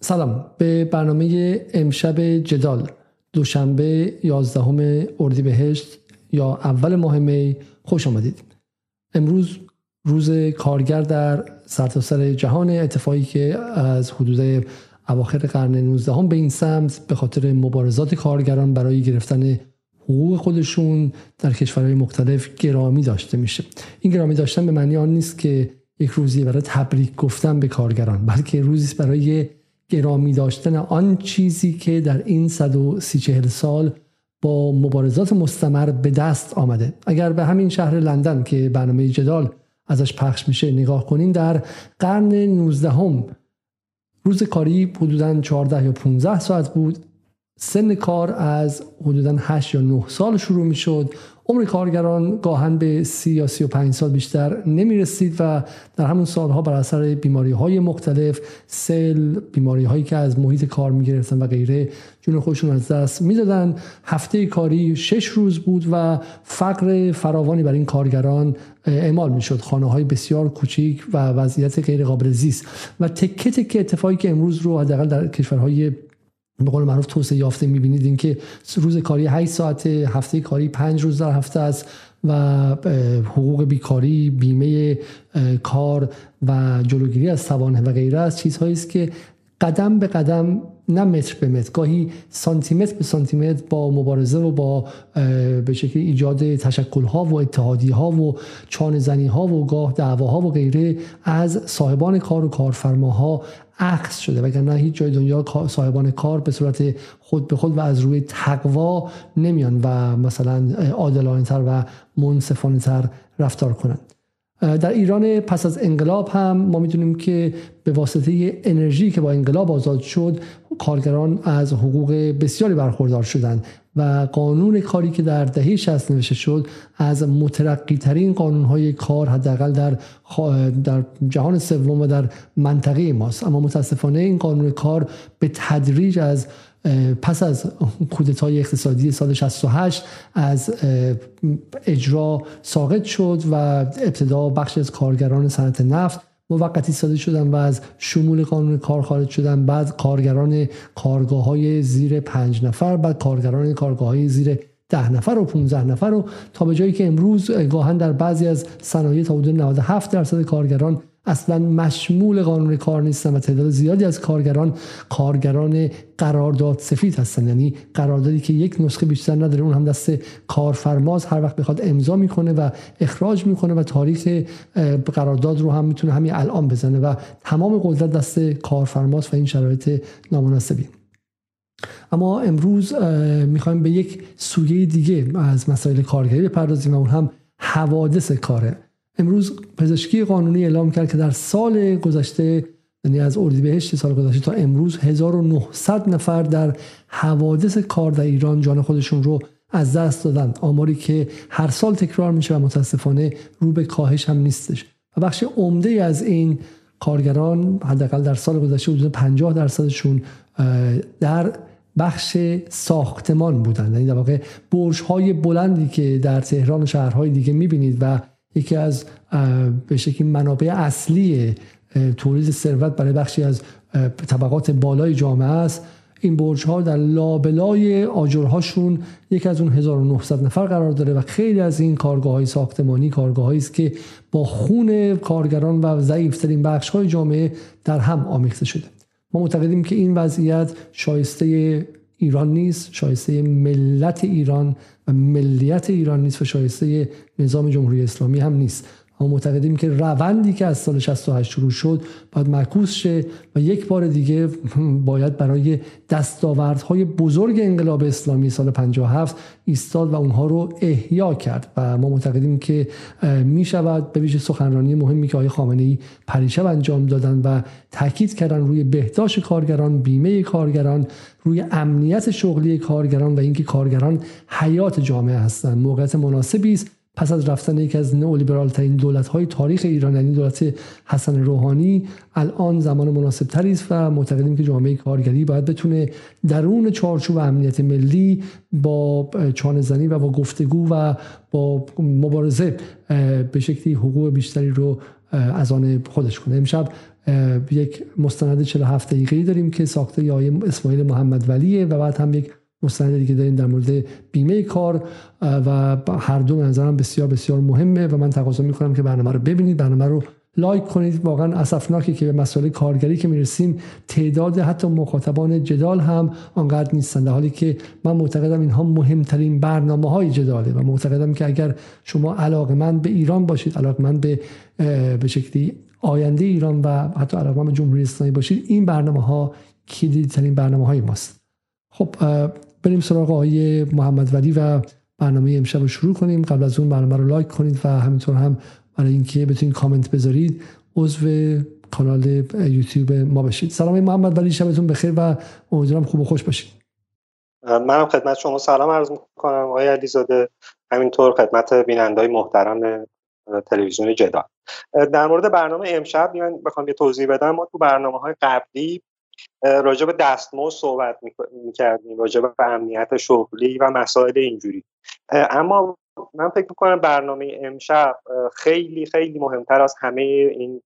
سلام. به برنامه امشب جدال دوشنبه 11 اردیبهشت یا اول ماه می خوش آمدید. امروز روز کارگر در سرتاسر سر جهان اتفاقی که از حدود اواخر قرن 19 هم به این سمت به خاطر مبارزات کارگران برای گرفتن حقوق خودشون در کشورهای مختلف گرامی داشته میشه. این گرامی داشتن به معنی آن نیست که یک روزی برای تبریک گفتن به کارگران بلکه روزی برای گرامی داشتن آن چیزی که در این 130 سال با مبارزات مستمر به دست آمده. اگر به همین شهر لندن که برنامه جدال ازش پخش میشه نگاه کنین در قرن 19 هم روز کاری حدودا 14 یا 15 ساعت بود. سن کار از حدودا 8 یا 9 سال شروع می شد عمر کارگران گاهن به 30 یا 35 سال بیشتر نمی رسید و در همون سالها بر اثر بیماری های مختلف سل بیماری هایی که از محیط کار می گرفتن و غیره جون خودشون از دست می دادن. هفته کاری 6 روز بود و فقر فراوانی بر این کارگران اعمال می شد خانه های بسیار کوچیک و وضعیت غیر قابل زیست و تکه تکه اتفاقی که امروز رو حداقل در کشورهای به قول معروف توسعه یافته می‌بینید اینکه روز کاری 8 ساعت هفته کاری 5 روز در هفته است و حقوق بیکاری بیمه کار و جلوگیری از توانه و غیره از چیزهایی است که قدم به قدم نه متر به متر گاهی سانتیمتر به سانتیمتر با مبارزه و با به شکل ایجاد تشکل ها و اتحادی ها و چان زنی ها و گاه دعواها و غیره از صاحبان کار و کارفرماها عکس شده. وگرنه هیچ جای دنیا صاحبان کار به صورت خود به خود و از روی تقوا نمیان و مثلا عادلانه تر و منصفانه تر رفتار کنند. در ایران پس از انقلاب هم ما می‌دونیم که به واسطه انرژی که با انقلاب آزاد شد کارگران از حقوق بسیاری برخوردار شدند و قانون کاری که در دهه 60 نوشته شد از مترقی ترین قانون های کار حداقل در در جهان سوم و در منطقه ماست. اما متاسفانه این قانون کار به تدریج از پس از کودتای اقتصادی سال 68 از اجرا ساقط شد و ابتدا بخش از کارگران صنعت نفت موقتی ساده شدن و از شمول قانون کار خارج شدن بعد کارگران کارگاه های زیر پنج نفر بعد کارگران کارگاه های زیر ده نفر و 15 نفر و تا به جایی که امروز گاهن در بعضی از صنایع تا حدود 97 درصد کارگران اصلا مشمول قانون کار نیستن و تعداد زیادی از کارگران کارگران قرارداد سفید هستن. یعنی قراردادی که یک نسخه بیشتر نداره اون هم دست کارفرماز هر وقت بخواد امضا می‌کنه و اخراج می‌کنه و تاریخ قرارداد رو هم می‌تونه همین الان بزنه و تمام قدرت دست کارفرماز و این شرایط نامناسبی. اما امروز می‌خوایم به یک سویه دیگه از مسائل کارگری بپردازیم و اون هم حوادث کاره. امروز پزشکی قانونی اعلام کرد که در سال گذشته یعنی از اردیبهشت سال گذشته تا امروز 1900 نفر در حوادث کار در ایران جان خودشون رو از دست دادن آماری که هر سال تکرار میشه و متاسفانه رو به کاهش هم نیستش. و بخش عمده از این کارگران حداقل در سال گذشته حدود 50 درصدشون در بخش ساختمان بودن یعنی در واقع برج های بلندی که در تهران و شهرهای دیگه می‌بینید و یکی از به شکلی منابع اصلی تولید ثروت برای بخشی از طبقات بالای جامعه است. این برج ها در لابلای آجرهاشون یکی از اون 1900 نفر قرار داره و خیلی از این کارگاه های ساختمانی کارگاه است که با خون کارگران و ضعیفترین بخش های جامعه در هم آمیخته شده. ما معتقدیم که این وضعیت شایسته ایران نیست شایسته ملت ایران و ملیت ایران نیست و شایسته نظام جمهوری اسلامی هم نیست. ما معتقدیم که روندی که از سال 68 شروع شد باید معکوس شه و یک بار دیگه باید برای دستاوردهای بزرگ انقلاب اسلامی سال 57 ایستاد و اونها رو احیا کرد و ما معتقدیم که می شود به ویژه سخنرانی مهمی که آقای خامنه ای پریشب انجام دادن و تاکید کردن روی بهداشت کارگران بیمه کارگران روی امنیت شغلی کارگران و اینکه کارگران حیات جامعه هستند موقعیت مناسبی است پس از رفتن یکی از نئولیبرال ترین دولت های تاریخ ایران یعنی دولت حسن روحانی الان زمان مناسب تری است و معتقدیم که جامعه کارگری باید بتونه درون چارچوب امنیت ملی با چانه زنی و با گفتگو و با مبارزه به شکلی حقوق بیشتری رو از آن خودش کنه. امشب یک مستند 47 دقیقه‌ای داریم که ساخته یا اسماعیل محمد ولیه و بعد هم یک مستند دیگه داریم در مورد بیمه کار و هر دو نظرم بسیار بسیار مهمه و من تقاضا می‌کنم که برنامه رو ببینید برنامه رو لایک کنید. واقعا اسفناکه که به مسئله کارگری که می‌رسیم تعداد حتی مخاطبان جدال هم آنقدر نیستند در حالی که من معتقدم اینها مهمترین برنامه های جداله و معتقدم که اگر شما علاقه من به ایران باشید علاقه من به به شکلی آینده ایران و حتی علاقه من به جمهوری اسلامی باشید این برنامه ها کلیدی ترین برنامه های ماست. خب بریم سراغ آقای محمد ولی و برنامه امشب رو شروع کنیم. قبل از اون برنامه رو لایک کنید و همینطور هم برای اینکه بتونید کامنت بذارید عضو کانال یوتیوب ما بشید. سلام محمد ولی شبتون بخیر و امیدوارم خوب و خوش باشید. منم خدمت شما سلام عرض می‌کنم آقای علیزاده. همینطور خدمت بینندهای محترم تلویزیون جدال. در مورد برنامه امشب من بخوام یه توضیح بدم. ما تو برنامه های قبلی راجع به دستمزد صحبت می‌کردیم راجع به امنیت شغلی و مسائل اینجوری. اما من فکر می‌کنم برنامه امشب خیلی خیلی مهمتر از همه این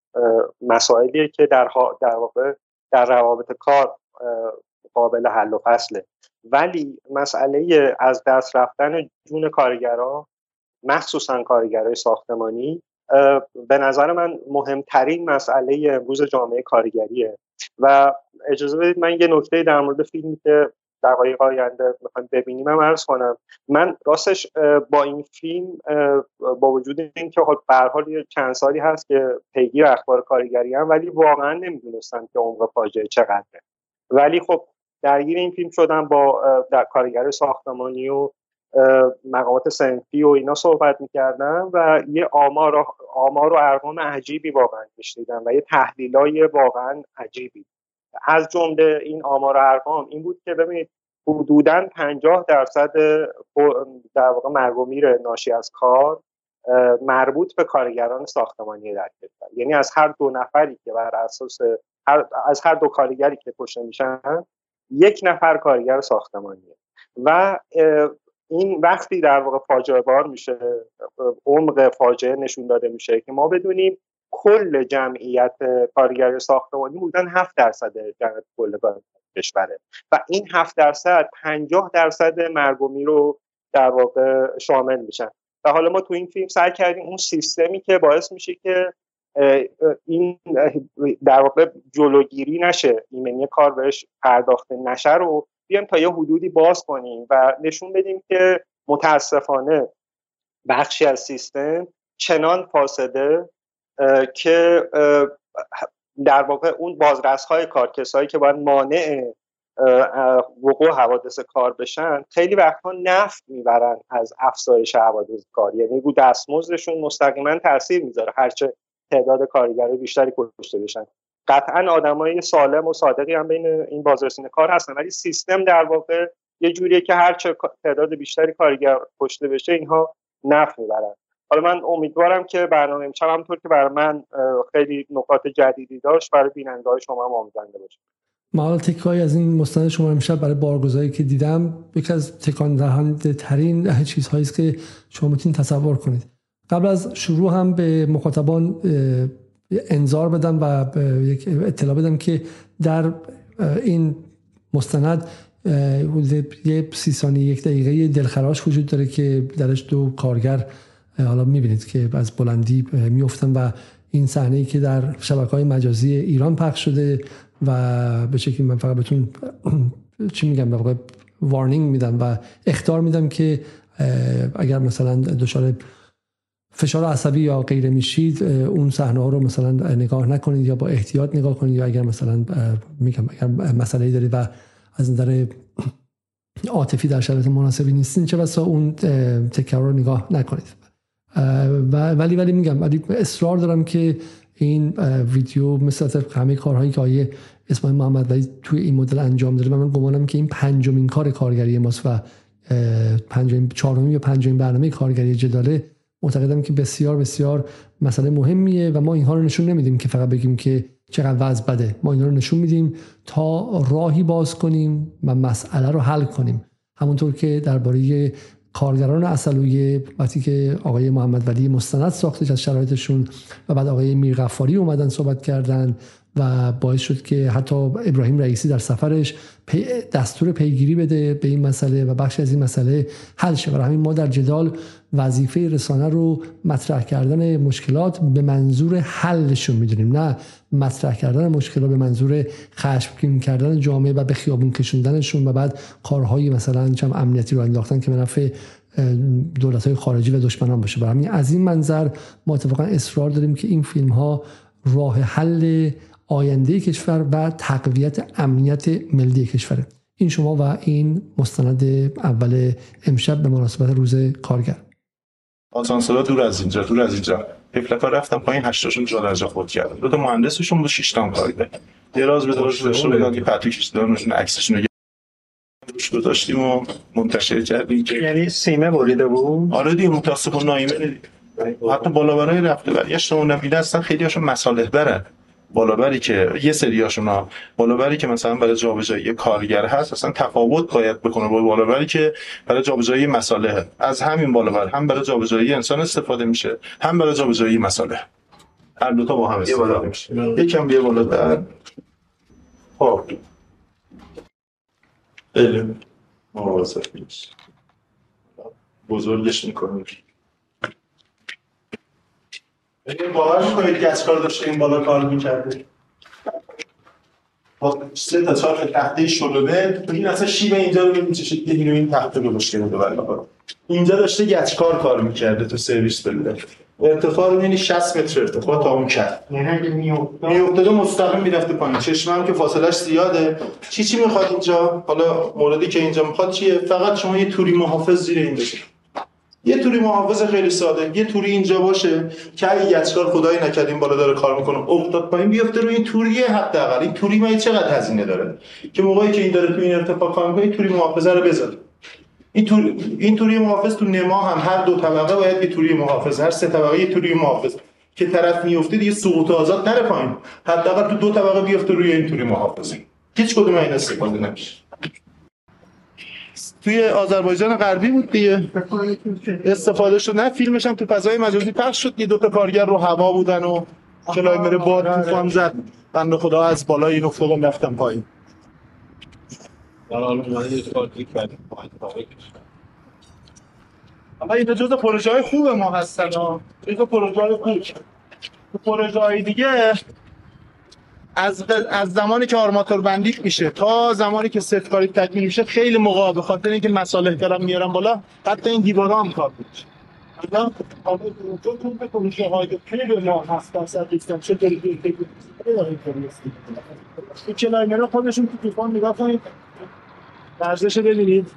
مسائلیه که در, در واقع در روابط کار قابل حل و فصله. ولی مسئله از دست رفتن جون کارگرا مخصوصا کارگرای ساختمانی به نظر من مهمترین مسئله امروز جامعه کارگریه و اجازه بدید من یه نکته در مورد فیلمی که دقایق آینده می‌خوایم ببینیم هم عرض کنم. من راستش با این فیلم با وجود اینکه خب به حال چند سالی هست که پیگیر اخبار کارگری هم ولی واقعا نمی‌دونستم که عمق فاجعه چقدره. ولی خب درگیر این فیلم شدم با در کارگر ساختمانی و مقامات سنفی و اینا صحبت می‌کردم و یه آمار آمار و ارقام عجیبی واقعا میشنیدم و یه تحلیلای واقعا عجیبی. از جمله این آمار و ارقام این بود که ببینید حدودا 50 درصد در واقع مرگ و ناشی از کار مربوط به کارگران ساختمانی در کشور. یعنی از هر دو نفری که بر اساس از هر دو کارگری که کشته میشن یک نفر کارگر ساختمانیه و این وقتی در واقع فاجعه بار میشه عمق فاجعه نشون داده میشه که ما بدونیم کل جمعیت کارگر ساختمانی بودن 7 درصد جمعیت کل کشوره و این 7 درصد 50 درصد مرگومی رو در واقع شامل میشن. و حالا ما تو این فیلم سعی کردیم اون سیستمی که باعث میشه که این در واقع جلوگیری نشه ایمنی کار بهش پرداخته نشه رو بیایم تا یه حدودی باز کنیم و نشون بدیم که متاسفانه بخشی از سیستم چنان فاسده که در واقع اون بازرس های کار کسایی که باید مانع وقوع حوادث کار بشن خیلی وقتها نفت می‌برن از افزایش حوادث کار. یعنی رو دستمزدشون مستقیما تاثیر می‌ذاره هرچه تعداد کارگرای بیشتری کشته بشن. قطعا آدمای سالم و صادقی هم بین این بازرسین کار هستن. ولی سیستم در واقع یه جوریه که هرچه تعداد بیشتری کارگر کشته بشه اینها نفت می‌برن. حالا من امیدوارم که برنامه امشب همونطور که برای من خیلی نکات جدیدی داشت برای بیننده های شما هم آموزنده باشه. ما تکایی از این مستند شما امشب برای بارگذاری که دیدم یکی از تکان دهنده ترین چیزهایی است که شما می‌تونید تصور کنید. قبل از شروع هم به مخاطبان انظار بدم و یک اطلاع بدم که در این مستند یه سی ثانیه یک دقیقه دلخراش وجود داره که درش دو کارگر حالا می‌بینید که از بلندی میفتن و این صحنه که در شبکه های مجازی ایران پخش شده و به شکلی من فقط بهتون چی میگم به وارنینگ میدم و اختار میدم که اگر مثلا دچار فشار عصبی یا غیره میشید اون صحنه ها رو مثلا نگاه نکنید یا با احتیاط نگاه کنید. یا اگر مثلا میگم اگر مسئله دارید و از نظر عاطفی در شرایط مناسبی نیستین چه بسا اون تکرار رو نگاه نکنید. ولی ولی میگم ولی اصرار دارم که این ویدیو مثل همه کارهایی که آیه اسماعیل محمد ولی توی این مدل انجام داده و من گمانم که این پنجمین کار کارگری ماست و پنجمین چهارمین یا پنجمین برنامه کارگری جداله معتقدم که بسیار بسیار مسئله مهمیه و ما اینها رو نشون نمیدیم که فقط بگیم که چقدر وضع بده. ما اینها رو نشون میدیم تا راهی باز کنیم و مسئله رو حل کنیم. همونطور که درباره کارگران اصلویه وقتی که آقای محمد ولی مستند ساختش از شرایطشون و بعد آقای میرغفاری اومدن صحبت کردن و باعث شد که حتی ابراهیم رئیسی در سفرش دستور پیگیری بده به این مسئله و بخش از این مسئله حل شه. برای همین ما در جدال وظیفه رسانه رو مطرح کردن مشکلات به منظور حلشون می‌دونیم. نه مطرح کردن مشکلات به منظور خشمگین کردن جامعه و به خیابون کشوندنشون و بعد کارهایی مثلا چم امنیتی رو انداختن که به نفع دولت های خارجی و دشمنان باشه. برای همین از این منظر ما اتفاقا اصرار داریم که این فیلم ها راه حل آینده کشور و تقویت امنیت ملی کشوره این شما و این مستند اول امشب به مناسبت روز کارگر. آسانسورا دور از اینجا دور از اینجا. ها رفتم پایین هشتاشون جا درجا خود کردن. دو تا مهندسشون بود شش تا کار دراز به دراز داشته بودن یه پتو کشیدن عکسشون رو روش گذاشتیم و منتشر کردیم یعنی سیمه بریده بود؟ آره دیگه متاسفانه نایمه حتی بالا برای رفته برگشت اون نبیده هستن خیلی هاشون مصالح برن بالابری که یه سریاشون ها بالابری که مثلا برای جابجایی کارگر هست اصلا تفاوت باید بکنه با بالابری که برای جابجایی مصالح از همین بالابر هم برای جابجایی انسان استفاده میشه هم برای جابجایی مصالح هر دو تا با هم استفاده میشه. یکم بیه بالاتر خب. مواظب بزرگش می‌کنیم. باور می‌کنید که از کار داشته این بالا کار می‌کرده؟ با سه تا چهار تخته شلوده این اصلا شیب اینجا رو ببین چه شکلی اینو این تخته رو مشکل بوده اینجا داشته گچکار کار می‌کرده تو سرویس بده. ارتفاع یعنی 60 متر ارتفاع تا اون کرد. یعنی میافتاده مستقیم می‌رفته پایین. چشمم که فاصلش زیاده. چی چی می‌خواد اینجا؟ حالا موردی که اینجا می‌خواد چیه؟ فقط شما یه توری محافظ زیر این بشه. یه توری محافظ خیلی ساده یه توری اینجا باشه که اگه یچکار خدایی نکرد این بالا داره کار می‌کنه. افتاد پایین بیفته روی این توری حداقل. این توری ما چقدر هزینه داره؟ که موقعی که این داره تو این ارتفاع کار می‌کنه توری محافظه رو بذاره این توری این توری محافظ تو نما هم هر دو طبقه باید یه توری محافظ هر سه طبقه یه توری محافظ. که طرف میفته دیگه سقوط آزاد نره پایین. حداقل تو دو طبقه بیفته روی این توری محافظ هیچ کدوم این استفاده نمیشه. توی آذربایجان غربی بود دیگه. استفاده شد نه فیلمش هم تو فضای مجازی پخش شد. یه دو تا کارگر رو هوا بودن و کلایمر باد طوفان زد. بنده خدا از بالای این افق رفتم پایین. اما این جزء پروژه های خوب ما هستن جزء پروژه های خوب. پروژه های دیگه از از زمانی که آرماتور بندی میشه تا زمانی که سفت کاری تکمیل میشه خیلی موقع به خاطر اینکه مصالح دارم میارم بالا حتی این دیوارا هم کار میشه حالا درصد ریسکم چه این کلایمر خودشون تو طوفان نگاه کنید. لرزش ببینید.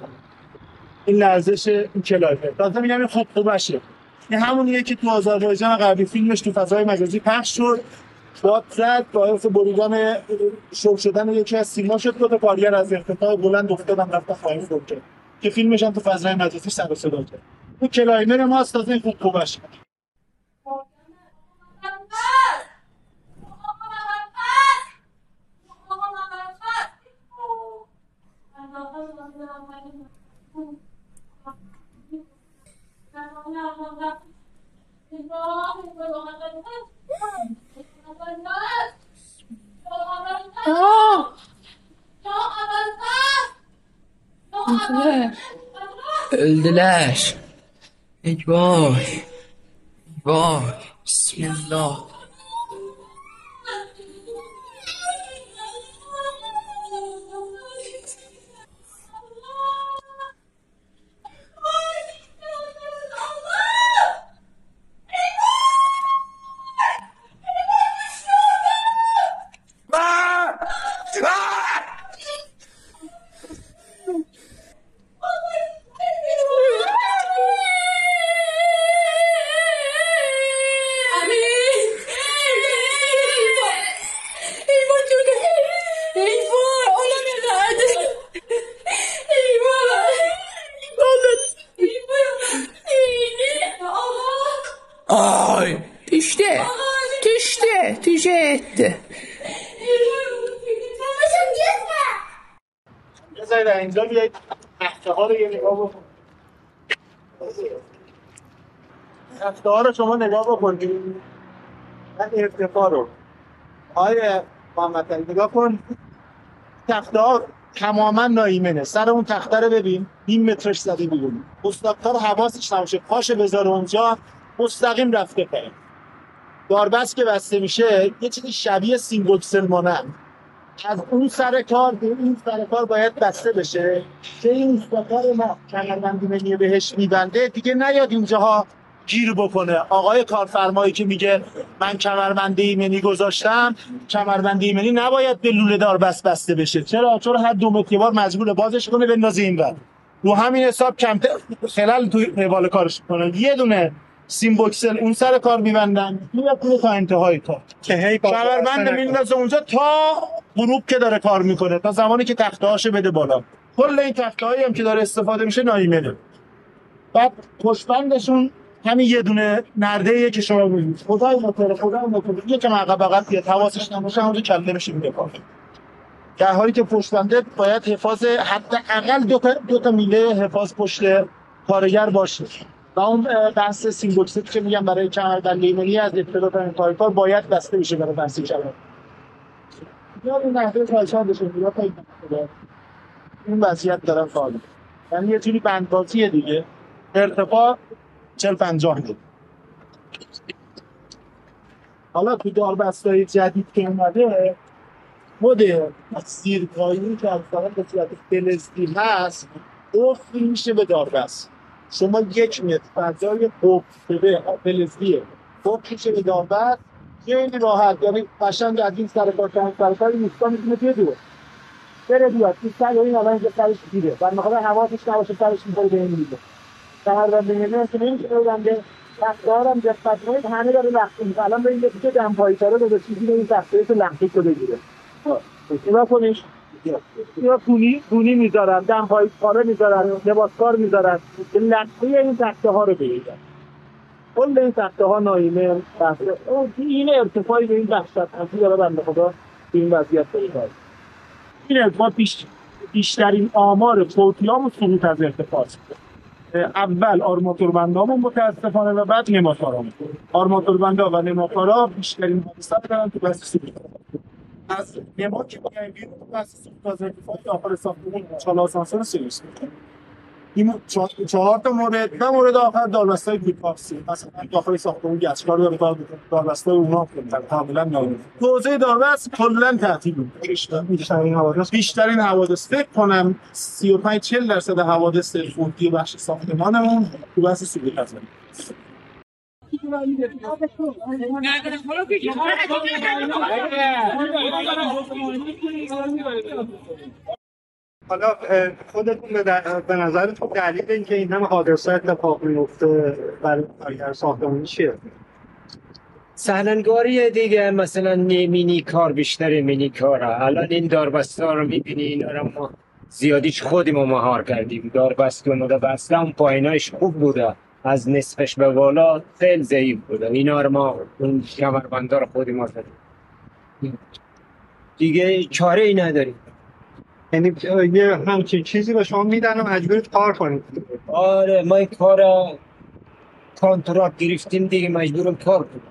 این لرزش این کلایمر تازه میگم این خوب خوبشه. این همونیه که تو آذربایجان غربی فیلمش تو فضای مجازی پخش شد. باد زد باعث بریدن شوک شدن یکی از سیما شد دو تا کارگر از ارتفاع بلند افتادن رفتن فوت کرد که فیلمش هم تو فضای مجازی سر و صدا کرد. اون کلایمر ما از تازه خوب خوبش Öldüler. Eyvah. Eyvah. Bismillah. etti. بذارید اینجا بیایید. تخته رو یه نگاه بکن. تخته ها رو شما نگاه بکنید. من ارتفاع رو. آقای محمد نگاه کن. تخته ها تماما نایمنه. سر اون تخته رو ببین. نیم مترش زده بیرون. مستقر حواسش نباشه. پاش بذار اونجا. مستقیم رفته پایین. داربست که بسته میشه یه چیزی شبیه سیم بوکسل مانند از اون سر کار به این سر کار باید بسته بشه. که این استادکار ما منی بهش میبنده دیگه نیاد اینجاها گیر بکنه. آقای کارفرمایی که میگه من کمربند ایمنی گذاشتم کمربند ایمنی نباید به لوله داربست بسته بشه. چرا؟ چرا هر دو متر بار مجبور بازش کنه بندازه این رو همین حساب کمتر خلال تو روال کارش کنه یه دونه سیم بوکسل اون سر کار میبندن. میاد تا انتهای کار. که هی کمربند میندازه اونجا تا غروب که داره کار می‌کنه تا زمانی که تخته بده بالا. کل این تخته هایی هم که داره استفاده میشه نایمنه بعد پشتبندشون همین یه دونه نرده ایه که شما می‌بینید. خدای موتور خدای موتور یکم عقب عقب بیاد. حواسش نباشه همونجا کله میشه میده کار در حالی که پشت بنده باید حفاظ حداقل دو تا دو تا میله حفاظ پشت کارگر باشه. و اون بحث سینگوکسی که میگم برای کمربند ایمنی از ابتدا تا انتهای کار باید بسته بشه برای بحث کمر. یا این نحوه این وضعیت دارن کار. یعنی یه جوری بندبازیه دیگه. ارتفاع 40 50 متر حالا تو داربستای جدید که اومده مد زیرکایی که مثلا به صورت فلزی هست قفل میشه به داربست. شما یک متر فضای قفل شده فلزیه قفل میشه به داربست خیلی راحت. یعنی قشنگ از این سر کار اون سر کار این ایستا می‌تونه بدون بره بیاد این سر این الان اینجا سرش دیره و مخاطر حواسش نباشه سرش می‌خوره به این میده کمربند میگه که نمیشه ببنده تختارم دقت کنید همه داره لختی میشه الان به این که دمپایی تاره به چیزی به این تخته تو لختی رو بگیره نگاه کنیش یا گونی گونی می‌ذارن دمپایی کاره می‌ذارن لباسکار می‌ذارن که لختی این تخته ها رو بگیرن کل این تخته ها نایمه اون این ارتفاعی به این وحشت همچی داره بنده خدا به این وضعیت پیدا این ارتفاع بیش بیشترین آمار فوتیام و سقوط از ارتفاع. اول آرماتوربندامون متاسفانه و بعد نماتارامون آرماتوربندا و نماتارا بیشترین حادثه دارن تو سقوط. از نما که میایم بیرون بحث سقوط از ارتفاع داخل ساختمون چال آسانسور سرویس می‌کنیم. این چهار- تا مورد و مورد آخر داربستای کویپاکسی مثلا داخل ساختمون گچکار داره دار داربستای اونا کاملا نامه حوزه داربست کلا تعطیل بیشترین حوادث؟ بیشترین حوادث. فکر کنم 35 40 درصد حوادث فوتی بخش ساختمانمون تو بحث از حالا خودتون به, نظرتون دلیل اینکه این همه حادثه اتفاق میفته برای کارگر ساختمانی چیه؟ سهلنگاری دیگه مثلا مینی کار بیشتر مینی کاره الان این داربستا رو می‌بینی اینا رو ما زیادیش خودمون مهار کردیم. داربست اومده بسته اون پاییناش خوب بوده. از نصفش به بالا خیلی ضعیف بوده اینا رو ما اون کمربندا رو خودمون زدیم. دیگه چاره ای نداریم. یعنی یه همچین چیزی به شما میدن و مجبورید کار کنید. آره ما این کار کانترکت گرفتیم دیگه مجبورم کار کنیم.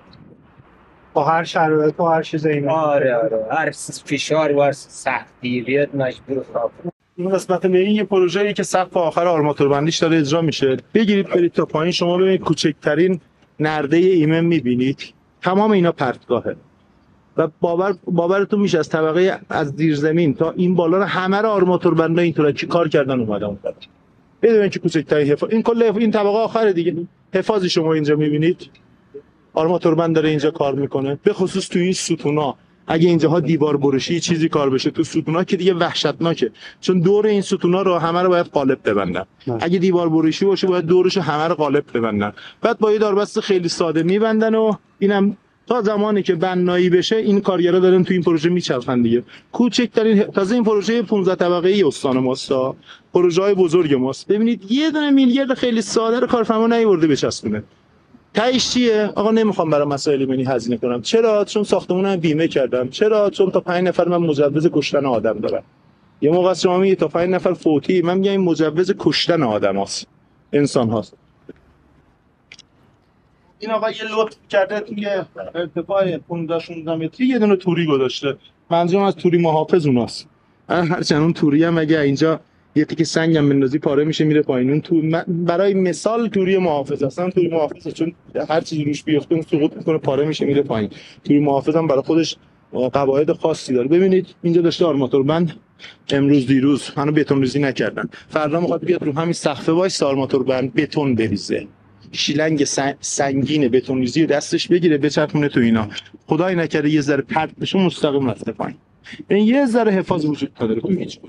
با هر شرایط و هر چیز اینا. آره آره. هر فشار و هر سختی بیاد مجبور کار کنیم. این قسمت میگه یه پروژه‌ای که سقف آخر آرماتور بندیش داره اجرا میشه. بگیرید برید تا پایین. شما ببینید کوچکترین نرده ایمن می‌بینید. تمام اینا پرتگاهه. و باور باورتون میشه از طبقه از زیر زمین تا این بالا رو همه رو آرماتور بنده اینطور که کار کردن اومدن اون طرف. بدون اینکه کوچکترین حفاظ این کل این طبقه آخره دیگه. حفاظی شما اینجا می‌بینید. آرماتور بند داره اینجا کار می‌کنه. به خصوص تو این ستونا. اگه اینجاها دیوار برشی چیزی کار بشه تو ستونا که دیگه وحشتناکه. چون دور این ستونا رو همه رو باید قالب ببندن. اگه دیوار برشی باشه باید دورش همه رو قالب ببندن. بعد با یه داربست خیلی ساده میبندن و اینم تا زمانی که بنایی بشه این کارگرا دارن تو این پروژه میچرخن دیگه. کوچکترین تازه این پروژه 15 طبقه ای استان ماست ها. پروژه های بزرگ ماست. ببینید یه دونه میلیارد خیلی ساده رو کارفرما نیورده بچسبونه. تهش چیه؟ آقا نمی‌خوام برای مسائل ایمنی هزینه کنم. چرا؟ چون ساختمونم بیمه کردم. چرا؟ چون تا پنج نفر من مجوز کشتن آدم دارم. یه موقع شما میگه تا پنج نفر فوتی. من میگم این مجوز کشتن آدم هاست. انسان هاست. این آقا یه لطف کرده توی ارتفاع 15 16 متری یه دونه توری گذاشته. منظورم از توری محافظ اوناست. هرچند اون توری هم اگه اینجا یه تیکه سنگ هم بندازی پاره میشه میره پایین. اون تو برای مثال توری محافظ اصلا توری محافظ چون هر چیزی روش بیفته اون سقوط می‌کنه پاره میشه میره پایین. توری محافظ هم برای خودش قواعد خاصی داره. ببینید اینجا داشته آرماتور. بند امروز دیروز منو بتون ریزی نکردن. فردا می‌خواد بیاد رو همین سقف وایسه آرماتور بند بتون بریزه. شیلنگ سنگین بتون ریزی دستش بگیره بچرخونه تو اینا. خدای نکرده یه ذره پرت بشه مستقیم رفته پایین. این یه ذره حفاظ وجود نداره تو هیچ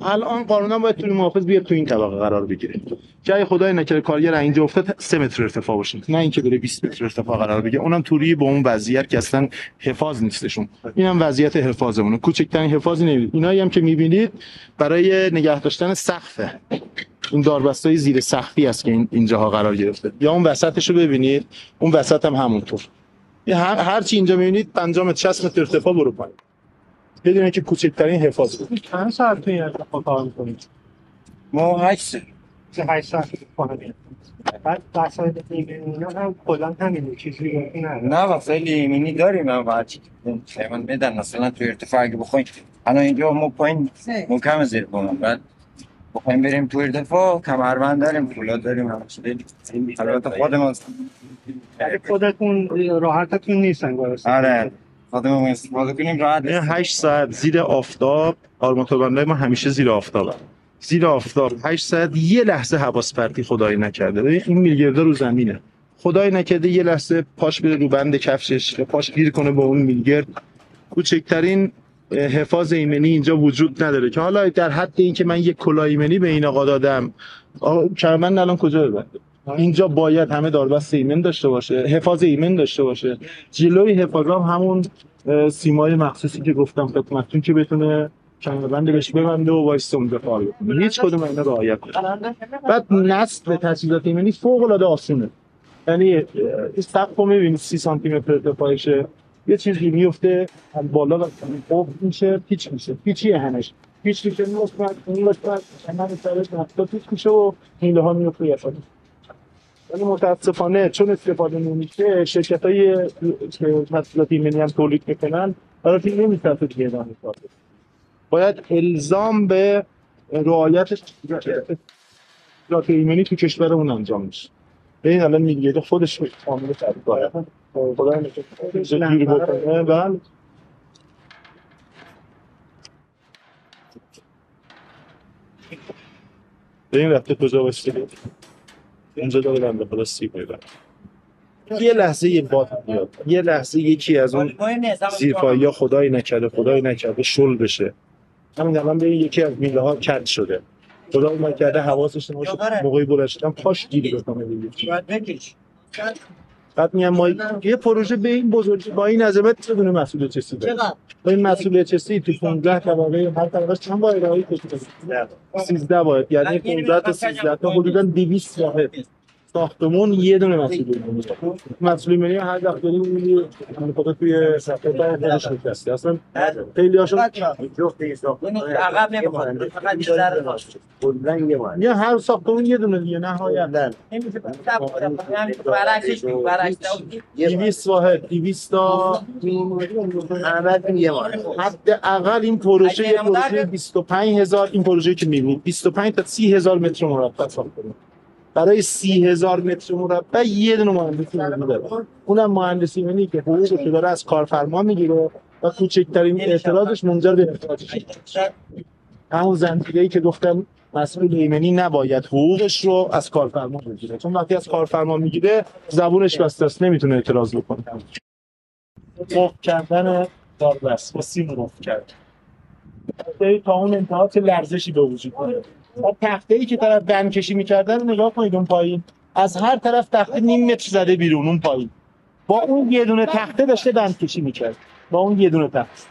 الان قانونا باید توی محافظ بیاد تو این طبقه قرار بگیره. جای خدای نکرده کارگر اینجا افتاد 3 متر ارتفاع باشه. نه اینکه بره 20 متر ارتفاع قرار بگیره. اونم توری با اون وضعیت که اصلا حفاظ نیستشون. اینم وضعیت حفاظمونه. کوچکترین حفاظی نمی‌دید اینایی هم که می‌بینید برای نگه داشتن سقفه. این داربستای زیر سقفی است که این اینجاها قرار گرفته. یا اون وسطش رو ببینید اون وسط هم همونطور. هر هر چی اینجا می‌بینید 50 متر 60 متر ارتفاع برو پایین. بدون که کوچکترین حفاظ بود چند ساعت توی این کار می‌کنید؟ ما هشت چه هشت ساعت کنید بعد وسایل ایمنی هم کلا همینه چیزی نه نه وسایل ایمنی داریم. هم وقتی پیمان میدن مثلا تو ارتفاع اگه بخوایم الان اینجا ما پایین محکم زیر بومم بعد بخوایم بریم تو ارتفاع کمربند داریم فولاد داریم البته خودمون خودتون راحتتون نیستن آره خودمون استفاده کنیم راحت این 8 ساعت زیر آفتاب آرماتوربندای ما همیشه زیر آفتاب. زیر آفتاب. 8 ساعت یه لحظه حواس پرتی خدای نکرده. ببین این میلگرده رو زمینه. خدای نکرده یه لحظه پاش بره رو بند کفشش یا پاش گیر کنه با اون میلگرد کوچکترین حفاظ ایمنی اینجا وجود نداره که حالا در حد این که من یک کلاه ایمنی به این آقا دادم کرمن الان کجا؟ ببنده اینجا باید همه داربست ایمن داشته باشه حفاظ ایمن داشته باشه. جلوی حفاظ هم همون سیمای مخصوصی که گفتم خدمتتون که بتونه کمربند بهش ببنده و وایسه اونجا هیچ کدوم اینا رعایت بعد نصب تجهیزات ایمنی فوق العاده آسونه. یعنی سقف رو می‌بینید 30 سانتی متر ارتفاعشه یه چیزی میفته از بالا و خوب میشه پیچ میشه؟ پیچی همش. پیچ میشه مثبت این مثبت من سر نفتا پیچ میشه و میله ها میفته یه ولی متاسفانه چون استفاده نمیشه شرکت های که محصولات ایمنی هم تولید می‌کنن برای نمیشه تو دیگه ادامه باید الزام به رعایت ذات ایمنی تو کشورمون انجام میشه این الان میگه خودش عامل فرقه خدا بکنه. بله. این رفته کجا باشه اونجا داره بنده خدا یه لحظه یه باد میاد یه لحظه یکی از اون زیرپایی یا خدایی نکرده خدایی نکرده شل بشه. همین الان به یکی از میله ها کج شده. خدا نکرده حواسش نباشه. موقعی بلند شدن پاش گیر بکنه دیگه. بعد میگم ما یه پروژه به این بزرگی با این عظمت بدون مسئول چسی داره با این مسئول چسی تو 15 طبقه هر طبقه چند باید رعایت بشه 13 باید یعنی 15 تا 13 تا حدودا 200 واحد. ساختمون یه دونه مسئول ایمنی مسئول ایمنی هر وقت داریم میگه خدا توی صفحه تا خودش نشسته. اصلا خیلی هاشون عقب نمی‌خوره فقط بیشتر یا هر ساختمون یه دونه دیگه نهایت. برعکسش برعکس 200 واحد 200 تا. حد اقل این پروژه یه پروژه 25000 این پروژه که می‌بینید 25 تا 30000 متر مربع ساختمون. برای سی هزار متر مربع یه دونه مهندسی ایمنی داره. اونم مهندسی ایمنی که حقوقش داره از کارفرما می‌گیره و کوچکترین اعتراضش منجر به اخراجش همون زنجیره که گفتم مسئول ایمنی نباید حقوقش رو از کارفرما بگیره. چون وقتی از کارفرما می‌گیره زبونش بسته است نمی‌تونه اعتراض بکنه. مفت کردن داربست. با سیم مفت کرد. تا اون انتها چه لرزشی به وجود میاد و تخته ای که طرف بند کشی می‌کردن نگاه کنید اون پایین. از هر طرف تخته نیم متر زده بیرون اون پایین. با اون یه دونه تخته داشته بند کشی می‌کرد. با اون یه دونه تخته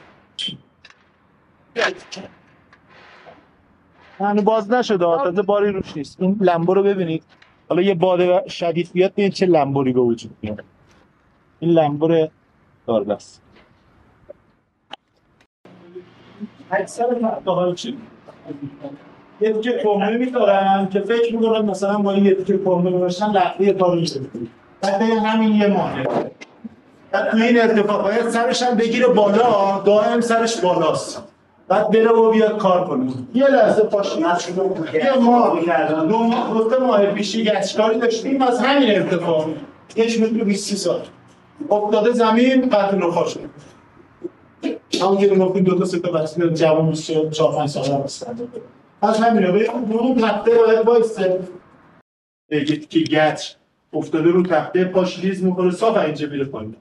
هنو باز نشده تازه باری روش نیست. این لمبو رو ببینید. حالا یه باد شدید بیاد ببینید چه لمبوری به وجود میاد. این لمبور داربست اکثر یه دیگه کمه میدارن که فکر می‌کنن مثلا با این یه دیگه کمه باشن لحظه کار میشه بعد همین یه ماه بعد تو این ارتفاع باید سرش هم بگیره بالا دائم سرش بالاست. بعد بره و بیاد کار کنه. یه لحظه پاش. یه ماه کردن دو ماه. گفته ماه پیش یه گچکاری داشتیم. از همین ارتفاع یک متر و 20 سال. افتاده زمین قتل رو خواه شد همون که گفتیم دو تا سه تا بچه جوان 24 5 ساله هستن. از همین رو اون تخته باید وایسه. بگید که گچ افتاده رو تخته پاش لیز می‌خوره صاف اینجا میره پایین.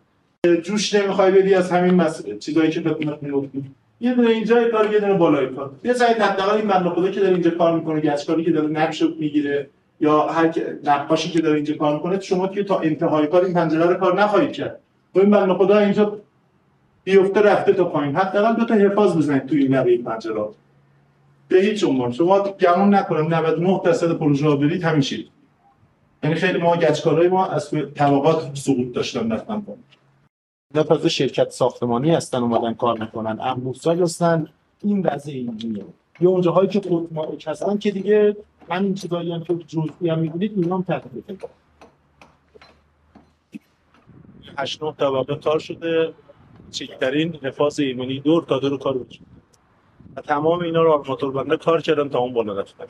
جوش نمی‌خوای بدی از همین مسئله چیزایی که خدمت می‌گفتیم. یه دونه اینجا کار یه دونه بالای کار. یه سعی حداقل این بنده خدا که داره اینجا کار می‌کنه گچکاری که داره نقش می‌گیره یا هر نقاشی که داره اینجا کار می‌کنه شما که تا انتهای کار این پنجره رو کار نخواهید کرد. و این بنده خدا اینجا بیفته رفته تا پایین. حداقل دو تا حفاظ بزنید توی این لبه پنجره. به هیچ عنوان. شما گمون نکنم 99 درصد پروژه ها برید همین شید یعنی خیلی ما گچکارای ما از طبقات سقوط داشتن رفتن پایین اینا تازه شرکت ساختمانی هستن اومدن کار می‌کنن. امروزسای هستن. این وضع اینجوریه. یا اونجاهایی که خود مالک هستن که دیگه همین چیزایی هم که جزئی هم می‌بینید اینا هم تحت هشت نه طبقه کار شده. چکترین حفاظ ایمنی دور تا دور کار بشه. و تمام اینا رو آرماتور بنده کار کردن تا اون بالا رفتن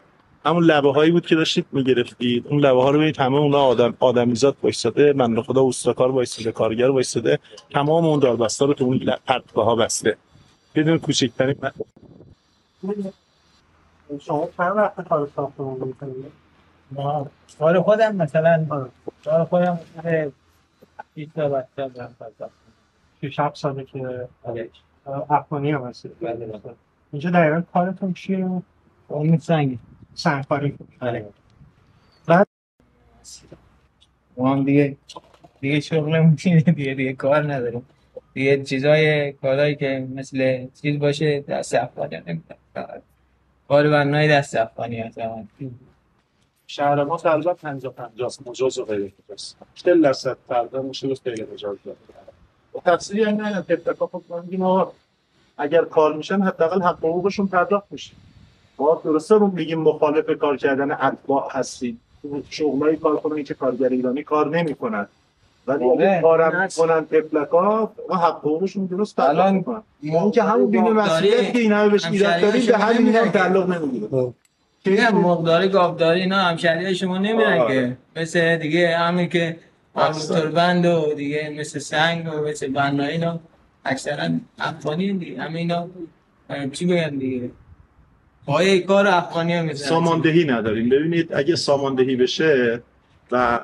همون لبه هایی بود که داشتید می‌گرفتید اون لبه ها رو ببینید همه اونا آدم آدمیزاد وایساده من خدا اوستراکار وایساده کارگر وایساده تمام اون داربستا رو تو اون پرتگاه ها بسته بدون کوچکترین شما چند وقت کار می‌کنید؟ ما کار خودم مثلا کار خودم مثلا 20 تا بچه شش هفت ساله که آره. افغانی هم هستید بله. اینجا دقیقا کارتون چیه؟ اون سنگی سنگکاری آره بعد؟ ما هم دیگه دیگه شغلمون اینه دیگه دیگه کار نداریم دیگه چیزای کارهایی که مثل چیز باشه دست افغانی هم نمی‌کنم. کار بنای دست افغانی هست. شهر ما تقریبا 50 50 است مجاز و غیر مجاز 40 درصد فردا میشه گفت غیر مجاز و تفسیری هم نه ما میگیم آقا اگر کار میشن حداقل حق حقوقشون پرداخت میشه. ما درسته رو میگیم مخالف کار کردن اتباع هستیم. شغلای کار کنن که کارگر ایرانی کار نمی‌کنن. ولی. اگه کارم. می‌کنن تفلکا و حق حقوقشون درست پرداخت الان اون که همون بین مسئولیت که این همه بهش ایراد داریم به همین اینا تعلق نمی‌گیره دیگه مقداری گاوداری اینا همشهری شما نمیرن. که. مثل دیگه همین که آرماتور بند و دیگه مثل سنگ و مثل بنایی اینا. اکثرا افغانی دیگه همه اینا چی بگن دیگه؟ پای کار افغانی هم ساماندهی نداریم. ببینید اگه ساماندهی بشه و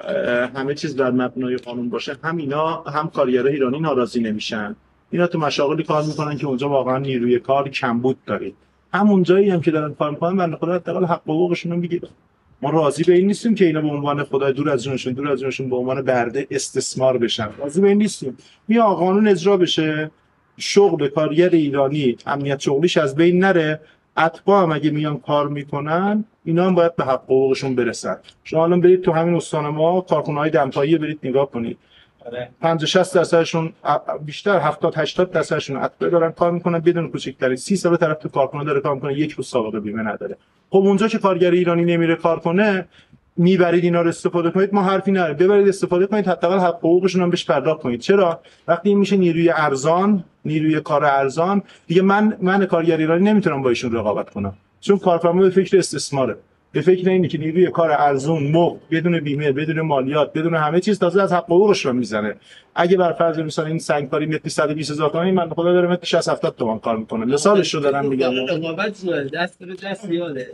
همه چیز در مبنای قانون باشه هم اینا هم کارگرای ایرانی ناراضی نمیشن. اینا تو مشاغلی کار می‌کنن که اونجا واقعا نیروی کار کمبود دارید. همون جایی هم که دارن کار می‌کنن بنده خدا حداقل حق حقوقشون رو می‌گیرن. ما راضی به این نیستیم که اینا به عنوان خدای دور از جونشون دور از جونشون به عنوان برده استثمار بشن. راضی به این نیستیم. بیا قانون اجرا بشه شغل کارگر ایرانی امنیت شغلیش از بین نره. اتباع هم اگه میان کار می‌کنن اینا هم باید به حق حقوقشون برسن. شما الان برید تو همین استان ما کارخونه های دمپایی برید نگاه کنید. 50 60 درصدشون بیشتر 70 80 درصدشون اتباع دارن کار می‌کنن بدون کوچکترین 30 سال طرف تو کارخونه داره کار می‌کنه یک روز سابقه بیمه نداره. خب اونجا که کارگر ایرانی نمیره کار کنه می‌برید اینا رو استفاده کنید ما حرفی نداره ببرید استفاده کنید حداقل حق حقوقشون هم بهش پرداخت کنید. چرا؟ وقتی این میشه نیروی ارزان نیروی کار ارزان دیگه من من کارگر ایرانی نمی‌تونم با ایشون رقابت کنم. چون کارفرما به فکر استثماره. به فکر اینه که نیروی کار ارزون موق بدون بیمه بدون مالیات بدون همه چیز تازه از حق حقوقش رو می‌زنه. اگه بر فرض مثلا این سنگکاری متر 120 هزار تومانی من خدا داره متر 60 70 تومن کار می‌کنه. مثالش رو دارم میگم. رقابت دست به دست زیاده.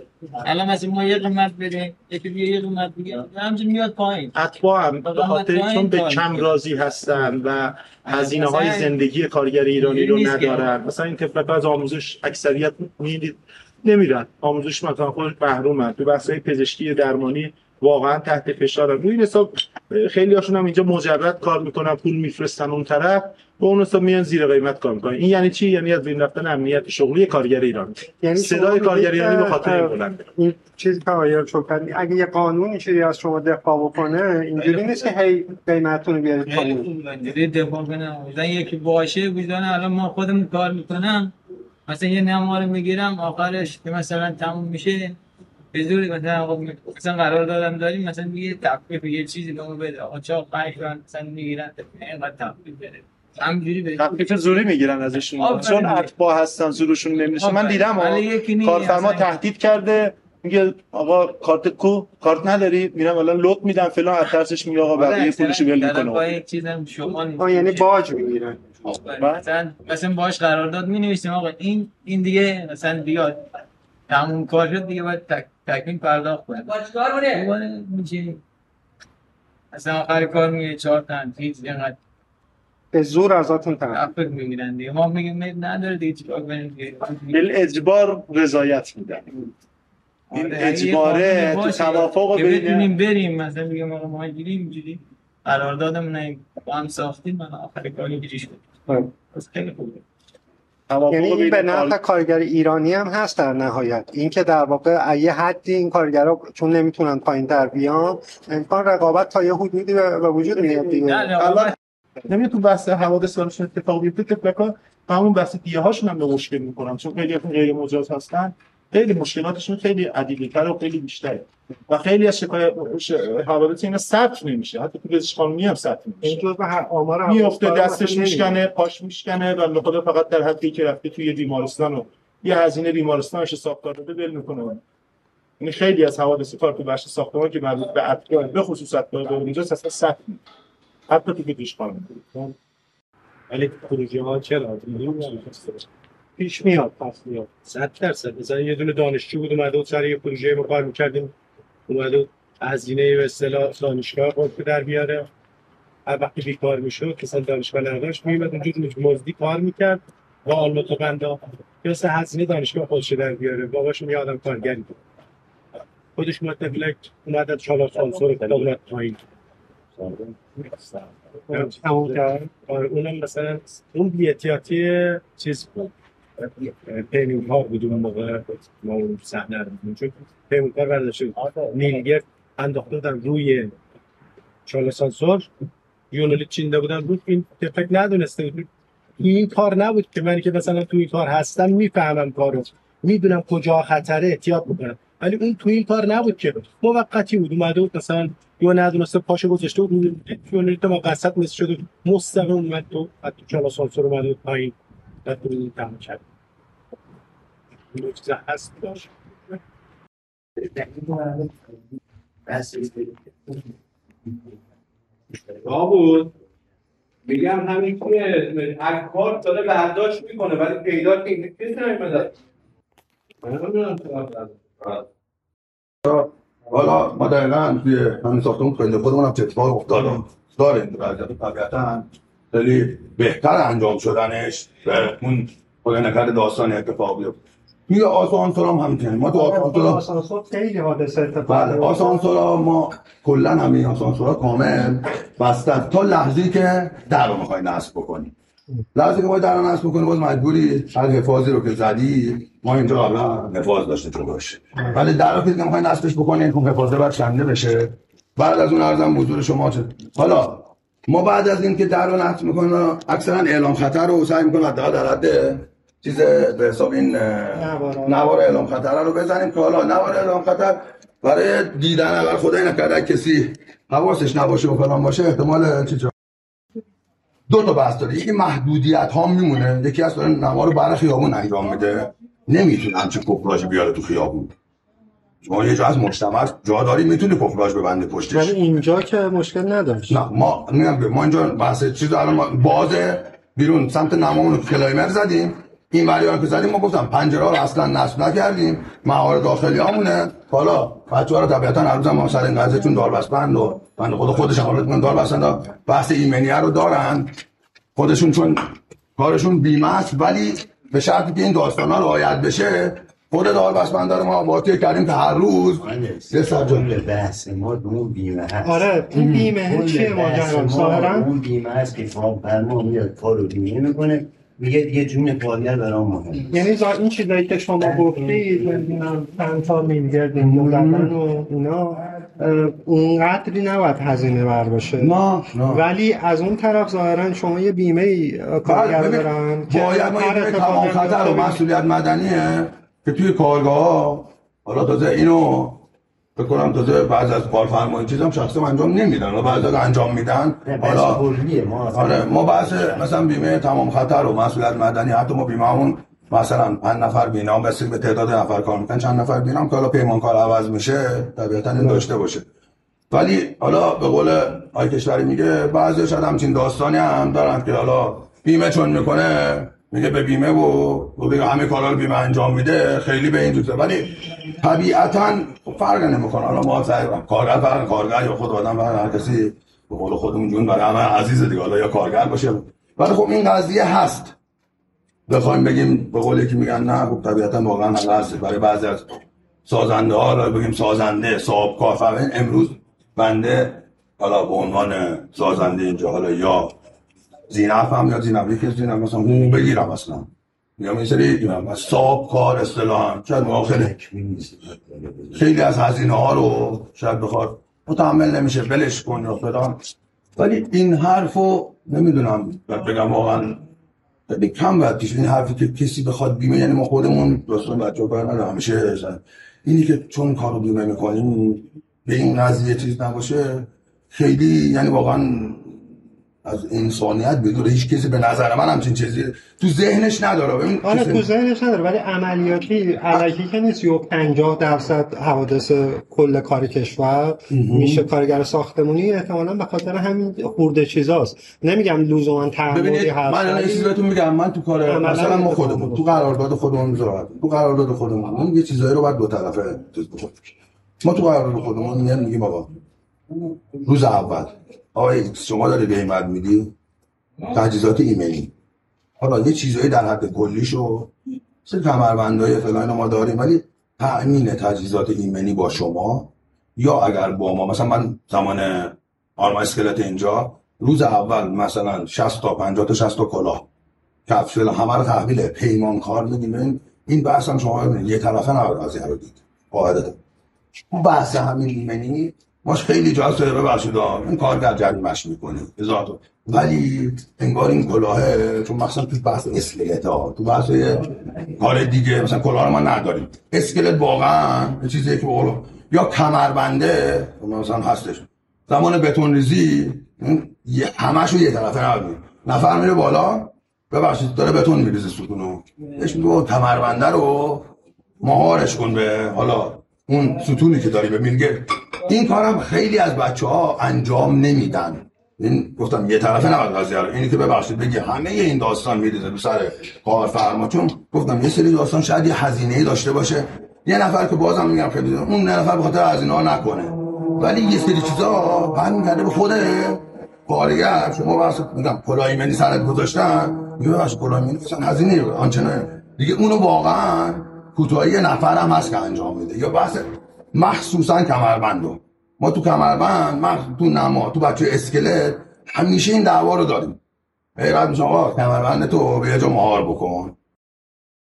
الان مثلا ما یه قیمت بدیم یکی دیگه یه قیمت دیگه همچنین میاد پایین. اتباع هم به خاطر چون به کم راضی هستن و هزینه های زندگی کارگر ایرانی رو ندارن. مثلا این تفلک از آموزش اکثریت می‌دید. نمیرن. آموزش مثلا خودش محرومن تو بحث های پزشکی درمانی واقعا تحت فشارن روی این حساب خیلی هاشون هم اینجا مجرد کار می‌کنن پول میفرستن اون طرف. به اون حساب میان زیر قیمت کار می‌کنن. این یعنی چی؟ یعنی از بین رفتن امنیت شغلی کارگر ایرانی یعنی صدای کارگر ایرانی به خاطر بلنده این چیزی که آقای شکر اگه یه قانون اینجوری از شما دفاع بکنه اینجوری نیست که هی قیمتتون رو بیارید پایین. اینجوری دفاع کنم. مثلا یکی باشه وجدان الان ما خودمون کار می‌کنم. مثلا یه نما رو می‌گیرم آخرش که مثلا تموم میشه به زوری مثلا آقا مثلا قرار دادم داریم مثلا یه تخفیف یه چیزی به ما بده. آقا چا پنج تومن مثلا می‌گیرن اینقدر تخفیف بده. همینجوری به تخفیف زوری می‌گیرن ازشون. چون اتباع هستن زورشون نمیشه من. دیدم نیست، کارفرما. تهدید کرده. میگه آقا کارت کو کارت نداری؟ میرم الان لط میدم فلان. از ترسش میگه آقا بقیه پولشو ول طرف با می‌کنه. آه یعنی باج می‌گیرن. مثلا مثلا باش قرارداد می نویسیم آقا. این این دیگه مثلا بیاد تموم کار شد دیگه باید تک تکمیل پرداخت کنه. دوباره میشه. مثلا آخر کار میگه چهار تا چیز اینقدر به زور ازتون تخفیف می‌گیرن دیگه. ما میگیم نداره دیگه چیکار کنیم دیگه؟ بل اجبار رضایت میدن این آره، اجباره تو توافق که بین بتونیم بریم. مثلا میگم آقا ما اینجوری اینجوری. قراردادمون با هم ساختیم من آخر کار اینجوری شد. یعنی این به نفع کار- کارگر ایرانی هم هست در نهایت. اینکه در واقع یه حدی این کارگرا چون نمی‌تونن پایین تر بیان امکان رقابت تا یه حدودی به وجود میاد دیگه. نمیاد تو بحث حوادث براشون اتفاق بیفته که بکن همون بحث دیه هاشون هم به مشکل می‌کنم چون خیلی غیر مجاز هستن. خیلی مشکلاتشون خیلی عدیدتر و خیلی بیشتره. و خیلی از شکایت حوادث اینا ثبت نمیشه. حتی تو پزشک قانونی هم ثبت این نمیشه جزء هر آمار میفته دستش میشکنه پاش میشکنه و خدا فقط در حدی که رفته توی بیمارستان و یه هزینه بیمارستانش حساب داده ول می‌کنه. یعنی خیلی از حوادث کار تو بخش ساختمان که مربوط به اتباع به خصوص اتباع به اونجاست اصلا ثبت نیست. حتی تو پزشک قانونی ولی پروژه ها چرا؟ پیش میاد پس میاد. صد درصد. مثلا یه دونه دانشجو بود اومده بود سر یه پروژه ما کار می‌کردیم. اومده بود هزینه به اصطلاح دانشگاه خود در بیاره. هر وقتی بیکار می‌شد مثلا دانشگاه نداشت. میومد اونجا مزدی کار می‌کرد. با آلموت و بندا که مثلا هزینه دانشگاه خودش در بیاره. باباش یه آدم کارگری بود. خودش متفلک اومد از چالا سانسور کتاب اومد پایین. تموم کرد. آره اونم مثلا اون بی‌احتیاطی چیز بود. بود اون موقع ما اون صحنه رو دیدیم چون پیمین کار برداشته نیلگر انداخته بودن روی چاله سانسور یونولیت چینده بودن بود. این تفک ندونسته بود. این کار نبود که من که مثلا تو این کار هستم می‌فهمم کارو. می‌دونم کجا خطره احتیاط می‌کنم. ولی اون تو این کار نبود که. موقتی بود. اومده بود مثلا یا ندونسته پاشو گذاشته بود. یونولیت ما قصد مثل شده. مستقیم اومد تو. حتی چالا سانسور اومده بود پایین. بعد تو این تمام کرد هست داشت بود میگم همین که از کار داره برداشت می‌کنه ولی پیدا که کسی نمیده حالا ما دقیقا توی همین ساختمون خیلی خودمون هم اتفاق افتاده؟ داره این وضعیت طبیعتا خیلی بهتر انجام شدنش به اون خدا نکرده داستان اتفاق بیفته توی آسانسور هم همینطوره. ما تو آسانسور آسانسور خیلی حادثه اتفاق بله میفته. آسانسورها ما کلا همین آسانسورها کامل بسته تا لحظی که در رو می‌خوای نصب بکنی. لحظه که باید در رو نصب بکنی باز مجبوری هر حفاظی رو که زدی ما اینجا قبلا حفاظ داشته جلوش ولی در رو که می‌خوای نصبش بکنی اون حفاظه باید کنده بشه. بعد از اون ارزم حضور شما چه حالا ما بعد از این که در رو نصب می‌کنیم اکثرا اعلام خطر رو سعی می‌کنیم حداقل در حد چیز به حساب این. نوار. اعلام خطر رو بزنیم که حالا نوار اعلام خطر برای دیدن اگر خدای نکرده کسی حواسش نباشه و فلان باشه احتمال چیز دو تا بحث داره. یکی محدودیت ها میمونه. یکی از داره نوار رو برای خیابون انجام میده. نمی‌تونه همچین کفراژی بیاره تو خیابون. شما یه جا از مجتمع جا داری می‌تونی کفراژ ببنده ولی پشتش اینجا که مشکل نداشت. نه ما میگم ما اینجا بحث چیز الان بازه بیرون سمت نمامون کلایمر زدیم. این وری که زدیم ما گفتم پنجره رو اصلا نصب نکردیم. مهار داخلی همونه. حالا بچه ها رو طبیعتا هر ما سر این قضیه چون داربستند و بنده خدا خودش هم حالت داربستند بحث ایمنیه رو دارن. خودشون چون کارشون بیمه است ولی به شرطی که این داستان ها رعایت بشه خود داربستمندار ما باطی کردیم که هر روز. یه سجاد کل بحث ما اون بیمه هست. آره این بیمه چیه ماجرا؟ ما ظاهرا اون بیمه هست که فرما میاد کار رو بیمه می‌کنه. میگه دیگه جون کارگر برام مهم یعنی این چیزایی که شما گفتید نمی‌دونم میلیارد این زدن و اینا اونقدری نباید هزینه بر باشه. نه نه. ولی از اون طرف ظاهرا شما یه بیمه کارگر بله، دارن باید ما یه اتفاقی تمام خطر و مسئولیت مدنیه. که توی کارگاه حالا تازه اینو فکر کنم تازه بعض از کارفرمایان چیزام شخصا انجام نمیدن. و بعضی از انجام میدن حالا ما آره ما بحث مثلا بیمه تمام خطر و مسئولیت مدنی حتی ما بیمه همون مثلا پنج نفر بینام بسیار به تعداد نفر کار می‌کنن چند نفر بینام که حالا پیمانکار عوض میشه طبیعتا این داشته باشه. ولی حالا به قول آی کشوری میگه بعضی شاید همچین داستانی هم دارن که حالا بیمه چون می‌کنه میگه به بیمه و بگه همه کارا رو بیمه انجام میده خیلی به این دوسته ولی طبیعتا فرق نمی‌کنه. حالا ما کارگر فرق کارگر یا خود آدم فرق هر کسی به قول خودمون جون برای همه عزیز دیگه. حالا یا کارگر باشه. ولی خب این قضیه هست. بخوایم بگیم به قول یکی میگن نه خب طبیعتا واقعا هست. برای بعضی از سازنده ها حالا بگیم سازنده صاحب کارفرما امروز بنده حالا به عنوان سازنده اینجا حالا یا زینف هم یا زینف یکی از زینف مثلا حقوق بگیرم اصلا. یا این سری صاحب کار اصطلاحا. شاید ما خیلی خیلی از هزینه ها رو شاید بخواد متحمل نمیشه بلش کن یا فلان. ولی این حرفو نمی‌دونم بگم واقعا خیلی کم باید پیش. این حرفی که کسی بخواد بیمه یعنی ما خودمون دوستان بچه کار نداره همیشه زن. اینی که چون کارو بیمه می‌کنیم به این قضیه چیز نباشه خیلی یعنی واقعا از انسانیت بدون هیچ کسی به نظر من همچین چیزی تو ذهنش نداره. ببین آره تو ذهنش نداره ولی عملیاتی علکی که نیست. یا 50 درصد حوادث کل کار کشور میشه کارگر ساختمونی. احتمالا به خاطر همین خورده چیزاست. نمیگم لزوما تعمدی هست من الان یه چیزی بهتون میگم. من تو کار مثلا ما خودمون. تو قرارداد خودمون می‌ذارم تو قرارداد خودمون. یه چیزایی رو باید دو طرفه. ما تو قرارداد خودمون میگیم آقا روز اول آقا شما داری قیمت میدی؟ تجهیزات ایمنی حالا یه چیزایی در حد کلیشو مثل کمربندای فلان ما داریم ولی تأمین تجهیزات ایمنی با شما یا اگر با ما مثلا من زمان آرما اسکلت اینجا روز اول مثلا 60 تا 50 تا 60 تا کلاه. فلان همه رو تحویل پیمانکار میدیم این این بحث هم شما یه طرفه نباید قضیه رو دید. قاعدتا بحث همین ایمنی ماش خیلی جاست داره ببخشید آه. این کارگر جریمش می‌کنه. هزار. ولی انگار این کلاهه چون مثلا تو بحث اسکلت ها تو بحث کار دیگه مثلا کلاه رو ما نداریم. اسکلت واقعا یه چیزیه که بقولو یا کمربنده مثلا هستش. زمان بتون ریزی یه- همشو یه طرفه نبودیم نفر میره بالا ببخشید داره بتون میریزه ستونو. بهش بابا کمربنده رو مهارش کن به حالا اون ستونی که داری ببین میگه. این کارم خیلی از بچه ها انجام نمیدن. این گفتم یه طرفه نباید قضیه رو اینی که ببخشید بگی همه این داستان میریزه رو سر کارفرما. چون گفتم یه سری داستان شاید یه هزینه داشته باشه. یه نفر که بازم میگم خیلی اون نفر به خاطر هزینه ها نکنه. ولی یه سری چیزا برمیگرده به خود کارگر. شما بحث میگم کلاه ایمنی سرت گذاشتن. میگه ببخشید کلاه ایمنی مثلا هزینه آنچنان دیگه اونو واقعا کوتاهی یه نفر هم هست که انجام میده. یا بحث مخصوصا کمربندو. ما تو کمربند من تو نما تو بچه اسکلت همیشه این دعوا رو داریم. غیرت میشه آقا کمربند تو به یه جا مهار بکن.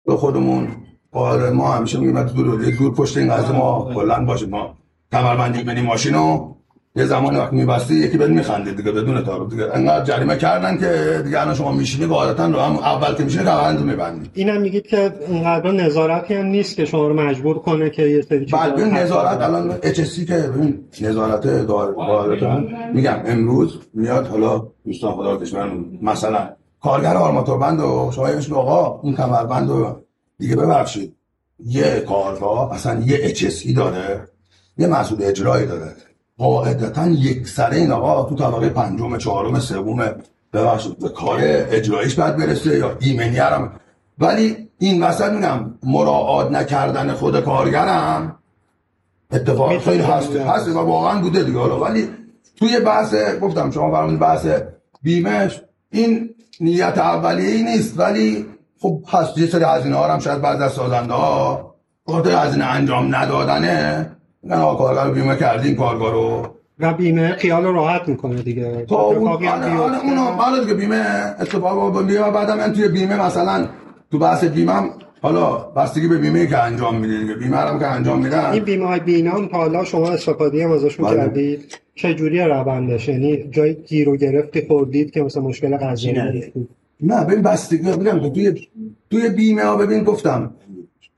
به خودمون آره ما همیشه میگیم تو دور دور پشت این قضیه ما کلا باشیم ما کمربندی ایمنی ماشینو یه زمانی وقتی میبستی یکی بهت میخندید دیگه بدون تعارف دیگه انقدر جریمه کردن که دیگه الان شما میشینی قاعدتا رو هم اول که میشینی کمربند میبندی. اینم میگید که اینقدر نظارتی هم نیست که شما رو مجبور کنه که یه سری چیزا بعد رو ببین نظارت الان HSC که ببین نظارت دار قاعدتا میگم امروز میاد حالا دوستان خدا کشور مثلا کارگر آرماتور بند و شما میگی آقا این کمربند رو دیگه ببخشید. یه کارگاه اصلا یه HSC داره یه مسئول اجرایی داره. قاعدتا یک سره این آقا تو طبقه پنجم چهارم سوم ببخشید به کار اجراییش باید برسه یا ایمنی هم ولی این وسط میگم مراعات نکردن خود کارگرم. اتفاق خیلی هست. هست و واقعا بوده دیگه. حالا ولی توی بحث گفتم شما فرمودید بحث بیمش این نیت اولیه ای نیست. ولی خب هست. یه سری هزینه ها هم شاید بعض از سازنده ها خاطر هزینه انجام ندادنه. آقا کارگر رو بیمه کردیم کارگاه رو. و بیمه خیال رو راحت می‌کنه دیگه. تا اون هم آره آره. اونو حالا دیگه بیمه اتفاق با بیمه بعدم من توی بیمه مثلا تو بحث بیمه حالا بستگی به بیمه که انجام میده دیگه. بیمه هم که انجام میدن. این بیمه های بینام تا حالا شما استفاده هم ازشون بله. کردید. چه جوری روندش؟ یعنی جای گیر و گرفتی خوردید که مثلا مشکل قضایی نه. نه ببین بستگی که توی توی بیمه ها ببین گفتم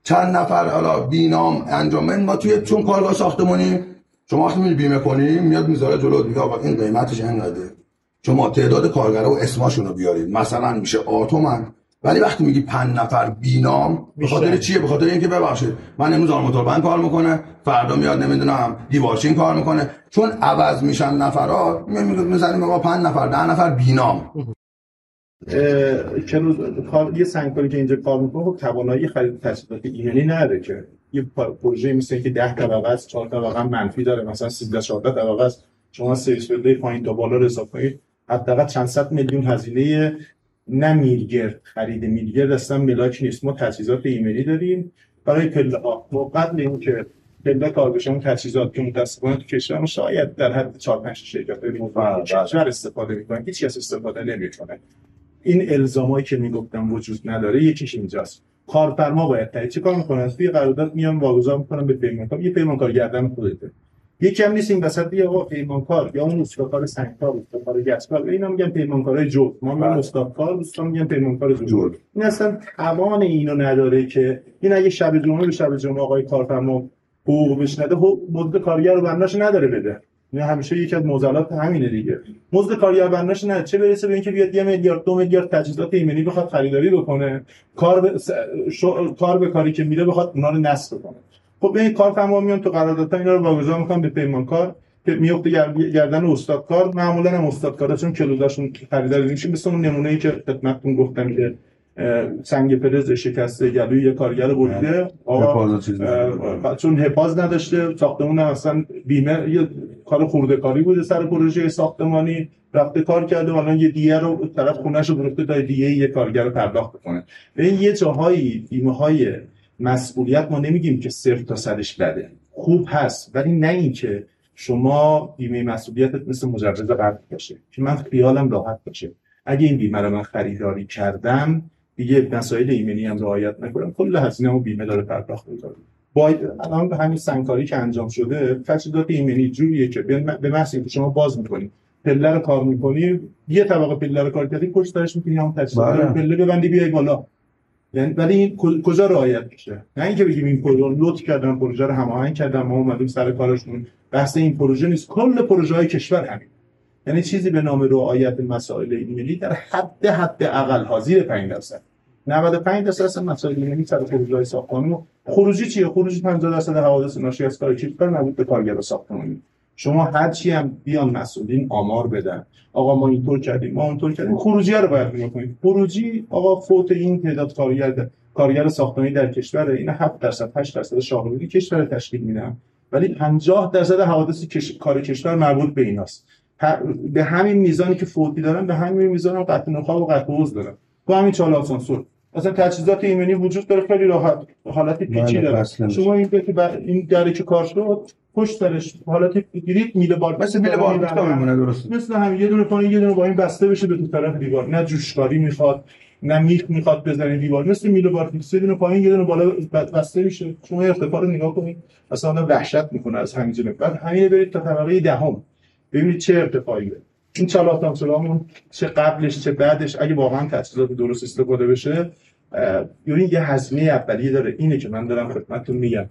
چند نفر حالا بینام انجام ما توی چون کارگاه ساختمانی شما وقتی میری بیمه کنی میاد می‌ذاره جلو میگه آقا این قیمتش اینقدره شما تعداد کارگرا و اسماشون رو بیارید. مثلا میشه آتومن. ولی وقتی میگی پنج نفر بینام به خاطر چیه؟ به خاطر اینکه ببخشید من امروز بند کار می‌کنه فردا میاد نمی‌دونم دیوارچین کار می‌کنه. چون عوض میشن نفرات می‌زنیم آقا پنج نفر ده نفر بینام. که روز کار یه سنگکاری که اینجا کار می‌کنه خب توانایی خرید تجهیزات ایمنی نداره که یه پروژه مثل که 10 طبقه است 4 طبقه منفی داره مثلا 13 14 طبقه است شما سرویس بده پایین تا بالا رو حساب کنید. حداقل چند صد میلیون هزینه نه میلگرد خرید میلگرد اصلا ملاک نیست. ما تجهیزات ایمنی داریم. برای پله ها ما قبل اینکه پله کار بشه اون تجهیزات که متاسفانه تو کشور شاید در حد 4 5 شرکت کشور استفاده می‌کنن هیچ کس استفاده نمی‌کنه. این الزامایی که می‌گفتم وجود نداره یکیش اینجاست. کارفرما باید تایید. چه کار می‌کنن؟ توی قرارداد میان واگذار می‌کنن به پیمانکار. یه پیمانکار گردن خودته. یکی هم نیست این وسط بیا آقا پیمانکار. یا اون استادکار سنگکار استادکار گسکار اینا میگن پیمانکارای جو ما میگیم استادکار دوستان میگن پیمانکار جو این اصلا توان اینو نداره که این اگه شب جمعه به شب جمعه آقای کارفرما حقوق بشنده مدت کارگر رو بنداش نداره بده. این همیشه یکی از معضلات همینه دیگه مزد بنداش نه چه برسه به اینکه بیاد یه میلیارد دو میلیارد تجهیزات ایمنی بخواد خریداری بکنه کار به. کار به کاری که میره بخواد اونا رو نصب کنه خب این کارفرما میان تو قراردادها اینا رو واگذار می‌کنن به پیمانکار که میفته گردن استادکار معمولا هم استادکارا چون کلوداشون خریداری میشه مثل اون نمونه‌ای که خدمتتون گفتم که سنگ پرز شکسته گلوی یه کارگر بریده آقا چون حفاظ نداشته ساختمون اصلا بیمه یه کار خورده کاری بوده سر پروژه ساختمانی. رفته کار کرده و الان یه دیگه رو طرف خونه‌شو برفته تا دیگه یه کارگر رو پرداخت بکنه. این یه جاهایی بیمه های مسئولیت ما نمیگیم که صفر تا صدش بده. خوب هست ولی نه اینکه شما بیمه مسئولیتت مثل مجوز قبل باشه که من خیالم راحت باشه. اگه این بیمه رو من خریداری کردم دیگه مسائل ایمنی هم رعایت نکنم. کل هزینه و بیمه داره پرداخت می‌کنه. باید الان به همین سنگکاری که انجام شده تجهیزات ایمنی جوریه که به محض اینکه شما باز می‌کنی پله رو کار می‌کنی یه طبقه پله رو کار کردی پشت سرش می‌تونی هم بله. پله ببندی بیای بالا. یعنی ولی این کجا رعایت میشه؟ نه اینکه بگیم این پروژه لطف کردن پروژه رو هماهنگ کردن ما اومدیم سر کارشون. بحث این پروژه نیست. کل پروژه های کشور همین یعنی چیزی به نام رعایت مسائل ایمنی در حد حد اقل حاضر 5 درصد. 95 درصد اصلا مسائل ایمنی سر های ساختمانی خروجی چیه؟ خروجی 50 درصد حوادث ناشی از کار کشور مربوط به کارگر ساختمانی. شما هر چی هم بیان مسئولین آمار بدن. آقا ما اینطور کردیم ما اونطور کردیم. خروجی رو باید نگاه کنید خروجی آقا فوت این تعداد کارگر کارگر ساختمانی در کشور این 7 درصد 8 درصد شاغلی کشور تشکیل میدن. ولی 50 درصد حوادث کش... کار کشور مربوط به ایناست. به همین میزانی که فوتی دارن به همین میزان قطع نخاع و قطع عضو دارن. با همین چال آسانسور اصلا تجهیزات ایمنی وجود داره خیلی راحت. حالت پیچی داره. شما این که این دره که کار شد پشت سرش حالت گیرید میله بار مثل میله بار میمونه درست مثل همین یه دونه پایین یه دونه با این بسته بشه به تو طرف دیوار. نه جوشکاری می‌خواد نه میخ می‌خواد بزنه دیوار. مثل میله بار فیکس یه دونه پایین یه دونه بالا بسته میشه. شما ارتفاع رو نگاه کنید. اصلا وحشت می‌کنه از همین جنب. بعد همین برید تا طبقه دهم. ببینید چه ارتفاعی داره. این چالات همون چه قبلش چه بعدش اگه واقعا تجهیزات درست استفاده بشه یعنی یه هزینه اولیه داره. اینه که من دارم خدمتتون میگم.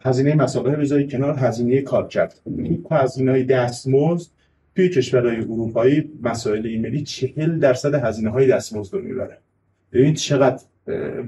هزینه مسابقه بذارید کنار هزینه کار کرد این هزینه های دستمزد توی کشورهای اروپایی مسائل ایمنی چهل درصد هزینه های دستمزد رو می‌بره. ببینید چقدر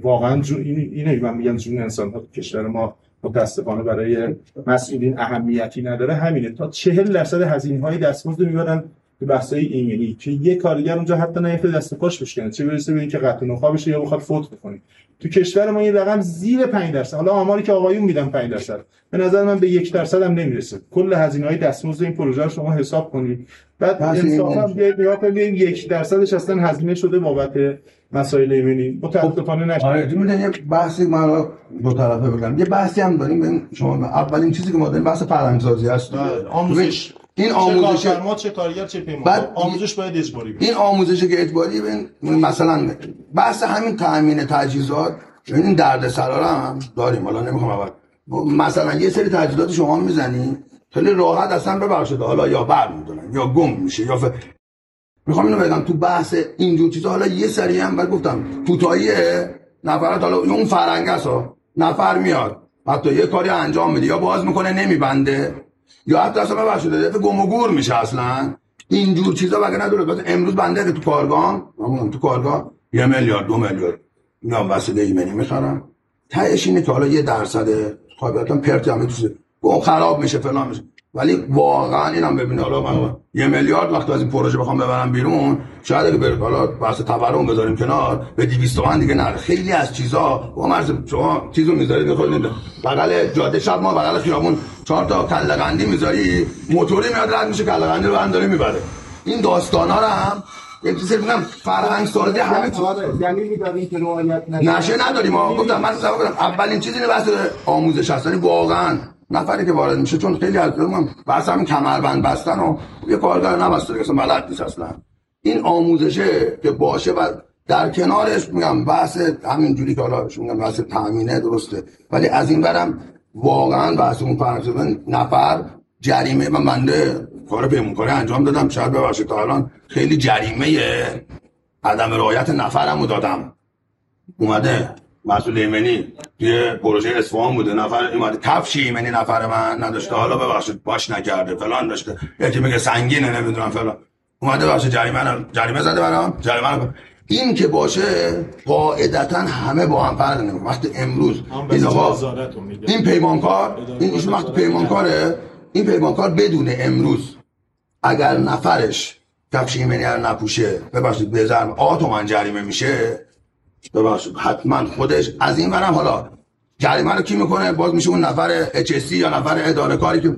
واقعا جو این اینه من میگم جون انسان ها کشور ما متاسفانه برای مسئولین اهمیتی نداره. همینه. تا چهل درصد هزینه های دستمزد می‌برن تو بحثای ایمنی که یه کارگر اونجا حتی نیفته دست پاش بشکنه. چه برسه به اینکه قطع نخا بشه یا بخواد فوت بکنه تو کشور ما این رقم زیر 5 درصد. حالا آماری که آقایون میدن 5 درصد. به نظر من به یک درصد هم نمی‌رسه. کل هزینه های دستمزد این پروژه رو شما حساب کنید. بعد انصافا بیاید نگاه کنید یک درصدش اصلا هزینه شده بابت مسائل ایمنی. متاسفانه نشه آره یه بحثی ما دو طرفه بگم یه بحثی هم داریم شما اولین چیزی که ما داریم بحث فرهنگسازی هست. آموزش. این آموزش ما چه کارگر چه پیمان بعد آموزش باید اجباری این آموزش که اجباری بین مثلا بحث همین تامین تجهیزات این درد سرا هم داریم. حالا نمی‌خوام اول. مثلا یه سری تجهیزات شما می‌زنی خیلی راحت اصلا ببخشید. حالا یا برمیدونن یا گم میشه یا ف... می‌خوام اینو بگم تو بحث اینجور چیزا. حالا یه سری هم بعد گفتم توتایی نفرات حالا اون فرنگ است نفر میاد. حتی یه کاری انجام میده. یا باز می‌کنه نمیبنده. یا حتی اصلا ببخشید دفعه گم و گور میشه اصلا. اینجور چیزا بگه نداره. امروز بنده که تو کارگاه من تو کارگاه. یه میلیارد دو میلیارد. میام وسیله ایمنی می‌خرم تهش اینه که حالا یه درصد قابلیتم پرت همه تو خراب میشه فلان میشه. ولی واقعا اینم ببین حالا من یه میلیارد وقتی از این پروژه بخوام ببرم بیرون شاید اگه بره حالا بحث تورم بذاریم کنار به 200 تومن دیگه نره. خیلی از چیزا با مرز شما چیزو می‌ذارید بخورید بغل جاده شب ما بغل خیابون چهار تا کله قندی می‌ذاری موتوری میاد رد میشه کله قندی رو برداره می‌بره. این داستانا رو هم یه چیزی میگم فرهنگ سازی همه چیز دلیلی داری که رعایت نشه نداریم ما گفتم من سوال کنم اولین چیزی بحث آموزش هست. یعنی واقعا نفری که وارد میشه چون خیلی از من بحث همین کمربند بستن و یه کارگر نبسته که اصلا بلد نیست اصلا. این آموزشه که باشه و در کنارش میگم بحث همین جوری که حالا میگم بحث تامینه درسته. ولی از این برم واقعا بحث اون فرض نفر جریمه من بنده کار پیمونکاری انجام دادم. شاید ببخشید تا الان خیلی جریمه عدم رعایت نفرمو دادم. اومده؟ مسئول ایمنی؟ توی پروژه اصفهان بوده. نفر اومده کفش ایمنی نفر من نداشته. حالا ببخشید باش نکرده فلان داشته. یکی میگه سنگینه نمی‌دونم فلان. اومده ببخشید جریمه جریمه زده برام. جریمه رو- این که باشه قاعدتا همه با هم فرق نمی‌کنه. وقتی امروز این آقا. این پیمانکار این ایشون وقتی پیمانکاره. این پیمانکار بدونه امروز اگر نفرش کفش ایمنی رو نپوشه ببخشید به ضرب آتومن جریمه میشه ببخشید حتما خودش از این برم حالا جریمه رو کی می‌کنه؟ باز میشه اون نفر HSC یا نفر اداره کاری که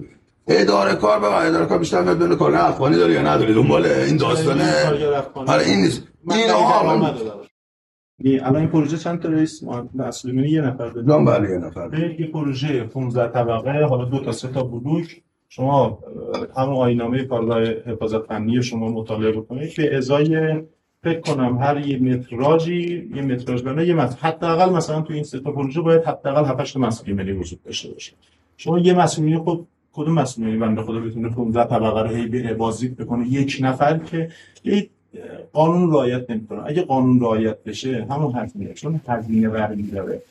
اداره کار بابا اداره کار بیشتر میاد بین کارگر افغانی داره یا نداره دنبال این داستانه. آره این نیست. من این آقا الان. این- الان این پروژه چند تا رئیس؟ مسئولینی یه نفر جان بله یه نفر به یه پروژه 15 طبقه حالا دو تا سه تا بلوک. شما همون آینامه کارگاه حفاظت فنی شما مطالعه بکنید. به ازای فکر کنم هر یه متراژی یه متراژ بنا یه متر. حداقل مثلا تو این سه تا پروژه باید حداقل 7 8 تا مسئول ملی وجود داشته باشه. شما یه مسئولی خب کدوم مسئولی بنده خدا بتونه 15 طبقه رو هی بره بازدید بکنه؟ یک نفر که قانون رعایت نمی‌کنه. اگه قانون رعایت بشه همون هزینه. چون هزینه برمیداره.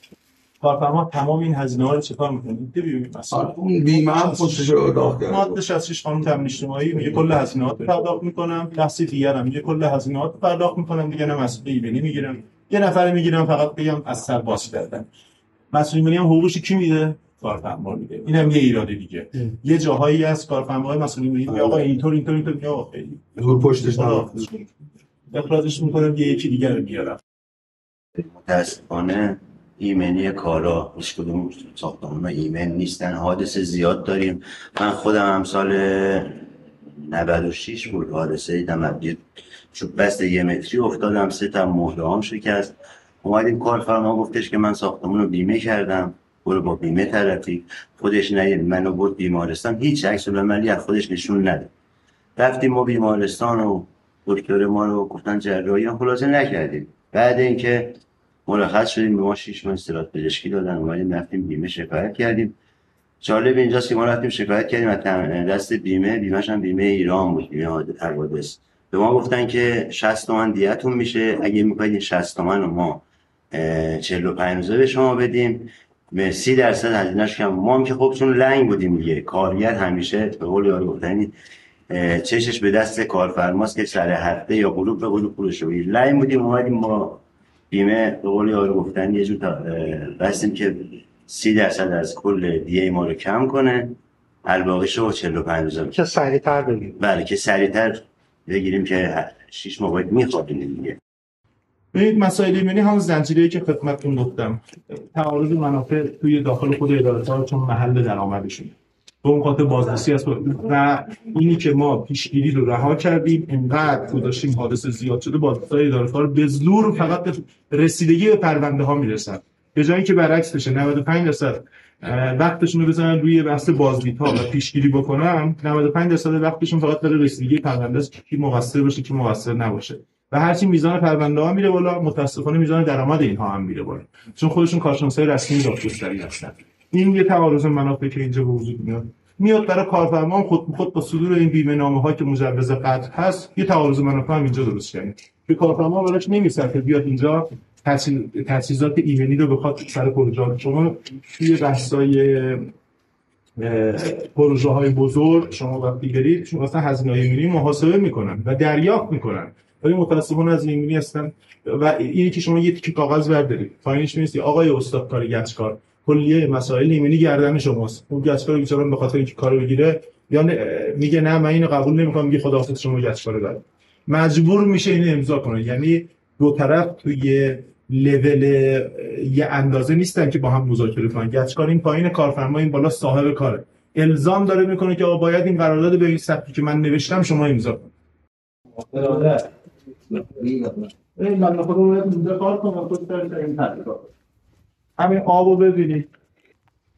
کارفرما تمام این هزینه ها رو چکار می‌کنه؟ ببینید مثلا آره، اون بیمه هم خودش رو داغ کرده. ماده 66 قانون تامین اجتماعی میگه کل هزینه‌هات رو پرداخت می‌کنم. شخصی دیگر هم میگه کل هزینه‌هات رو پرداخت می‌کنم. دیگه نه مسئول ایمنی می‌گیرم. یه نفر می‌گیرم فقط بگم از سر باز کردن. مسئول ایمنی هم حقوقش کی میده؟ کارفرما میده. اینم یه ایراد دیگه. یه جاهایی از کارفرماهای مسئول ایمنی میگه آقا اینطور اینطور اینطور میگه آقا خیلی. دور پشتش نرفت. اخراجش می‌کنم یه یکی دیگر رو میارم. متاسفانه ایمنی کارا هیچ کدوم ساختمان ایمن نیستن حادثه زیاد داریم. من خودم هم سال 96 بود حادثه دیدم چوب بست یه متری افتادم سه تا مهره شکست. اومدیم کارفرما گفتش که من ساختمون رو بیمه کردم برو با بیمه طرفی. خودش نه منو برد بیمارستان هیچ عکس العملی از خودش نشون نده رفتیم ما بیمارستان و دکتر ما رو گفتن جراحی هم خلاصه نکردیم. بعد اینکه مرخص شدیم به ما شیش ماه استراحت پزشکی دادن اومدیم رفتیم بیمه شکایت کردیم. جالب اینجاست که ما رفتیم شکایت کردیم از دست بیمه بیمهش هم بیمه ایران بود بیمه حوادث. به ما گفتن که 60 تومن دیتون میشه اگه می‌خواید این 60 تومن رو ما اه، 45 روزه به شما بدیم. 30 درصد هزینه‌اش کم ما هم که خب چون لنگ بودیم دیگه کارگر همیشه به قول یارو گفتنی چشش به دست کارفرماست که سر هفته یا قلوب به قلوب پولش رو لنگ بودیم اومدیم ما بیمه به قول یارو گفتن یه جور بستیم که سی درصد از کل دیه ما رو کم کنه. الباقیش رو 45 روزه که سریعتر بگیم بله که سریعتر بگیریم که شیش ماه باید میخوابیم دیگه. ببینید مسائل ایمنی هم زنجیره که خدمتتون گفتم. تعارض منافع توی داخل خود ادارات ها چون محل درآمدشونه. به اون خاطر بازرسی است و اینی که ما پیشگیری رو رها کردیم اینقدر گذاشتیم حادثه زیاد شده بازرسی اداره کار به زور فقط به رسیدگی به پرونده ها می‌رسن. به جایی که برعکس بشه 95 درصد وقتشون رو بزنن روی بحث بازدیدها و پیشگیری بکنن 95 درصد وقتشون فقط برای رسیدگی پرونده است که مقصر باشه کی مقصر نباشه. و هرچی میزان پرونده ها میره بالا متاسفانه میزان درآمد اینها هم میره بالا. چون خودشون کارشناسای رسمی دادگستری هستن. این یه تعارض منافع که اینجا به وجود میاد. میاد برای کارفرما خود خود با صدور این بیمه نامه ها که مجوز قطع هست یه تعارض منافع هم اینجا درست کردیم که کارفرما براش نمیصرفه بیاد اینجا تجهیزات ایمنی رو بخواد سر پروژه. شما توی بحثای پروژه های بزرگ شما وقتی برید شما اصلا هزینه ایمنی محاسبه می‌کنن و دریافت می‌کنن. ولی متاسفانه از ایمنی هستن و اینی که شما یه تیکه کاغذ بردارید پایینش می‌نویسید آقای استاد کار گچکار کلیه مسائل ایمنی گردن شماست. اون گچکار بیچاره به خاطر اینکه کارو بگیره یا میگه نه من اینو قبول نمی‌کنم میگه خداحافظ شما گچکار داره مجبور میشه اینو امضا کنه. یعنی دو طرف توی لول یه اندازه نیستن که با هم مذاکره کنن. گچکار این پایین کارفرما این بالا صاحب کاره. الزام داره می‌کنه که آقا باید این قرارداد به این سبکی که من نوشتم شما امضا این من خودم کار کنم خود این همین آبو ببینید.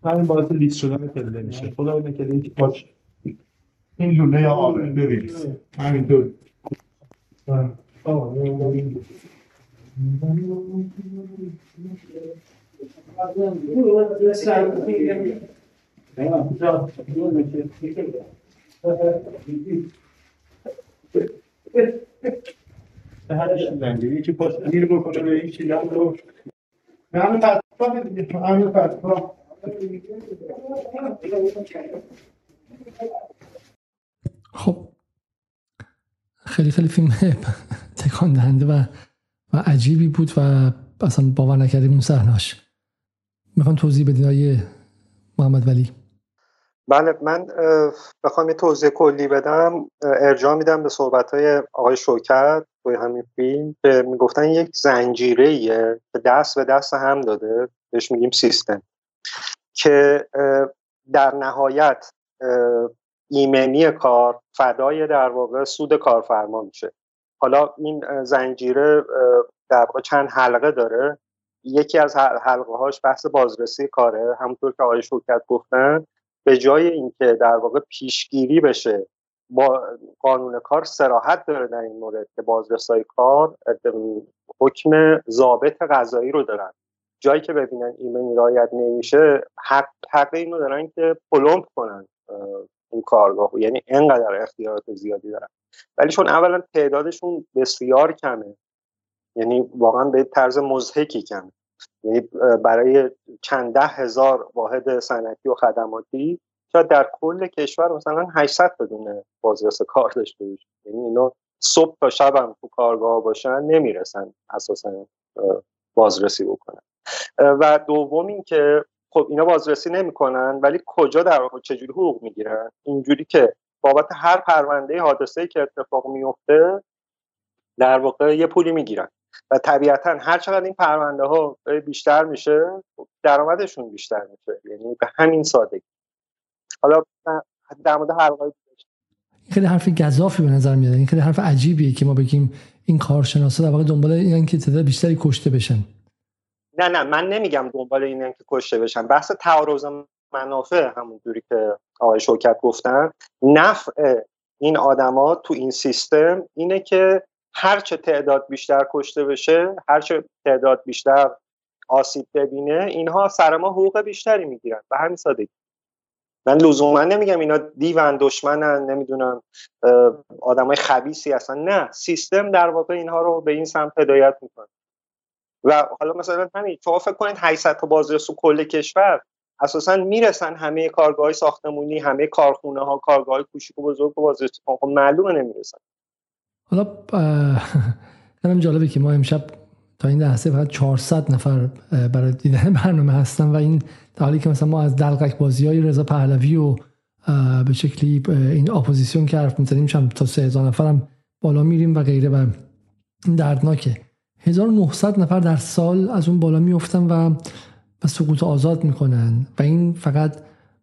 همین باعث لیست شدن پله میشه. خدا اینه که اینکه باش. این لوله آب ببینید. همین دو هرش میدن یکی پاس گیر بکنه به یکی لب رو خب. خیلی خیلی فیلم تکان دهنده و و عجیبی بود و اصلا باور نکردیم اون صحنه‌اش. می‌خوام توضیح بدین آیه محمد ولی. بله من بخوام یه توضیح کلی بدم. ارجاع میدم به صحبت های آقای شوکت. توی همین فیلم که می‌گفتن یک زنجیره که دست به دست هم داده بهش میگیم سیستم که در نهایت ایمنی کار فدای در واقع سود کارفرما میشه. حالا این زنجیره در واقع چند حلقه داره. یکی از حلقه هاش بحث بازرسی کاره. همونطور که آقای شوکت گفتن به جای اینکه در واقع پیشگیری بشه با قانون کار سراحت داره در این مورد که بازرسای کار حکم ضابط قضایی رو دارن. جایی که ببینن ایمنی رایت نمیشه حق, حق اینو دارن که پلمپ کنن اون کارگاه یعنی انقدر اختیارات زیادی دارن. ولی چون اولا تعدادشون بسیار کمه یعنی واقعا به طرز مزهکی کمه. یعنی برای چند ده هزار واحد صنعتی و خدماتی شاید در کل کشور مثلا 800 بدون بازرس کار داشته باشه. یعنی اینا صبح تا شب هم تو کارگاه باشن نمی‌رسن اساسا بازرسی بکنن. و دوم این که خب اینا بازرسی نمی‌کنن ولی کجا در چجوری حقوق می‌گیرن؟ اینجوری که بابت هر پرونده حادثه که اتفاق میفته در واقع یه پولی می‌گیرن. و طبیعتا هر چقدر این پرونده ها بیشتر میشه درآمدشون بیشتر میشه. یعنی به همین سادگی. حالا در مورد هر خیلی حرف گذافی به نظر میاد. این خیلی حرف عجیبیه که ما بگیم این کارشناسا در واقع دنبال اینن که تعداد بیشتری کشته بشن. نه نه من نمیگم دنبال اینن که کشته بشن. بحث تعارض منافع همونجوری که آقای شوکت گفتن نفع این آدما تو این سیستم اینه که هرچه تعداد بیشتر کشته بشه هرچه تعداد بیشتر آسیب ببینه اینها سر ما حقوق بیشتری می‌گیرن. به همین سادگی. من لزوما نمیگم اینا دیون دشمنن نمی‌دونم آدمای خبیسی هستن. نه سیستم در واقع اینها رو به این سمت هدایت می‌کنه. و حالا مثلا همین شما فکر کنید 800 تا بازرس کل کشور اساسا می‌رسن همه کارگاه های ساختمونی همه کارخونه ها کارگاه های کوچیک و بزرگ و بازرسی. خب معلومه نمی‌رسن. حالا هم جالبه که ما امشب تا این لحظه فقط 400 نفر برای دیدن برنامه هستن و این در حالی که مثلا ما از دلقک بازی های رضا پهلوی و به شکلی این اپوزیسیون که حرف می‌زنیم چند تا 3000 نفرم بالا میریم و غیره. و دردناکه. 1900 نفر در سال از اون بالا میفتن و و سقوط آزاد می‌کنن. و این فقط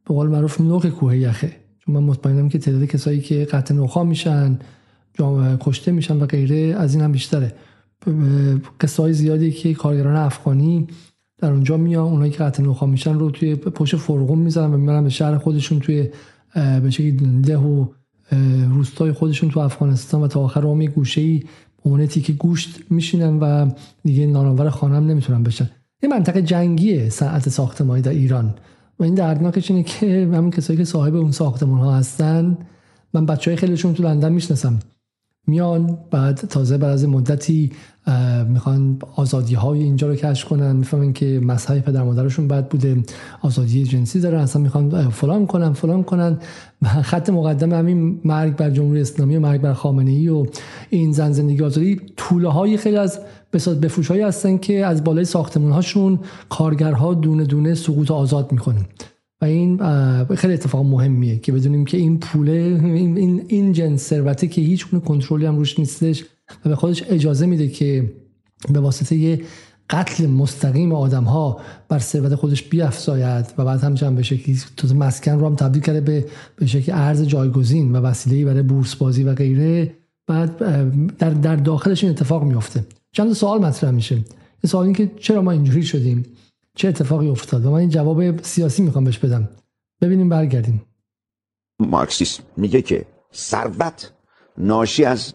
به قول معروف نوک کوه یخه. چون من مطمئنم که تعداد کسایی که قطع نخا میشن کشته میشن و غیره از این هم بیشتره. قصه های زیادی که کارگران افغانی در اونجا میان اونایی که قطع نخا میشن رو توی پشت فرقون می‌زنن و می‌برن به شهر خودشون توی به شکلی ده و روستای خودشون تو افغانستان و تا آخر رامی گوشه ای که گوشت میشینن و دیگه نانآور خانم نمی‌تونن بشن. یه منطقه جنگیه صنعت ساختمانی در ایران. و این دردناکش اینه که همین کسایی که صاحب اون ساختمان ها هستن من بچه های خیلیشون تو لندن می‌شناسم. میان بعد تازه بعد از مدتی می‌خوان آزادی های اینجا رو کشف کنن. می‌فهمن که مذهب پدر مادرشون بد بوده آزادی جنسی دارن اصلا می‌خوان فلان کنن فلان کنن. خط مقدم همین مرگ بر جمهوری اسلامی و مرگ بر خامنه ای و این زن زندگی آزادی طوله های خیلی از بفروش هایی هستن که از بالای ساختمون هاشون کارگرها دونه دونه سقوط آزاد می‌کنن. و این خیلی اتفاق مهمیه که بدونیم که این پوله این, این, جنس ثروتی که هیچ کنترلی هم روش نیستش و به خودش اجازه میده که به واسطه قتل مستقیم آدم ها بر ثروت خودش بیافزاید و بعد همچنان به شکلی تو مسکن رو هم تبدیل کرده به به شکل ارز جایگزین و وسیله برای بورس بازی و غیره. بعد در در داخلش این اتفاق میفته چند سوال مطرح میشه. سوال این که چرا ما اینجوری شدیم؟ چه اتفاقی افتاد و من این جواب سیاسی می‌خوام بهش بدم. ببینیم برگردیم. مارکسیسم میگه که ثروت ناشی از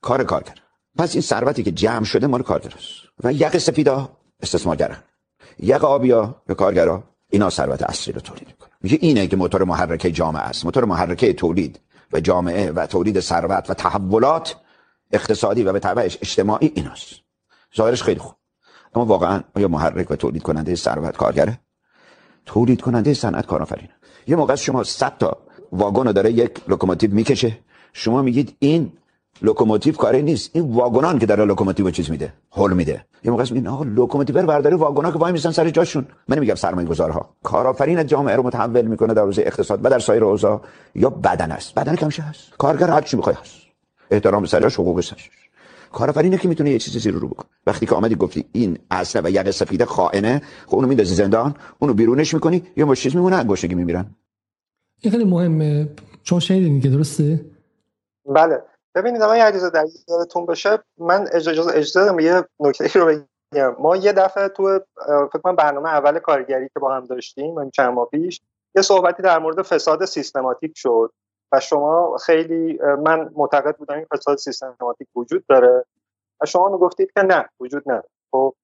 کار کارگر. پس این ثروتی که جمع شده مال کارگراست. و یق سفیدا استثمارگرن یق آبیا به کارگرا اینا ثروت اصلی رو تولید می‌کنه میگه اینه که موتور محرکه جامعه است. موتور محرکه تولید و جامعه و تولید ثروت و تحولات اقتصادی و به تبعش اجتماعی ایناست. ظاهرش خیلی خوب. اما واقعا آیا محرک و تولید کننده ثروت کارگره؟ تولید کننده صنعت کارآفرینه یه موقع شما 100 تا واگن داره یک لوکوموتیو می‌کشه. شما میگید این لوکوموتیو کاره‌ای نیست. این واگنان که داره لوکوموتیو چیز میده هول میده. یه موقع میگن آقا لوکوموتیو رو برداری واگنا که وای میسن سر جاشون. من نمیگم سرمایه گذارها کارآفرین جامعه رو متحول می‌کنه در حوزه اقتصاد و در سایر اوضاع. یا بدن است. بدن کمشه هست کارگر هر چی می‌خواد هست. احترام سرش حقوقش هست کارآفرینه که می‌تونه یه چیزی زیر رو بکنه. وقتی که آمدی گفتی این اصله و یقه سفیده خائنه خب اونو میندازی زندان اونو بیرونش می‌کنی یا با چیز میمونه گوشگی میمیرن این خیلی مهمه. چون شنیدین که درسته؟ بله. ببینید آقای علیزاده در یادتون بشه من اجازه اجازه دارم یه نکته رو بگم. ما یه دفعه تو فکر کنم برنامه اول کارگری که با هم داشتیم چند ماه پیش یه صحبتی در مورد فساد سیستماتیک شد. و شما خیلی من معتقد بودم این فساد سیستماتیک وجود داره و شما گفتید که نه وجود نداره. خب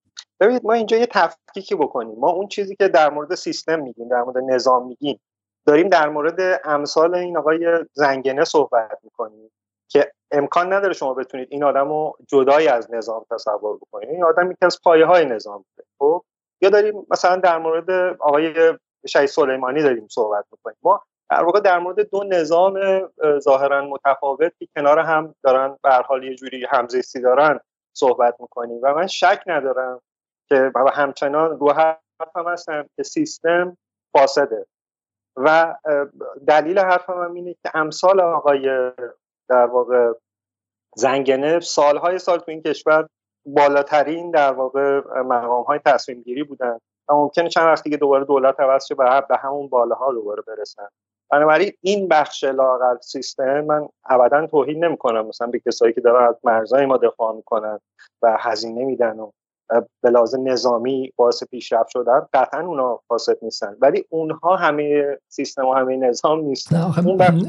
ببینید ما اینجا یه تفکیکی بکنیم. ما اون چیزی که در مورد سیستم میگیم در مورد نظام میگیم داریم در مورد امثال این آقای زنگنه صحبت می‌کنیم که امکان نداره شما بتونید این آدم رو جدای از نظام تصور بکنید. این آدم یکی از پایه های نظام بوده. خب یا داریم مثلا در مورد آقای شهید سلیمانی داریم صحبت می‌کنیم. ما در واقع در مورد دو نظام ظاهرا متفاوت که کنار هم دارن به حال یه جوری همزیستی دارن صحبت می‌کنیم. و من شک ندارم که همچنان رو حرفم هستم که سیستم فاسده. و دلیل حرفم هم اینه که امثال آقای در واقع زنگنه سالهای سال تو این کشور بالاترین در واقع مقام های تصمیم گیری بودن. و ممکنه چند وقتی که دوباره دولت عوض شه به همون بالاها دوباره برسن. بنابراین این بخش لاقل سیستم من ابدا توهین نمی‌کنم. مثلا به کسایی که دارن از مرزهای ما دفاع می‌کنن و هزینه میدن و به لازم نظامی باعث پیشرفت شدن قطعا اونا فاسد نیستن. ولی اونها همه سیستم و همه نظام نیستن.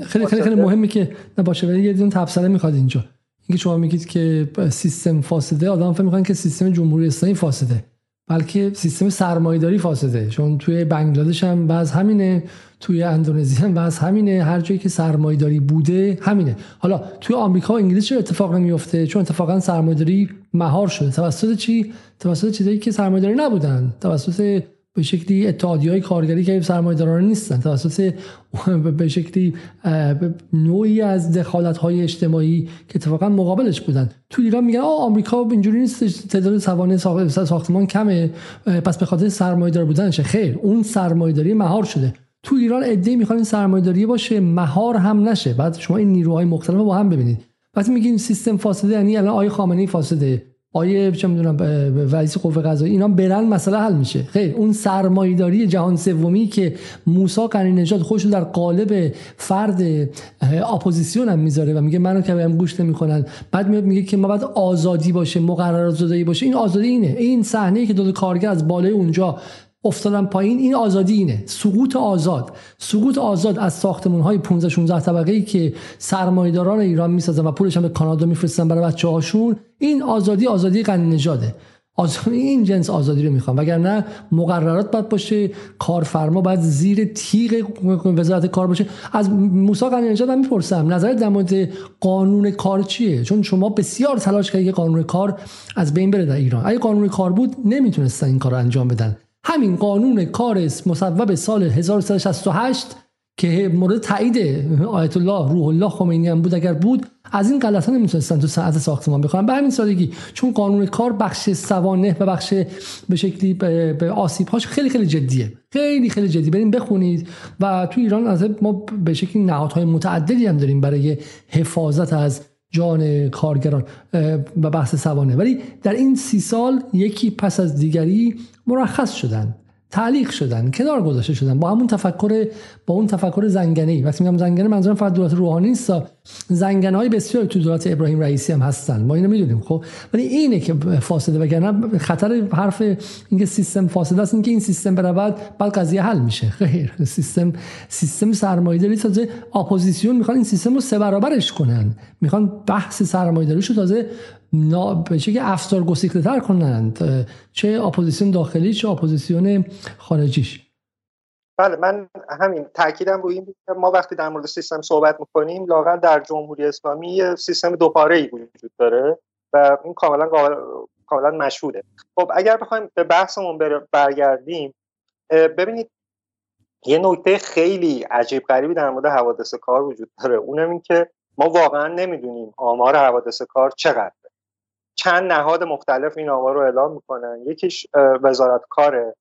خیلی خیلی خیلی مهمه که نباشه ولی یه دون تفسیر می‌خواد اینجا. اینکه شما میگید که سیستم فاسده آدم فکر می‌کنن که سیستم جمهوری اسلامی فاسده. بلکه سیستم سرمایه‌داری فاسده. چون توی بنگلادش هم بعض همینه توی اندونزی هم بعض همینه هر جایی که سرمایه‌داری بوده همینه. حالا توی آمریکا و انگلیس چه اتفاق نمیفته چون اتفاقا سرمایه‌داری مهار شده. توسط چی؟ توسط چیزایی که سرمایه‌داری نبودن. توسط به شکلی اتحادی های کارگری که سرمایه داران نیستن توسط به شکلی نوعی از دخالت های اجتماعی که اتفاقا مقابلش بودن. تو ایران میگن آ آمریکا اینجوری نیست تعداد سوانه ساختمان کمه پس به خاطر سرمایه دار بودنشه. خیر اون سرمایه داری مهار شده. تو ایران عده می‌خوان این سرمایه داری باشه مهار هم نشه. بعد شما این نیروهای مختلف با هم ببینید. وقتی میگین سیستم فاسده یعنی الان آیه خامنه‌ای فاسده. آیه چه می‌دونم رئیس قوه قضاییه اینا برن مسئله حل میشه. خیر اون سرمایه‌داری جهان سومی که موسی غنی نژاد خودش در قالب فرد اپوزیسیون هم می‌ذاره و میگه منو که بهم گوش نمی‌کنن. بعد میاد میگه که ما بعد آزادی باشه مقررات زدایی باشه. این آزادی اینه. این صحنه که دو کارگر از بالای اونجا افتادن پایین این آزادی اینه. سقوط آزاد. سقوط آزاد از ساختمون های 15 16 طبقه ای که سرمایه‌داران ایران می‌سازن و پولش هم به کانادا میفرستن برای بچه هاشون این آزادی آزادی غنی نژاده. این جنس آزادی رو می‌خوان وگرنه مقررات باید باشه کارفرما باید زیر تیغ وزارت کار باشه. از موسی قنی نژاد هم می‌پرسم نظر در مورد قانون کار چیه؟ چون شما بسیار تلاش کردید که قانون کار از بین بره در ایران. اگه قانون کار بود نمی‌تونستن این کار رو انجام بدن. همین قانون کار مصوب سال 1368 که مورد تایید آیت الله روح الله خمینی هم بود اگر بود از این غلطا نمی‌تونستن تو صنعت ساختمان بخوان. به همین سادگی چون قانون کار بخش سوانه و بخش به شکلی به آسیب هاش خیلی خیلی جدیه. خیلی خیلی جدی. بریم بخونید و تو ایران از ما به شکلی نهادهای متعددی هم داریم برای حفاظت از جان کارگران و بحث سوانه. ولی در این سی سال یکی پس از دیگری مرخص شدن تعلیق شدن کنار گذاشته شدن با همون تفکر با اون تفکر زنگنه ای وقتی میگم زنگنه منظورم فقط دولت روحانی نیست زنگنه های بسیار تو دولت ابراهیم رئیسی هم هستن. ما اینو می‌دونیم خب؟ ولی اینه که فاصله وگرنه خطر حرف اینکه سیستم فاصله است اینکه این سیستم برود بعد قضیه حل میشه. خیر. سیستم سیستم سرمایه‌داری تازه اپوزیسیون می‌خوان این سیستم رو سه برابرش کنن. می‌خوان بحث سرمایه‌داری رو تازه به که افسار گسیخته تر کنند چه اپوزیسیون داخلی چه اپوزیسیون خارجیش. بله من همین تاکیدم روی این ما وقتی در مورد سیستم صحبت می‌کنیم لااقل در جمهوری اسلامی سیستم دو پاره ای وجود داره و این کاملا کاملا مشهوده. خب اگر بخوایم به بحثمون برگردیم ببینید یه نکته خیلی عجیب غریبی در مورد حوادث کار وجود داره. اونم این که ما واقعا نمی‌دونیم آمار حوادث کار چقدر چند نهاد مختلف این آمار رو اعلام می‌کنن. یکیش وزارت کاره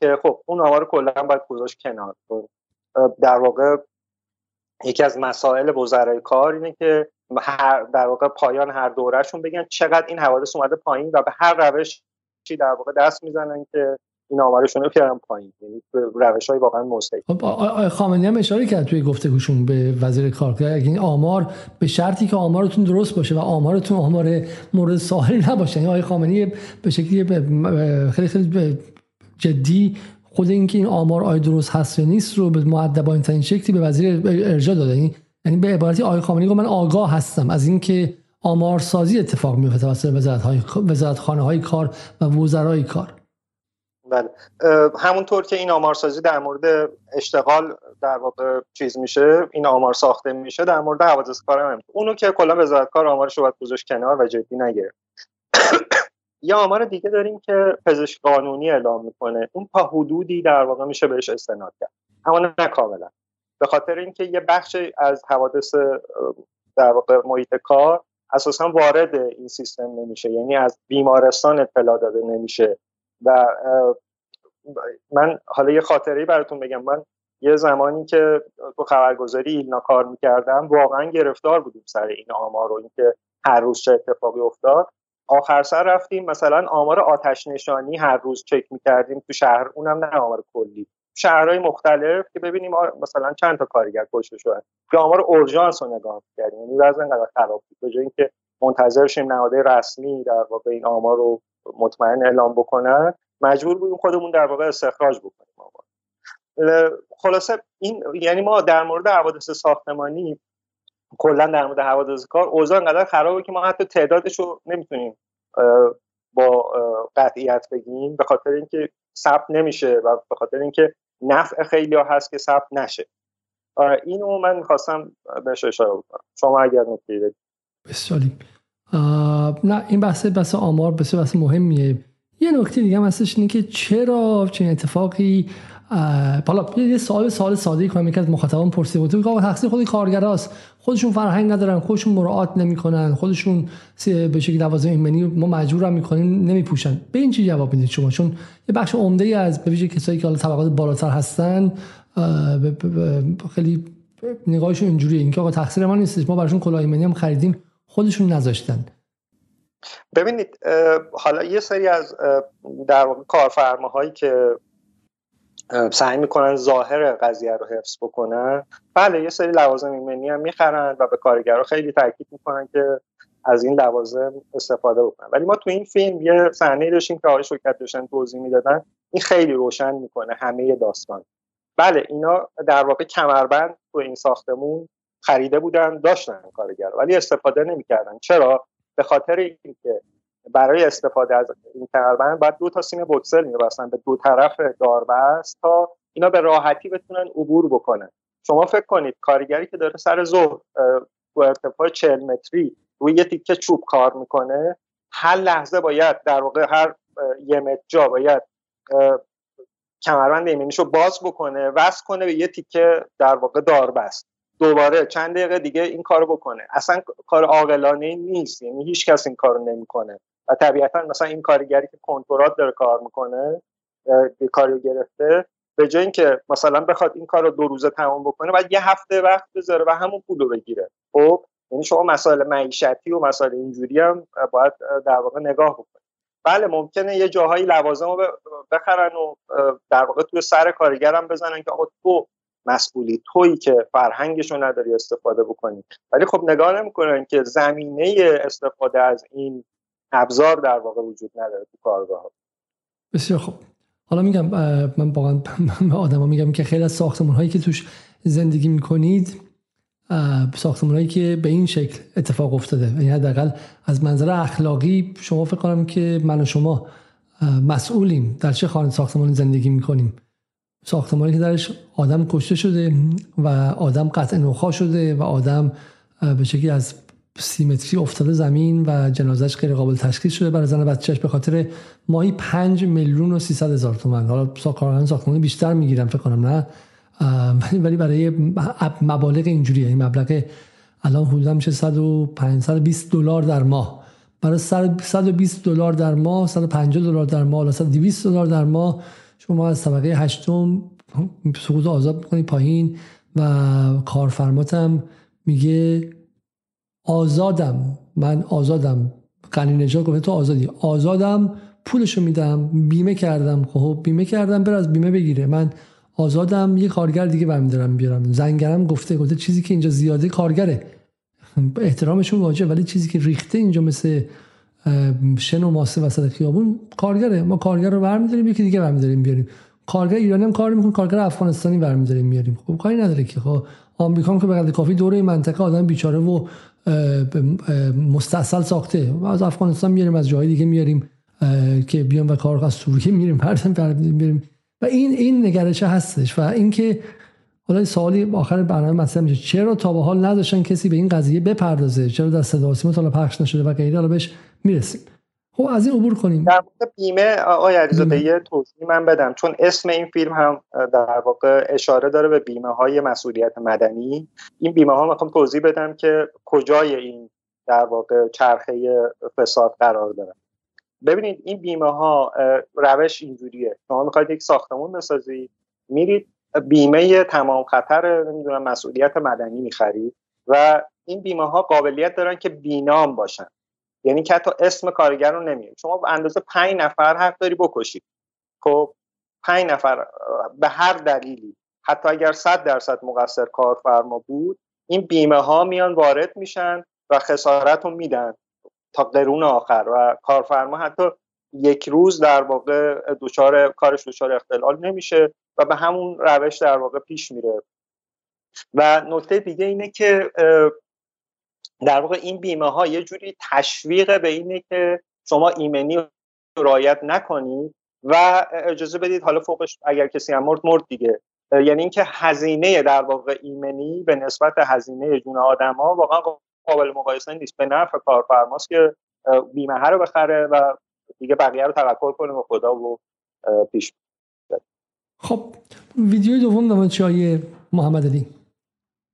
که خب اون آمار کلا باید گذاشت کنار. در واقع یکی از مسائل وزرای کار اینه که هر در واقع پایان هر دورهشون بگن چقدر این حوادث اومده پایین و به هر روش چی در واقع دست می‌زنن که این آمارشون رو بیارن پایین. یعنی روش های واقعا مستقیم خب خامنه‌ای هم اشاره کرد توی گفتگوشون به وزیر کار که این آمار به شرطی که آمارتون درست باشه و آمارتون آمار مورد ساحل نباشه. یعنی آقای خامنه‌ای به شکلی خیلی خیلی جدی خود اینکه این آمار آیا درست هست یا نیست رو به مؤدبانه ترین شکلی به وزیر ارجاع داده. یعنی, یعنی به عبارتی آقای خامنه‌ای گفت من آگاه هستم از اینکه آمارسازی اتفاق میفته توسط وزارت های وزارت خانه های کار و وزرای کار. بله. همونطور که این آمارسازی در مورد اشتغال در واقع چیز میشه این آمار ساخته میشه در مورد حوادث کار هم اونو که کلا وزارت کار آمارش رو باید گذاشت کنار و جدی نگرفت. یه آمار دیگه داریم که پزشک قانونی اعلام می‌کنه. اون تا حدودی در واقع میشه بهش استناد کرد. اما نه کاملا. به خاطر اینکه یه بخش از حوادث در واقع محیط کار اساسا وارد این سیستم نمیشه. یعنی از بیمارستان اطلاع داده نمیشه. و من حالا یه خاطری براتون بگم. من یه زمانی که تو خبرگزاری ایلنا کار می‌کردم واقعا گرفتار بودیم سر این آمار و اینکه هر روز چه اتفاقی افتاد. آخر سر رفتیم مثلا آمار آتش نشانی هر روز چک می‌کردیم تو شهر اونم نه آمار کلی. شهرهای مختلف که ببینیم مثلا چند تا کارگر کشته شدن. یا آمار اورژانس رو نگاه کردیم یعنی وضع انقدر خراب بود. به اینکه منتظر شیم نهادهای رسمی در واقع این آمار رو مطمئن اعلام بکنن مجبور بودیم خودمون در واقع استخراج بکنیم آمار. خلاصه این یعنی ما در مورد حوادث ساختمانی کلا در مورد حوادث کار اوضاع انقدر خرابه که ما حتی تعدادش رو نمی‌تونیم با قطعیت بگیم به خاطر اینکه ثبت نمیشه و به خاطر اینکه نفع خیلی ها هست که ثبت نشه. اینو من می‌خواستم بهش اشاره بکنم. شما اگر نکته بسیاری. نه این بحث بحث آمار بسیار بحث مهمیه. یه نکته دیگه هم هستش اینه که چرا چنین اتفاقی حالا یه سوال سوال ساده کنم یکی از مخاطبان پرسیده بود. که تقصیر خود کارگراست. خودشون فرهنگ ندارن خودشون مراعات نمی‌کنن خودشون به شکل لوازم ایمنی ما مجبورم می‌کنیم نمیپوشن. به این چی جواب می‌دید شما؟ چون یه بخش عمده ای از به کسایی که حالا طبقات بالاتر هستن خیلی نگاهشون اینجوریه. اینکه آقا تقصیر ما نیست ما براشون کلاه ایمنی هم خریدیم خودشون نذاشتن. ببینید حالا یه سری از در واقع کارفرماهایی که سعی می‌کنن ظاهر قضیه رو حفظ بکنن. بله یه سری لوازم ایمنی هم می‌خرن و به کارگرها خیلی تاکید می‌کنن که از این لوازم استفاده بکنن. ولی ما تو این فیلم یه صحنه داشتیم که آقای شوکت داشتن توضیح می‌دادن. این خیلی روشن می‌کنه همه داستان. بله اینا در واقع کمربند تو این ساختمون خریده بودن داشتن کارگر ولی استفاده نمی‌کردن. چرا؟ به خاطر اینکه برای استفاده از این کمربند باید دو تا سیم بوکسل میبستن به دو طرف داربست تا اینا به راحتی بتونن عبور بکنن. شما فکر کنید کارگری که داره سر ظهر تو ارتفاع 40 متری روی یه تیکه چوب کار می‌کنه هر لحظه باید در واقع هر یه متر جا باید کمربند ایمنیشو باز بکنه وصل کنه به یه تیکه در واقع داربست. دوباره چند دقیقه دیگه این کارو بکنه. اصلا کار عاقلانه نیست یعنی هیچ کس این کارو نمی‌کنه. و طبیعتا مثلا این کارگری که کنترات داره کار می‌کنه کاریو گرفته به جای اینکه مثلا بخواد این کار رو دو روزه تمام بکنه باید یه هفته وقت بذاره و همون پول رو بگیره. خب یعنی شما مسائل معیشتی و مسائل اینجوری هم باید در واقع نگاه بکنید. بله ممکنه یه جاهایی لوازم رو بخرن و در واقع توی سر کارگرم بزنن که آقا تو مسئولی تویی که فرهنگش نداری استفاده بکنی. ولی خب نگاه نمی‌کنن که زمینه استفاده از این ابزار در واقع وجود نداره تو کارگاه. بسیار خوب. حالا میگم من واقعا به آدما میگم که خیلی از ساختمون هایی که توش زندگی می‌کنید ساختمون هایی که به این شکل اتفاق افتاده. یعنی حداقل از منظر اخلاقی شما فکر کنم که من و شما مسئولیم در چه خانه ساختمانی زندگی می‌کنیم. ساختمانی که درش آدم کشته شده و آدم قطع نخا شده و آدم به شکلی از سیمتری افتاده زمین و جنازش غیر قابل تشخیص شده. برای زن بچهش به خاطر ماهی 5 میلیون و 300 هزار تومن حالا کارگران ساختمانی بیشتر می‌گیرم فکر کنم نه. ولی برای مبالغ اینجوری این مبلغ الان حدودا میشه 105 120 دلار در ماه. برای 120 دلار در ماه 150 دلار در ماه حالا 200 دلار در ماه. شما از طبقه هشتم سقوط آزاد می‌کنی پایین و کارفرماتم میگه آزادم. من آزادم. قنی نجات گفته تو آزادی. آزادم پولشو میدم بیمه کردم. خب بیمه کردم بر از بیمه بگیره. من آزادم یه کارگر دیگه برمیدارم بیارم. زنگرم گفته گفته چیزی که اینجا زیاده کارگره. احترامشون واجه ولی چیزی که ریخته اینجا مثل شن و ماسه وسط خیابون کارگره. ما کارگر رو برمیداریم یکی دیگه برمیداریم بیاریم. کارگر ایرانی هم کار می‌کنه کارگر افغانستانی برمیداریم میاریم خب کاری نداره که. خب آمریکا که به کافی دوره منطقه آدم بیچاره و مستصل ساخته. از افغانستان میاریم از جای دیگه میاریم که بیان و کار از سوریه میریم هر میریم. و این این نگرشه هستش. و اینکه حالا سوالی آخر برنامه مطرح میشه. چرا تا به حال نداشتن کسی به این قضیه بپردازه؟ چرا در صدا سیما پخش نشده و غیره؟ حالا بهش می‌رسیم. خب از این عبور کنیم. در مورد بیمه آقای علیزاده یه توضیح من بدم. چون اسم این فیلم هم در واقع اشاره داره به بیمه های مسئولیت مدنی. این بیمه ها می‌خوام توضیح بدم که کجای این در واقع چرخه فساد قرار داره. ببینید این بیمه ها روش اینجوریه. شما می‌خواید یک ساختمون بسازید میرید بیمه تمام خطر نمی‌دونم مسئولیت مدنی می‌خرید و این بیمه ها قابلیت دارن که بینام باشن. یعنی که حتی اسم کارگر رو نمیاد شما به اندازه پنج نفر حق داری بکشید خب پنج نفر به هر دلیلی حتی اگر صد درصد مقصر کارفرما بود این بیمه ها میان وارد میشن و خسارت رو میدن تا قرون آخر و کارفرما حتی یک روز در واقع دچار کارش دچار اختلال نمیشه و به همون روش در واقع پیش میره. و نکته دیگه اینه که در واقع این بیمه ها یه جوری تشویق به اینه که شما ایمنی رایت نکنید و اجازه بدید حالا فوقش اگر کسی هم مرد مرد دیگه. یعنی اینکه هزینه در واقع ایمنی به نسبت هزینه جون آدم ها واقعا قابل مقایسه نیست. به نفع کارفرماست که بیمه ها رو بخره و دیگه بقیه رو توکل کنه به خدا و پیش خب ویدیو دوم در محمد علی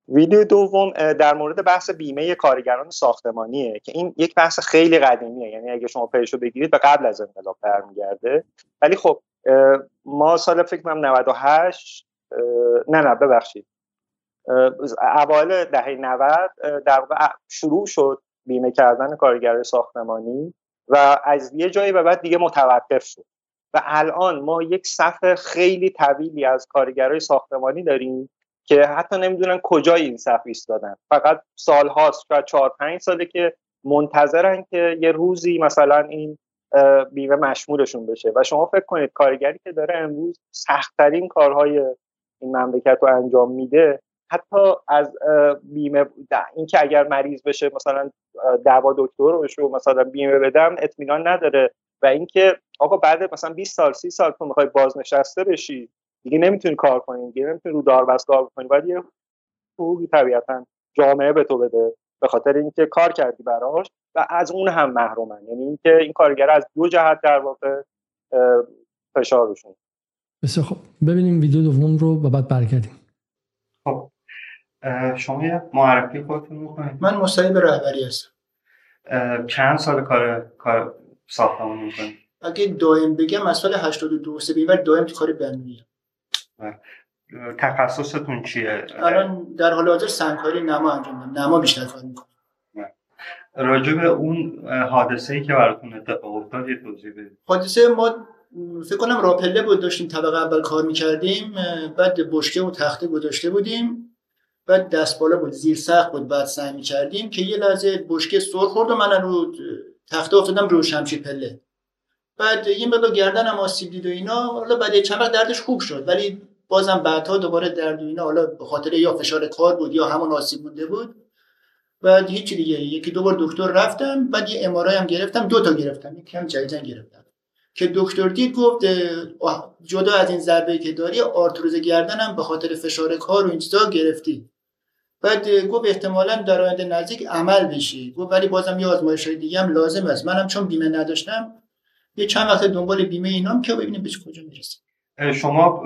ویدیو دوم در مورد بحث بیمه کارگران ساختمانیه که این یک بحث خیلی قدیمیه. یعنی اگه شما پیشو بگیرید به قبل از انقلاب برمیگرده. ولی خب ما سال فکر کنم 98 نه نه ببخشید. اوایل دهه 90 در واقع شروع شد بیمه کردن کارگر ساختمانی و از یه جایی به بعد دیگه متوقف شد. و الان ما یک صف خیلی طویلی از کارگرای ساختمانی داریم که حتی نمی‌دونن کجای این صف ایستادن. فقط سالهاست شاید چهار پنج ساله که منتظرن که یه روزی مثلا این بیمه مشمولشون بشه. و شما فکر کنید کارگری که داره امروز سختترین کارهای این مملکت رو انجام میده حتی از بیمه اینکه اگر مریض بشه مثلا دوا دکتر بشه و مثلا بیمه بدم اطمینان نداره. و اینکه آقا بعد مثلا 20 سال 30 سال تو می‌خوای بازنشسته بشی دیگه نمی‌تونی کار کنی دیگه نمی‌تونی رو داربست کار کنی باید یه حقوقی طبیعتا جامعه به تو بده به خاطر اینکه کار کردی براش و از اون هم محرومن. یعنی اینکه این کارگر از دو جهت در واقع فشارشون بسیار خب ببینیم ویدیو دوم رو و بعد برگردیم. خب شما یه معرفی خودتون می‌کنید؟ من مستعد رهبری هستم. چند سال کار کار ساختمون می‌کنید؟ اگه دائم بگم از سال 82 سه بیور دائم تو کار تخصصتون چیه؟ الان در حال حاضر سنگکاری نما انجام میدم نما بیشتر کار می‌کنم. راجع به اون حادثه ای که براتون اتفاق افتاد یه توضیح بدید. حادثه ما فکر کنم راپله بود داشتیم طبقه اول کار می‌کردیم بعد بشکه و تخته گذاشته بودیم بعد دست بالا بود زیر سخت بود بعد سعی می‌کردیم که یه لحظه بشکه سر خورد و من رو تخته افتادم رو شمشیر پله. بعد یه مقدار گردنم آسیب دید و اینا. حالا بعد چند وقت دردش خوب شد. ولی بازم بعدها دوباره درد و اینا حالا به خاطر یا فشار کار بود یا همون آسیب مونده بود. بعد هیچ دیگه. یکی دو بار دکتر رفتم بعد یه امارای هم گرفتم دو تا گرفتم. یکی هم جدیدن گرفتم. که دکتر دید گفت جدا از این ضربه که داری آرتروز گردنم به خاطر فشار کار و این گرفتی. بعد گفت احتمالا در آینده نزدیک عمل بشی. گفت ولی بازم یه آزمایش دیگه هم لازم است. منم چون بیمه نداشتم یه چند وقت دنبال بیمه اینام که ببینیم به کجا می‌رسیم. شما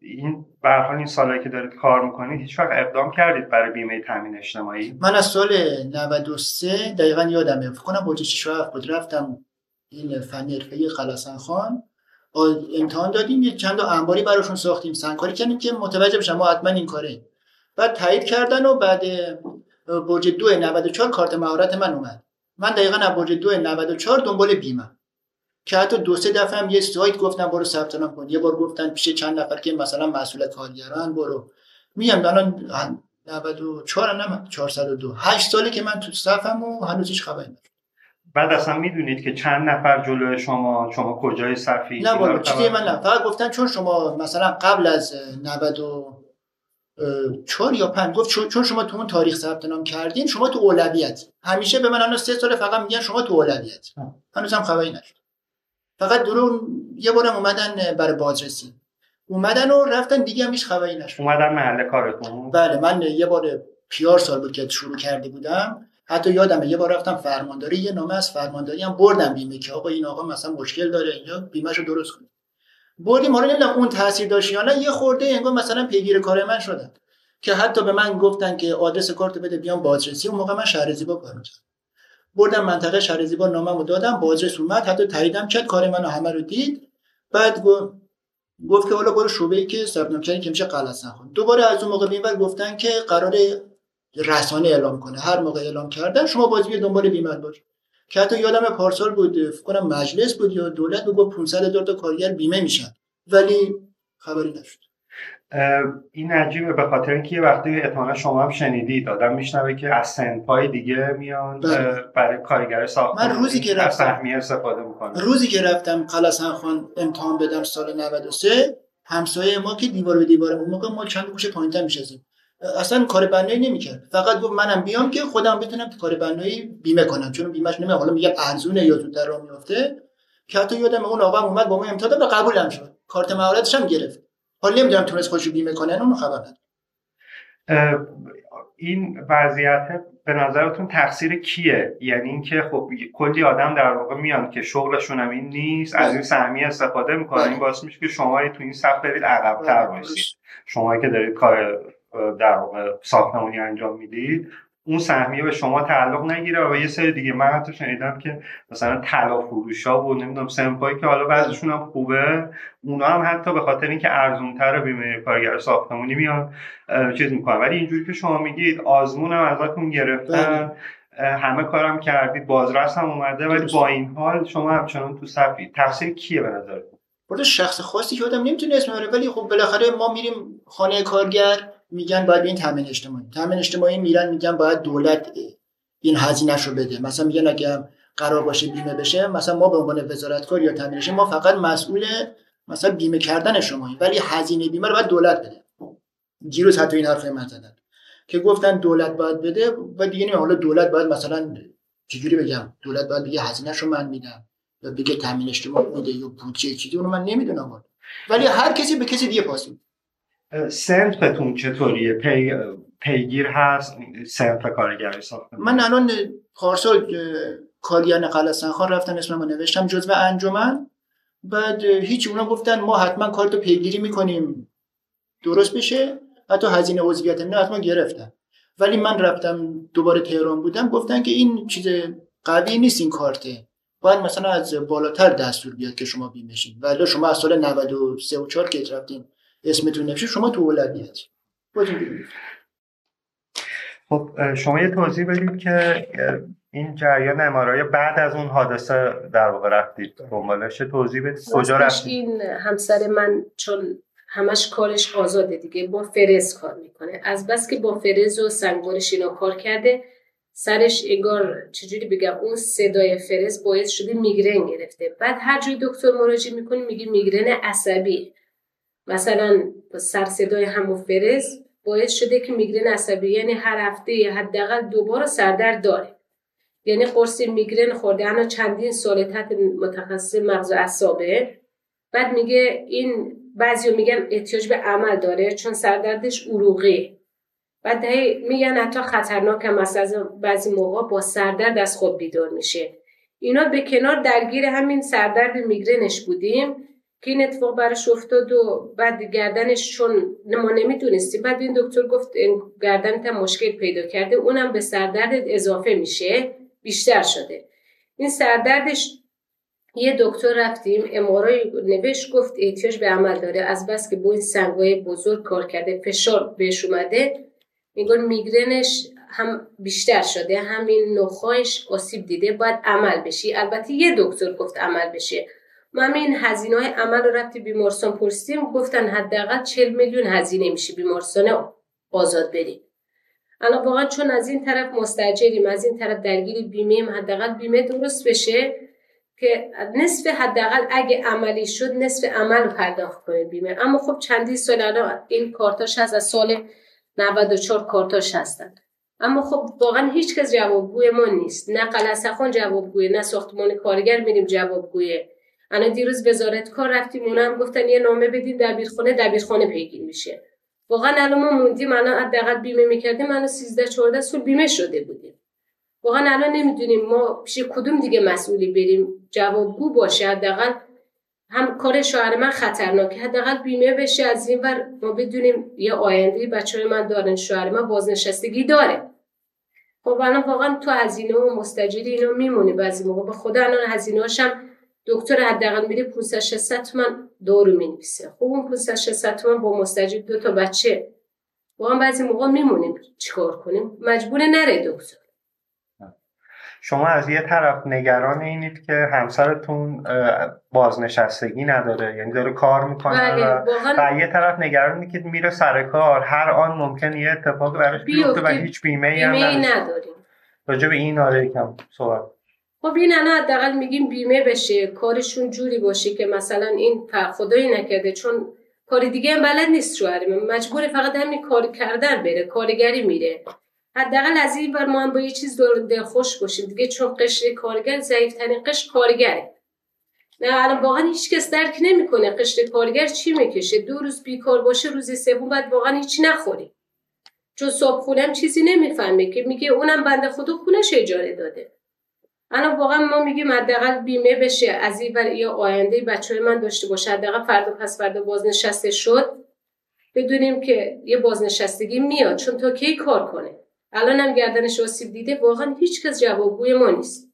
این به حال این سالایی که دارید کار می‌کنید هیچ وقت اقدام کردید برای بیمه تامین اجتماعی؟ من از سال 93 دقیقا یادمه فکر کنم بوجه 6 بود. رفتم این فنی حرفه‌ای خلاسن خان. امتحان دادیم. یه چند تا انباری براشون ساختیم. سنگکاری کردیم که متوجه بشن ما حتما این کاره. بعد تایید کردن و بعد برج 2 94 کارت مهارت من اومد. من دقیقا از برج 2 94 دنبال بیمه که حتی دو سه دفعه هم یه سایت گفتن برو ثبت نام کن. یه بار گفتن پیش چند نفر که مثلا مسئول کارگران برو. میگم الان 94 نه 402 8 ساله که من تو صفم و هنوز هیچ خبری ندارم. بعد اصلا می‌دونید که چند نفر جلوی شما شما کجای صفی؟ نه والا چیزی من نه. فقط گفتن چون شما مثلا قبل از 94 یا 5 گفت چون شما تو اون تاریخ ثبت نام کردین شما تو اولویت همیشه به من الان سه سال فقط میگن شما تو اولویت هنوز هم خبری نشد فقط درون یه بارم اومدن برای بازرسی. اومدن و رفتن دیگه هم هیچ خبری نشد. اومدن محل کارتون؟ بله من یه بار پیار سال بود که شروع کرده بودم. حتی یادمه یه بار رفتم فرمانداری یه نامه از فرمانداری هم بردم بیمه که آقا این آقا مثلا مشکل داره اینجا بیمهش رو درست کنید بردیم حالا نمی‌دونم اون تاثیر داشت یا نه یه خورده انگار مثلا پیگیر کار من شدن. که حتی به من گفتن که آدرس کارت بده بیام بازرسی. اون موقع من شهر زیبا کار می‌کردم. بردم منطقه شهر زیبا ناممو دادم بازرس اومد حتی تاییدم کرد کار منو همه رو دید. بعد گفت گفت که حالا برو شعبه ای که ثبت نام کردی که میشه قلعه دوباره از اون موقع بیمار گفتن که قرار رسانه اعلام کنه. هر موقع اعلام کردن شما باز بیا دنبال بیمه باش. که حتی یادم پارسال بود فکر کنم مجلس بود یا دولت بود 500 هزار تا کارگر بیمه میشن. ولی خبری نشد. این عجیبه به خاطر اینکه یه وقتی احتمالا شما هم شنیدید آدم میشنوه که از سنپای دیگه میان برای کارگر ساختمان من روزی که رفتم استفاده می‌کنه. روزی که رفتم قلعه خان امتحان بدم سال 93 همسایه ما که دیوار به دیوار اون موقع ما چند گوشه پایینتر میشستیم. اصلا کار بنایی نمی‌کرد. فقط گفت منم بیام که خودم بتونم کار بنایی بیمه کنم. چون بیمهش نمی‌دونم حالا میگه ارزونه یا زودتر راه میفته که حتی یادم اون آقا اومد با ما امتحان و قبولم شد. کارت مهارتش هم گرفت. حالا نمی‌دونم تونست خودش بیمه کنه اون خبر ندارم. این وضعیت به نظرتون تقصیر کیه؟ یعنی اینکه خب کلی آدم در واقع میان که شغلشون هم این نیست از این سهمیه استفاده می‌کنن. این باعث میشه که شما تو این صف برید عقب‌تر باشید. شما که دارید کار در واقع ساختمانی انجام می‌دید اون سهمیه به شما تعلق نگیره و یه سری دیگه من حتی شنیدم که مثلا طلا فروشا و نمی‌دونم سمپایی که حالا بعضیشون هم خوبه. اونا هم حتی به خاطر اینکه ارزونتر بیمه کارگر ساختمانی میان چیز می‌کنن. ولی اینجوری که شما میگید آزمون هم ازتون گرفتن. همه کارم کردید بازرس هم اومده ولی با این حال شما همچنان تو صفی تفسیر کیه به نظرتون؟ شخص خاصی که آدم نمی‌تونه اسم ولی خب بالاخره ما میریم خانه کارگر. میگن باید این تامین اجتماعی. تامین اجتماعی میرن میگن باید دولت این هزینهش رو بده. مثلا میگن اگه قرار باشه بیمه بشه مثلا ما به عنوان وزارتکار یا تامینش ما فقط مسئول مثلا بیمه کردن شما ولی هزینه بیمه رو باید دولت بده. دیروز حتی این حرف من زدن که گفتن دولت باید بده و دیگه نمی‌دونم حالا دولت باید مثلا چجوری بگم؟ دولت باید بگه هزینه‌شو من میدم یا بگه تامین اجتماعی میده یا بودجه چیزی اونو من نمی‌دونم. ولی هر کسی به کسی دیگه پاس میده. سنفتون چطوریه؟ پی پیگیر هست؟ سنف کارگری ساخته من الان پارسال کالیان قلسنخان رفتم اسممو نوشتم جزو انجمن. بعد هیچ اونا گفتن ما حتما کارتو پیگیری می‌کنیم. درست بشه؟ حتی هزینه عضویت نه حتما گرفتن. ولی من رفتم دوباره تهران بودم گفتن که این چیز قوی نیست این کارته باید مثلا از بالاتر دستور بیاد که شما بیمشین ولی شما از سال 93 و 4 که رفتین اسمتون نمیشه شما تو اولویت خب شما یه توضیح بدید که این جریان امارای بعد از اون حادثه در واقع رفتید دنبالش. توضیح بدید کجا رفتید؟ این همسر من چون همش کارش آزاده دیگه با فرز کار می‌کنه. از بس که با فرز و سنگبارش اینا کار کرده سرش انگار چجوری بگم اون صدای فرز باعث شده میگرن گرفته. بعد هر جوی دکتر مراجعه می‌کنی میگه میگرن عصبی. مثلا سر صدای همون فرز باعث شده که میگرن عصبی. یعنی هر هفته حداقل دوبار سردرد داره. یعنی قرص میگرن خورده. انا چندین سال تحت متخصص مغز و اعصابه. بعد میگه این بعضی میگن احتیاج به عمل داره چون سردردش عروقه. بعد میگن حتی خطرناک هم از بعضی موقع با سردرد از خود بیدار میشه. اینا به کنار درگیر همین سردرد میگرنش بودیم. که این اتفاق براش افتاد و بعد گردنش چون ما نمی‌دونستیم. بعد این دکتر گفت گردنت هم مشکل پیدا کرده اونم به سردرد اضافه میشه بیشتر شده. این سردردش یه دکتر رفتیم امارای نوشت گفت احتیاج به عمل داره. از بس که با این سنگای بزرگ کار کرده فشار بهش اومده. میگن میگرنش هم بیشتر شده همین نخواهش آسیب دیده باید عمل بشی. البته یه دکتر گفت عمل بشه. ما همین هزینه های عمل رو رفتی بیمارستان پرسیدیم گفتن حداقل 40 میلیون هزینه میشه بیمارستان آزاد بریم الان واقعا چون از این طرف مستجریم از این طرف درگیر بیمه حداقل بیمه درست بشه که نصف حداقل اگه عملی شد نصف عمل رو پرداخت کنه بیمه. اما خب چندی سال الان این کارتاش هست از سال 94 کارتاش هستن. اما خب واقعا هیچ کس جوابگوی ما نیست. نه قلسخان جوابگوی نه ساختمان کارگر میریم جوابگویه. انا دیروز وزارت کار رفتیم اونا هم گفتن یه نامه بدین دبیرخونه دبیرخانه پیگیر میشه. واقعا الان ما موندیم الان حداقل بیمه می‌کردیم الان 13 14 سال بیمه شده بودیم. واقعا الان نمی‌دونیم ما پیش کدوم دیگه مسئولی بریم جوابگو باشه حداقل هم کار شوهر من خطرناکه حداقل بیمه بشه از این ور ما بدونیم یه آینده بچه من دارن شوهر من بازنشستگی داره. خب الان واقعا تو هزینه و مستجری اینو میمونی بعضی موقع. به خدا الان هزینه هاشم دکتر حداقل میره 500 600 تومن دارو می‌نویسه. خب اون 500 600 تومن با مستجر دو تا بچه. واقعا بعضی موقع میمونیم. چیکار کنیم؟ مجبور نره دکتر. شما از یه طرف نگران اینید که همسرتون بازنشستگی نداره. یعنی داره کار می‌کنه بله، و, و یه طرف نگرانی که میره سر کار. هر آن ممکن یه اتفاقی براش بیفته و هیچ بیمه ای هم نداریم. راجع به این آره یکم صحبت خب این الان حداقل میگیم بیمه بشه کارشون جوری باشه که مثلا این خدایی نکرده چون کاری دیگه هم بلد نیست شوهر مجبور فقط همین کار کردن بره کارگری میره. حداقل از این بر ما هم با یه چیز دل خوش باشیم دیگه چون قشر کارگر ضعیفترین قشر کارگره. نه الان واقعا هیچ کس درک نمی‌کنه قشر کارگر چی می‌کشه. دو روز بیکار باشه روزی سوم بعد واقعا هیچی نخوری. چون صبح خونم چیزی نمی‌فهمه که میگه اونم بنده خدا خونش اجاره داده. الان واقعا ما میگیم حداقل بیمه بشه از این ور یا آینده بچه من داشته باشه. حداقل فردا پس فردا بازنشسته شد بدونیم که یه بازنشستگی میاد. چون تا کی کار کنه؟ الان هم گردنش آسیب دیده. واقعا هیچ کس جوابگوی ما نیست.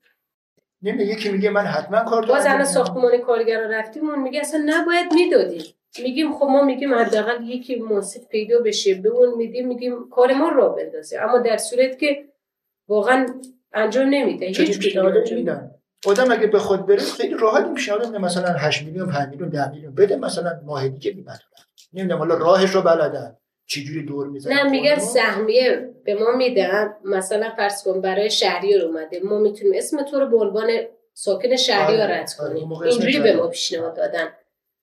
نمیگه یکی میگه من حتما کار باز الان ساختمان کارگر رفتیم اون میگه اصلا نباید می‌دادیم. میگیم خب ما میگیم حداقل یکی منصف پیدا بشه. به اون میدیم میگیم کار ما را بندازه. اما در صورت که واقعا انجام نمیده هیچ پیشنهاد میدن آدم اگه به خود بره خیلی راحت پیشنهاد مثلا 8 میلیون 5 میلیون 10 میلیون بده مثلا ماه دیگه بیمه نمی‌دونم حالا راهش رو بلدن. چجوری دور می‌زنن؟ نه میگن سهمیه به ما میدن. مثلا فرض کن برای شهریار اومده. ما می‌تونیم اسم تو رو به عنوان ساکن شهریار آره، رد کنیم. اینجوری به ما پیشنهاد دادن.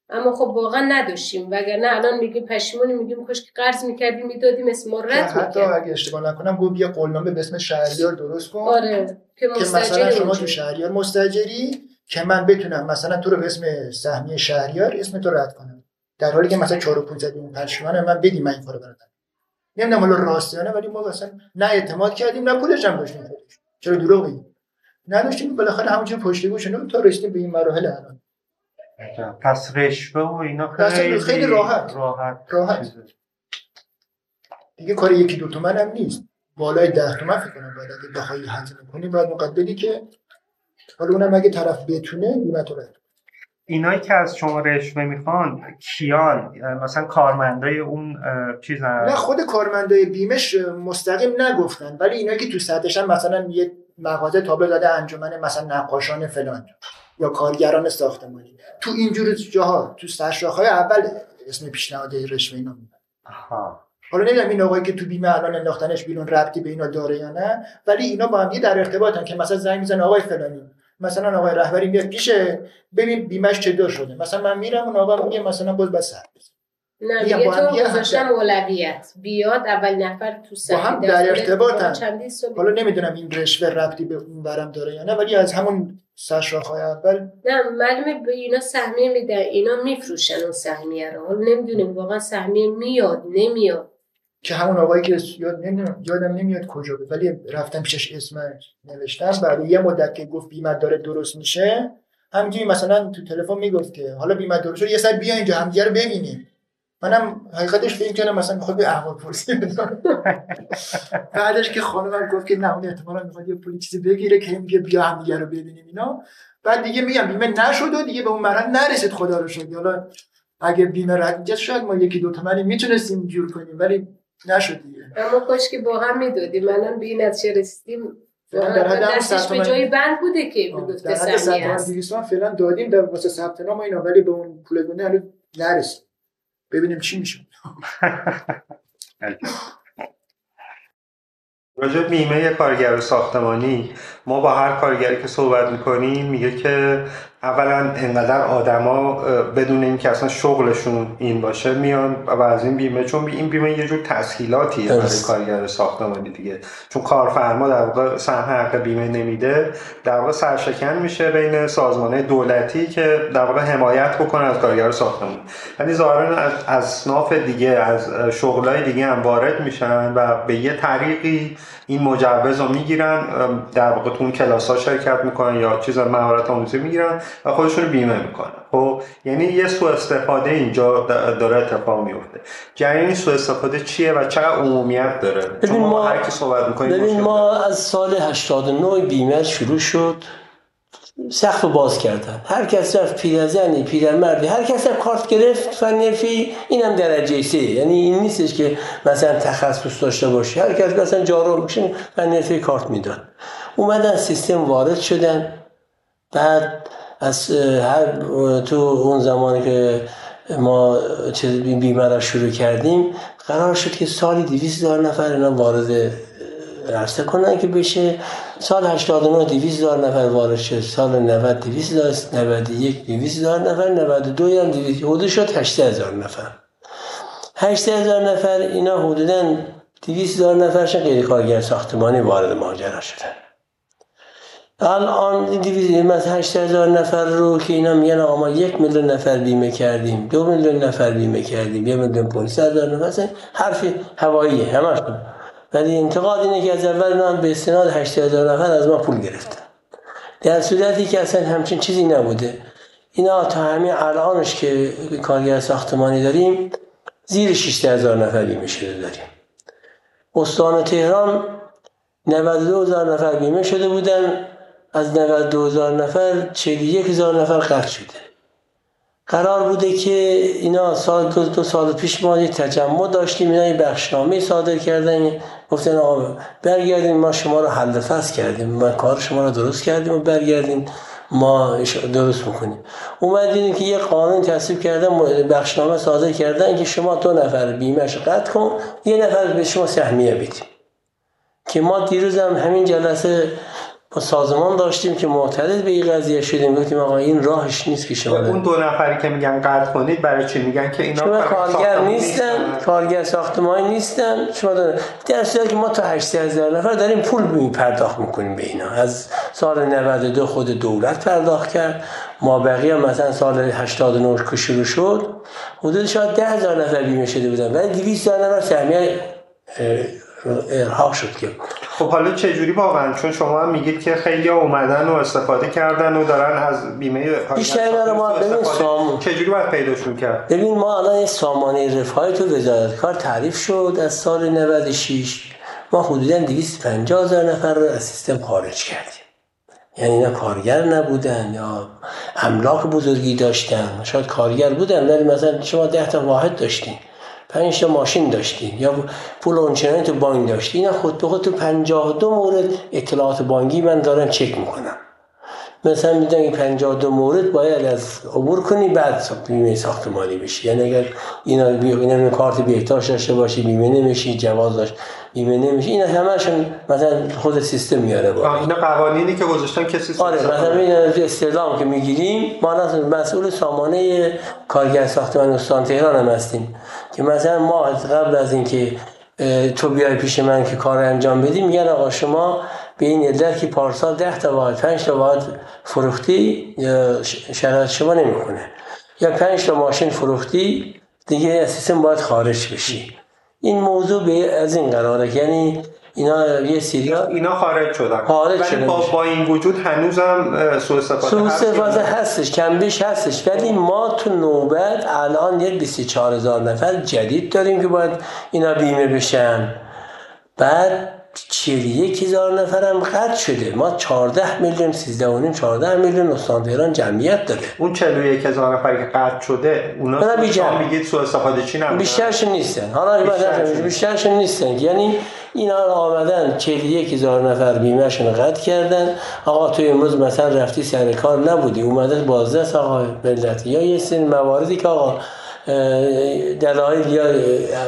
اما خب واقعا نداشتیم. وگرنه الان میگیم پشیمونی میگیم کاش که قرض می‌کردیم می‌دادیم اسم ما رد حتی اگه اشتباه نکنم گفت یه قولنامه به اسم شهریار درست کن آره که که مثلا شما. تو شهریار مستجری که من بتونم مثلا تو رو به اسم سهمیه شهریار اسم تو رد کنم. در حالی که مثلا 4 و 500 میلیون پشیمانه من بدیم من این کارو برات نمی‌دونم حالا راسته یا نه ولی ما مثلا نه اعتماد کردیم نه پولش هم داشتیم خودش. چرا دروغ بگیم نداشتیم بالاخره همونجوری پشت گوش تا رسیدیم به این مراحل الان. پس رشوه و اینا خیلی خیلی راحت. راحت راحت. دیگه کار یکی دو تومن هم نیست. بالای ده تومن فکر کنم باید اگه بخوای هزینه کنی باید موقع بدی که حالا اونم اگه طرف بتونه قیمت رو اینایی که از شما رشوه می‌خوان کیان مثلا کارمندای اون چیز نه خود کارمندای بیمش مستقیم نگفتن ولی اینا که تو سطحشن مثلا یه مغازه تابلو داده انجمن مثلا نقاشان فلان. یا کارگران ساختمانی. تو اینجور جاها تو سرشاخهای اول اسم پیشنهاد رشوه اینا میاد حالا نمی‌دونم این آقایی که تو بیمه الان انداختنش بیرون ربطی به اینا داره یا نه ولی اینا با هم دیگه در ارتباطن که مثلا زنگ می‌زنه آقای فلانی. مثلا آقای رهبری میاد پیشه ببین بیمش چطور شده. مثلا من میرم اون آقا میگه مثلا باز بس سر نه دیگه تو گذاشتم اولویت. بیاد اول نفر تو با صفحه هم در. ارتباطن. حالا نمی‌دونم این رشوه ربطی به اون برم داره یا نه ولی از همون سرشاخهای اول؟ نه معلومه به اینا سهمیه میدن. اینا میفروشن اون سهمیه رو. حالا نمی‌دونیم واقعا سهمیه میاد نمیاد. که همون آقایی که یاد نمی‌دونم یادم نمیاد کجا بود ولی رفتم پیشش اسمش نوشتم. بعد یه مدت که گفت بیمه داره درست میشه همینجوری مثلا تو تلفن می‌گفت که حالا بیمه درست شد یه ساعت بیا اینجا همدیگه رو ببینیم. منم حقیقتش فکر کردم مثلا می‌خواد به احوال پرسی. بعدش که خانمم گفت که نه اون احتمالاً می‌خواد یه پولی چیزی بگیره که میگه بیا همدیگه رو ببینیم اینا. بعد دیگه میگم بیمه نشد و دیگه به اون مرحله نرسید خدا رو شد حالا اگه بیمه رد شاید ما یکی دو تومانی می‌تونستیم جور کنیم ولی نشد دیگه. اما کاش که با هم می‌دادیم. الان به این نتیجه رسیدیم. دستش به جای بند بوده که سهمیه 100 هست 200 تومن فعلا دادیم در واسه ثبت نام اینا ولی به اون پول گونه هنوز نرسید. ببینیم چی میشه. راجع به بیمه کارگر ساختمانی ما با هر کارگری که صحبت می‌کنیم میگه که اولا انقدر آدما بدون اینکه اصلا شغلشون این باشه میان و از این بیمه چون این بیمه یه جور تسهیلاتیه برای. کارگر ساختمانی دیگه. چون کارفرما در واقع سهم حق بیمه نمیده. در واقع سرشکن میشه بین سازمان دولتی که در واقع حمایت بکنه از کارگر ساختمانی. ولی ظاهرا از اصناف دیگه از شغلای دیگه هم وارد میشن و به یه طریقی این مجوز رو می‌گیرن. در واقع تو اون کلاس ها شرکت می‌کنن یا چیز مهارت آموزی می‌گیرن و خودشون رو بیمه می‌کنن. خب یعنی یه سوء استفاده اینجا داره اتفاق میفته جریان این سوء استفاده چیه و چقدر عمومیت داره؟ ببین چون ما هر کی صحبت می‌کنیم ببین ما از سال 89 بیمه شروع شد. سقف باز کردن. هر کس رفت پیرزنی پیرمردی هر کس رفت کارت گرفت فنرفی اینم درجه سه یعنی این نیستش که مثلا تخصص داشته باشه هر کس مثلا جارو میشه فنرفی کارت می‌داد. اومدن سیستم وارد شدن. بعد از هر تو اون زمانی که ما بی- بیمه را شروع کردیم قرار شد که سالی 200 هزار نفر اینا وارد عرصه کنن که بشه. سال 89 200 هزار نفر وارد شد. سال 90 200 هزار 91 200 هزار نفر 92 هم 200 حدود شد 800 هزار نفر. 800 هزار نفر اینا حدودا 200 هزار نفرشون غیر کارگر ساختمانی وارد ماجرا شدن. الان این دیویز از 8 هزار نفر رو که اینا میگن آقا ما یک میلیون نفر بیمه کردیم دو میلیون نفر بیمه کردیم یه میلیون 500 هزار نفر. حرف هواییه همشون. ولی انتقاد اینه که از اول اینا به استناد 8 هزار نفر از ما پول گرفتن. در صورتی که اصلا همچین چیزی نبوده. اینا تا همین الانش که کارگر ساختمانی داریم زیر 6 هزار نفر بیمه شده داریم. استان تهران 92 هزار نفر بیمه شده بودن. از 92 هزار نفر 41 هزار نفر قطع شده. قرار بوده که اینا سال دو, سال پیش ما یه تجمع داشتیم اینا یه بخشنامه صادر کردن. گفتن آقا برگردیم ما شما رو حل فصل کردیم. ما کار شما رو درست کردیم و برگردیم ما درست می‌کنیم اومدین که یه قانون تصویب کردن بخشنامه صادر کردن که شما دو نفر بیمهش قطع کن یه نفر به شما سهمیه بدیم که ما دیروز هم همین جلسه با سازمان داشتیم که معترض به این قضیه شدیم گفتیم آقا این راهش نیست که شما اون دو نفری که میگن قطع کنید برای چی میگن که اینا شما کارگر نیستن کارگر ساختمانی نیستن شما دارن در صورتی که ما تا 8 هزار نفر داریم پول می پرداخت می‌کنیم به اینا از سال 92 خود دولت پرداخت کرد ما بقیه مثلا سال 89 که شروع شد حدود شاید 10 هزار نفر بیمه شده بودن ولی 200 هزار نفر سهمیه ارهاق شد که خب حالا چه جوری واقعا؟ چون شما هم میگید که خیلی اومدن و استفاده کردن و دارن از بیمه بیشتر رو ما ببین سام چه جوری باید پیداشون کرد؟ ببین ما الان سامانه رفاهی تو وزارت کار تعریف شد از سال 96 ما حدودا 250 هزار نفر رو از سیستم خارج کردیم. یعنی اینا کارگر نبودن یا املاک بزرگی داشتن. شاید کارگر بودن ولی مثلا شما ده تا واحد داشتین. پنج تا ماشین داشتین یا پول اونچنانی تو بانک داشتین اینا خود به خود تو 52 مورد اطلاعات بانکی من دارم چک می‌کنم. مثلا می‌دونم این 52 مورد باید از عبور کنی بعد بیمه ساختمانی بشی. یعنی اگر اینا اینا کارت بهداشت داشته باشی بیمه نمیشی جواز داشت بیمه نمیشه اینا همشون مثلا خود سیستم میاره با اینا قوانینی که گذاشتن کسی آره مثلا این استعلام که می‌گیریم ما مسئول سامانه کارگر ساختمان استان تهران هم هستیم. که مثلا ما قبل از اینکه تو بیای پیش من که کار انجام بدی میگن آقا شما به این علت که پارسال 10 تا واحد 5 تا واحد فروختی شرایط شما نمی‌کنه یا 5 تا ماشین فروختی دیگه از سیستم باید خارج بشی این موضوع به از این قراره یعنی اینا یه سری اینا خارج شدن. خارج ولی شدن. با, با این وجود هنوزم سوء استفاده سوء هست استفاده هستش کم بیش هستش. ولی ما تو نوبت الان یه 24 هزار نفر جدید داریم که باید اینا بیمه بشن. بعد 41 هزار نفر هم قطع شده. ما 14 میلیون 13 و نیم 14 میلیون استان تهران جمعیت داره. اون 41 هزار نفر که قطع شده اونا میگید سوء استفاده چی نبودن بیشترشون نیستن. حالا بیشترشون نیستن. یعنی اینا آمدن 41 هزار نفر بیمهشون قطع کردن. آقا تو امروز مثلا رفتی سر کار نبودی اومده بازدست آقا ملت. یا یه سری مواردی که آقا دلایل یا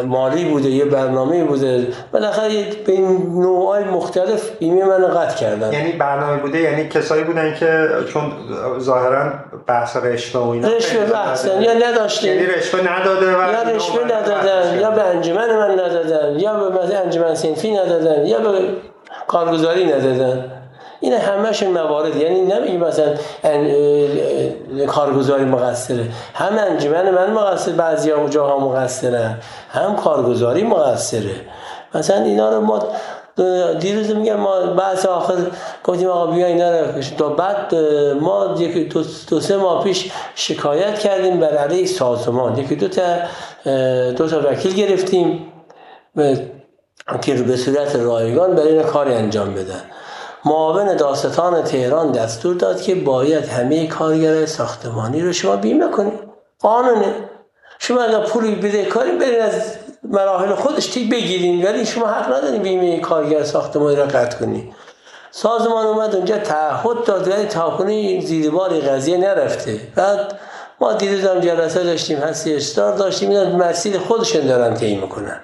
مالی بوده یه برنامه بوده بالاخره به این نوعای مختلف بیمه من قطع کردن. یعنی برنامه بوده یعنی کسایی بودن که چون ظاهرا بحث رشوه و اینا رشوه بحثن یا نداشتیم. یعنی رشوه نداده و یا رشوه ندادن یا به انجمن من ندادن یا به انجمن سنفی ندادن یا به کارگزاری ندادن. این همهشون موارد. یعنی نمیگی مثلا کارگزاری مقصره. هم انجمن من مقصر بعضی ها جاها مقصرن. هم کارگزاری مقصره. مثلا اینا رو ما دیروز میگم ما بحث آخر گفتیم آقا بیا اینا رو تا بعد ما یکی دو, دو سه ماه پیش شکایت کردیم بر علیه سازمان. یکی دو تا دو تا وکیل گرفتیم که به صورت رایگان برای این کاری انجام بدن. معاون داستان تهران دستور داد که باید همه کارگرای ساختمانی رو شما بیمه کنید قانونه. شما اگر پولی بده کاری برین از مراحل خودش تی بگیرین ولی شما حق ندارین بیمه کارگر ساختمانی رو قطع کنی. سازمان اومد اونجا تعهد داد ولی تا کنه زیر بار قضیه نرفته. بعد ما هم جلسه داشتیم هستی اشتار داشتیم اینا مسیر خودشون دارن طی می‌کنن.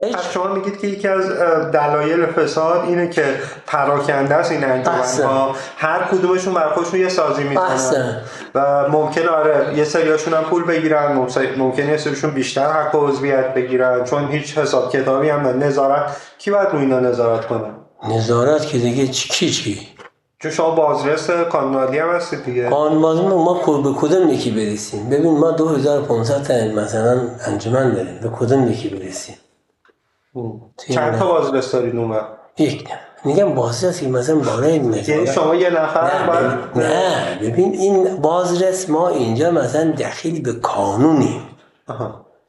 پس شما میگید که یکی از دلایل فساد اینه که پراکنده است این انجمن‌ها هر کدومشون بر خودشون یه سازی می‌کنن. و ممکن آره یه سریاشون هم پول بگیرن ممکن یه سریشون بیشتر حق عضویت بگیرن چون هیچ حساب کتابی هم نه. نظارت کی باید رو اینا نظارت کنه؟ نظارت که دیگه کی چی؟ چون شما بازرس کانونالی هم هستید دیگه. قانون ما به کدوم یکی برسیم؟ ببین ما 2500 تا مثلا انجمن داریم. به کدوم یکی برسیم؟ چند تا بازرس دارید اونور یک میگم بازرس که مثلا بالای یعنی شما یه نفر باید نه. ببین این بازرس ما اینجا مثلا دخیل به قانونیم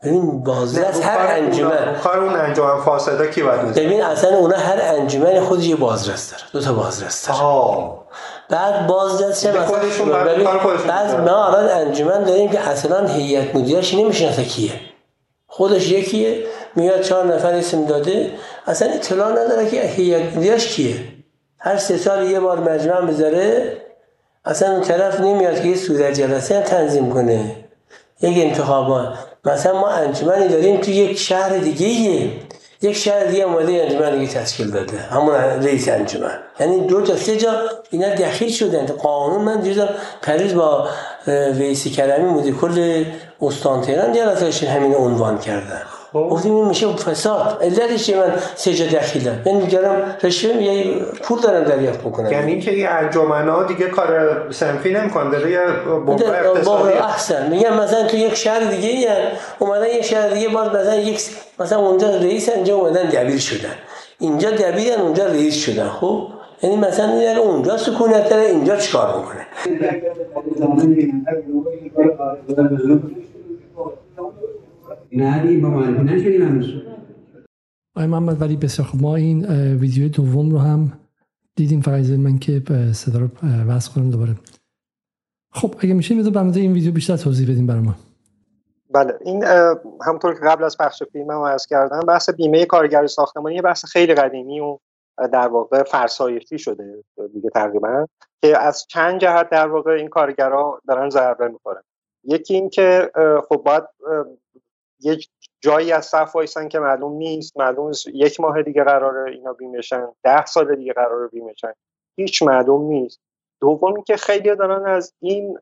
ببین بازرس هر انجمن. کار اون انجمن فاسده کی باید ببین اصلا اونا هر انجمن خودش یه بازرس داره. دو تا بازرس داره. بعد بازرس چه مثلا ببین بعد ما الان انجمن داریم که اصلا هیئت مدیرش نمی‌شناسه کیه. خودش یکیه. میاد چهار نفر اسم داده. اصلا اطلاع نداره که هیئت کیه؟ هر سه سال یه بار مجمع بذاره اصلا اون طرف نمیاد که یه صورت جلسه تنظیم کنه. یک انتخابات. مثلا ما انجمنی داریم تو یک شهر دیگه یک شهر دیگه اومده انجمن دیگه تشکیل داده. همون رئیس انجمن. یعنی دو تا سه جا اینا دخیل شدن. قانون من دیدم پریز با رئیس کرمی مدیر کل استان تهران جلسه همین عنوان کردن گفتیم این میشه فساد علتش من سه جا دخیلم من میگرم رشوه یه پول دارم دریافت بکنم یعنی اینکه این ها دیگه کار سنفی نمی‌کنن داره یه اقتصادی احسن میگم مثلا تو یک شهر دیگه یعنی اومدن یک شهر دیگه باز مثلا یک مثلا اونجا رئیس اینجا اومدن دبیر شدن اینجا دبیرن اونجا رئیس شدن خب یعنی مثلا این اونجا سکونت داره اینجا چیکار می‌کنه نه با آقای محمد ولی بسیار خوب. ما این ویدیو دوم رو هم دیدیم. فقط من که صدا رو وصل کنم دوباره. خب اگه میشه میذار برمده این ویدیو بیشتر توضیح بدیم برای ما. بله این همونطور که قبل از پخش فیلم هم عرض کردم بحث بیمه کارگر ساختمانی یه بحث خیلی قدیمی و در واقع فرسایشی شده دیگه تقریبا که از چند جهت در واقع این کارگرها دارن ضربه می‌خورن. یکی این که خب باید یک جایی از صف وایسن که معلوم نیست معلوم یک ماه دیگه قراره اینا بیمشن ده سال دیگه قراره بیمشن هیچ معلوم نیست. دوم که خیلی دارن از این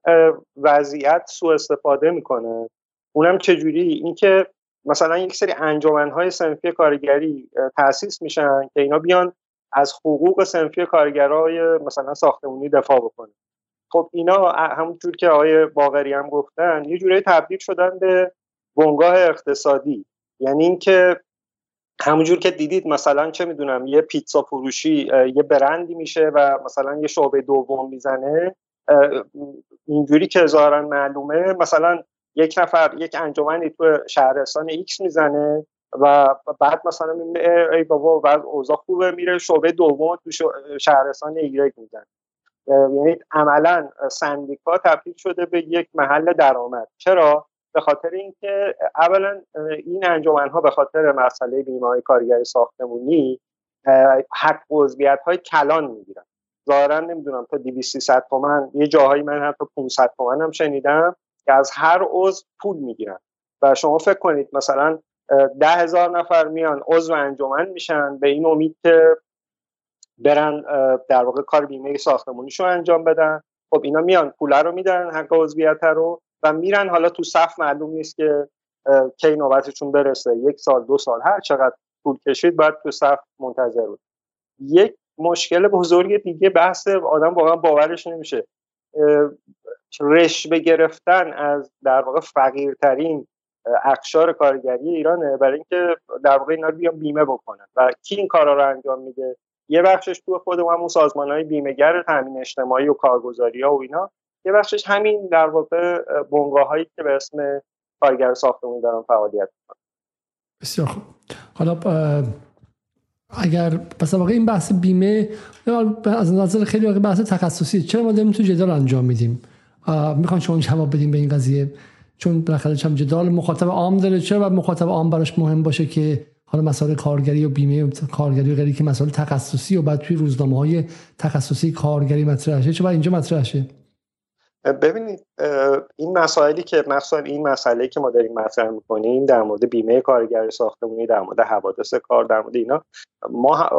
وضعیت سوء استفاده می‌کنن اونم چجوری؟ اینکه مثلا یک سری انجمنهای سنفی کارگری تاسیس میشن که اینا بیان از حقوق سنفی کارگرای مثلا ساختمونی دفاع بکنه. خب اینا همونجور که آقای باقری هم گفتن یه جوری تبدیل شدن به بنگاه اقتصادی. یعنی اینکه همونجور که دیدید مثلا چه می‌دونم یه پیتزا فروشی یه برندی میشه و مثلا یه شعبه دوم می‌زنه اینجوری که ظاهرا معلومه مثلا یک نفر یک انجمنی تو شهرستان ایکس می‌زنه و بعد مثلا ای بابا بعد اوضاع خوبه میره شعبه دوم تو شهرستان ایگرگ می‌زنه. یعنی عملا سندیکا تبدیل شده به یک محل درآمد. چرا؟ به خاطر اینکه اولا این انجمن ها به خاطر مسئله بیمه های کارگری ساختمونی حق عضویت های کلان می‌گیرن. ظاهرا نمی‌دونم تا 200 300 تومن یه جاهایی من حتی 500 تومن هم شنیدم که از هر عضو پول می‌گیرن. و شما فکر کنید مثلا ده هزار نفر میان عضو انجمن میشن به این امید که برن در واقع کار بیمه ساختمونیشو انجام بدن. خب اینا میان پول رو میدن حق عضویت رو. و میرن حالا تو صف معلوم نیست که کی نوبتشون برسه. یک سال دو سال هر چقدر طول کشید باید تو صف منتظر بود. یک مشکل بزرگ دیگه بحث آدم واقعا باورش نمیشه. رشوه گرفتن از در واقع فقیرترین اقشار کارگری ایرانه برای اینکه در واقع اینا رو بیان بیمه بکنن. و کی این کارا رو انجام میده؟ یه بخشش تو خود همون سازمان بیمهگر تامین اجتماعی و کارگزاری ها و اینا. یه بخشش همین در واقع بنگاه هایی که به اسم کارگر ساختمون دارن فعالیت می‌کنن. بسیار خوب. حالا اگر پس واقع این بحث بیمه از نظر خیلی واقع بحث تخصصی چرا ما داریم تو جدال انجام میدیم؟ می‌خوان شما جواب بدیم به این قضیه. چون بالاخره چم جدال مخاطب عام داره چرا باید مخاطب عام براش مهم باشه که حالا مسائل کارگری و بیمه و کارگری و غیری که مسائل تخصصی و بعد توی روزنامه های تخصصی کارگری مطرح شه چرا اینجا مطرح شه؟ ببینید این مسائلی که مثلا این مسئله که ما داریم مطرح می‌کنیم در مورد بیمه کارگر ساختمونی در مورد حوادث کار در مورد اینا ما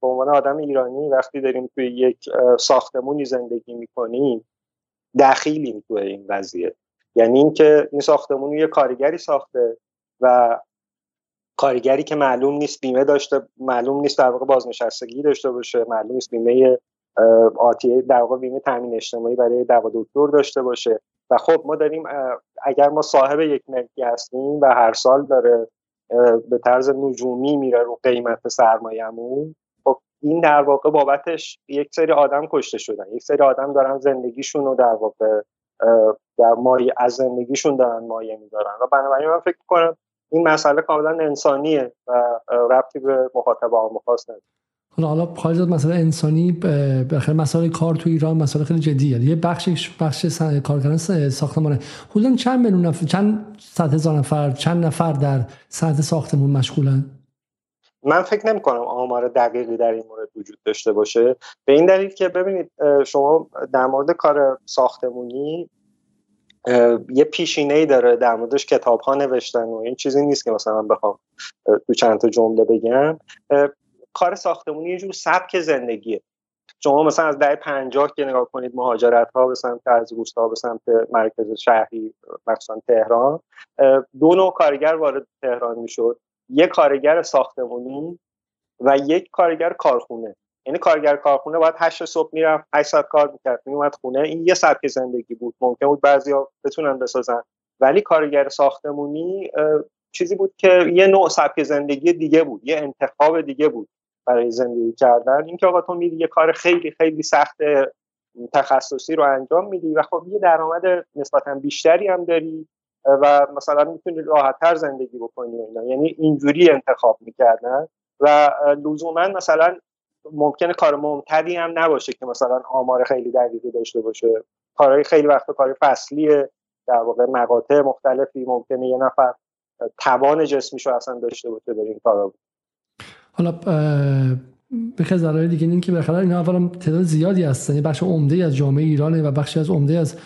به عنوان آدم ایرانی وقتی داریم توی یک ساختمونی زندگی می‌کنیم دخیلیم توی این قضیه یعنی اینکه این ساختمون یه کارگری ساخته و کارگری که معلوم نیست بیمه داشته معلوم نیست در واقع بازنشستگی داشته باشه معلوم نیست بیمه آتی در واقع بیمه تامین اجتماعی برای دوا دکتر داشته باشه. و خب ما داریم اگر ما صاحب یک ملکی هستیم و هر سال داره به طرز نجومی میره رو قیمت سرمایه‌مون خب این در واقع بابتش یک سری آدم کشته شدن. یک سری آدم دارن زندگیشون رو در واقع در مایه از زندگیشون دارن مایه میدارن. و بنابراین من فکر کنم این مسئله کاملا انسانیه و ربطی به مخاطب عام خاص نداره. حالا حالا خارج از مسئله انسانی بخیر مسئله کار تو ایران مسئله خیلی جدیه. یه بخش بخش کارگران ساختمانه. حدودا چند میلیون نفر چند صد هزار نفر چند نفر در صنعت ساختمون مشغولن؟ من فکر نمی کنم آمار دقیقی در این مورد وجود داشته باشه. به این دلیل که ببینید شما در مورد کار ساختمونی یه پیشینه ای داره در موردش کتاب ها نوشتن و این چیزی نیست که مثلا بخوام تو چند تا جمله بگم. کار ساختمونی یه جور سبک زندگیه. شما مثلا از دهه 50 که نگاه کنید مهاجرت ها به سمت از روستا به سمت مرکز شهری مثلا تهران دو نوع کارگر وارد تهران می‌شد. یک کارگر ساختمونی و یک کارگر کارخونه. یعنی کارگر کارخونه باید 8 صبح می‌رفت 8 ساعت کار می‌کرد میومد خونه. این یه سبک زندگی بود. ممکن بود بعضیا بتونن بسازن. ولی کارگر ساختمونی چیزی بود که یه نوع سبک زندگی دیگه بود یه انتخاب دیگه بود. برای زندگی کردن. اینکه آقا تو میری یه کار خیلی خیلی سخت تخصصی رو انجام میدی و خب یه درآمد نسبتا بیشتری هم داری و مثلا می‌تونی راحتتر زندگی بکنی اینا. یعنی اینجوری انتخاب می‌کردن و لزوما مثلا ممکنه کار ممتدی هم نباشه که مثلا آمار خیلی دقیقی داشته باشه. کارهای خیلی وقت کار فصلیه. در واقع مقاطع مختلفی. ممکنه یه نفر توان جسمیشو اصلا داشته باشه برای این کارا. حالا به از دیگه این که بالاخره اینا اولا تعداد زیادی هستن. یعنی بخش عمده از جامعه ایرانه و بخشی از عمده از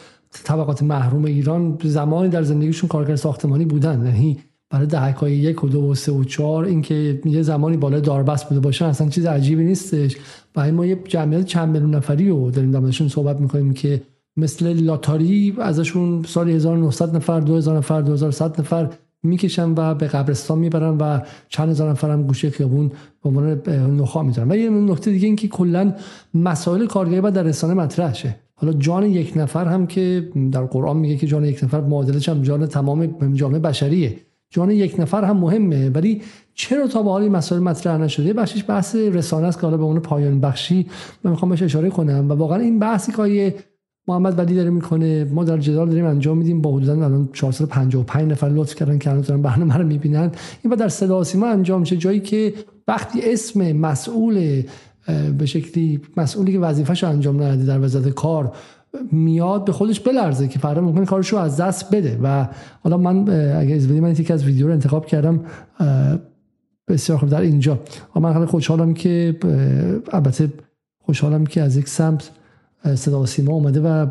طبقات محروم ایران زمانی در زندگیشون کارگر ساختمانی بودن. یعنی برای دهک های یک و دو و سه و چهار اینکه یه زمانی بالای داربست بوده باشن اصلا چیز عجیبی نیستش. و ما یه جمعیت چند میلیون نفری رو داریم در صحبت می‌کنیم که مثل لاتاری ازشون سال 1900 نفر 2000 نفر 2100 نفر می‌کشن و به قبرستان می‌برن و چند هزار نفر هم گوشه خیابون به عنوان نخا می‌ذارن و یه نکته دیگه این که کلا مسائل کارگری باید در رسانه مطرح شه. حالا جان یک نفر هم که در قرآن میگه که جان یک نفر معادلش هم جان تمام جامعه بشریه. جان یک نفر هم مهمه. ولی چرا تا به حال این مسائل مطرح نشده؟ بخشش بحث رسانه است که حالا به اون پایان بخشی من می‌خوام بهش اشاره کنم. و واقعا این بحثی که محمد ولی داره می‌کنه. ما در جدال داریم انجام میدیم. با حدودا الان 455 نفر لطف کردن که الان دارن برنامه رو می‌بینن. این در صدا سیما انجام میشه جایی که وقتی اسم مسئول به شکلی مسئولی که وظیفه‌شو انجام نده در وزارت کار میاد به خودش بلرزه که فردا ممکن کارشو از دست بده. و حالا من اگه از من یکی از ویدیو رو انتخاب کردم. بسیار خوب. در اینجا. من خیلی خوشحالم که البته خوشحالم که از یک سمت صدا سیما اومده و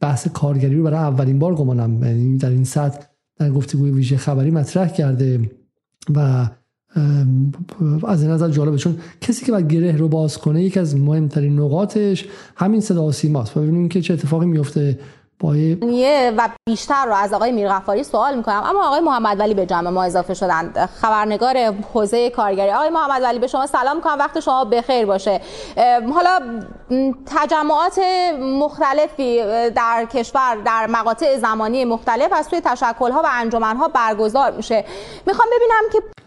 بحث کارگری رو برای اولین بار گمانم. یعنی در این سطح در گفتگوی ویژه خبری مطرح کرده و از این نظر جالبه چون کسی که باید گره رو باز کنه یکی از مهمترین نقاطش همین صدا سیماست. و ببینیم که چه اتفاقی میفته و بیشتر رو از آقای میرغفاری سوال می‌کنم. اما آقای محمد ولی به جمع ما اضافه شدند خبرنگار حوزه کارگری. آقای محمد ولی به شما سلام می‌کنم. وقت شما بخیر باشه. حالا تجمعات مختلفی در کشور در مقاطع زمانی مختلف از توی تشکلها و انجمنها برگزار میشه. می‌خوام ببینم که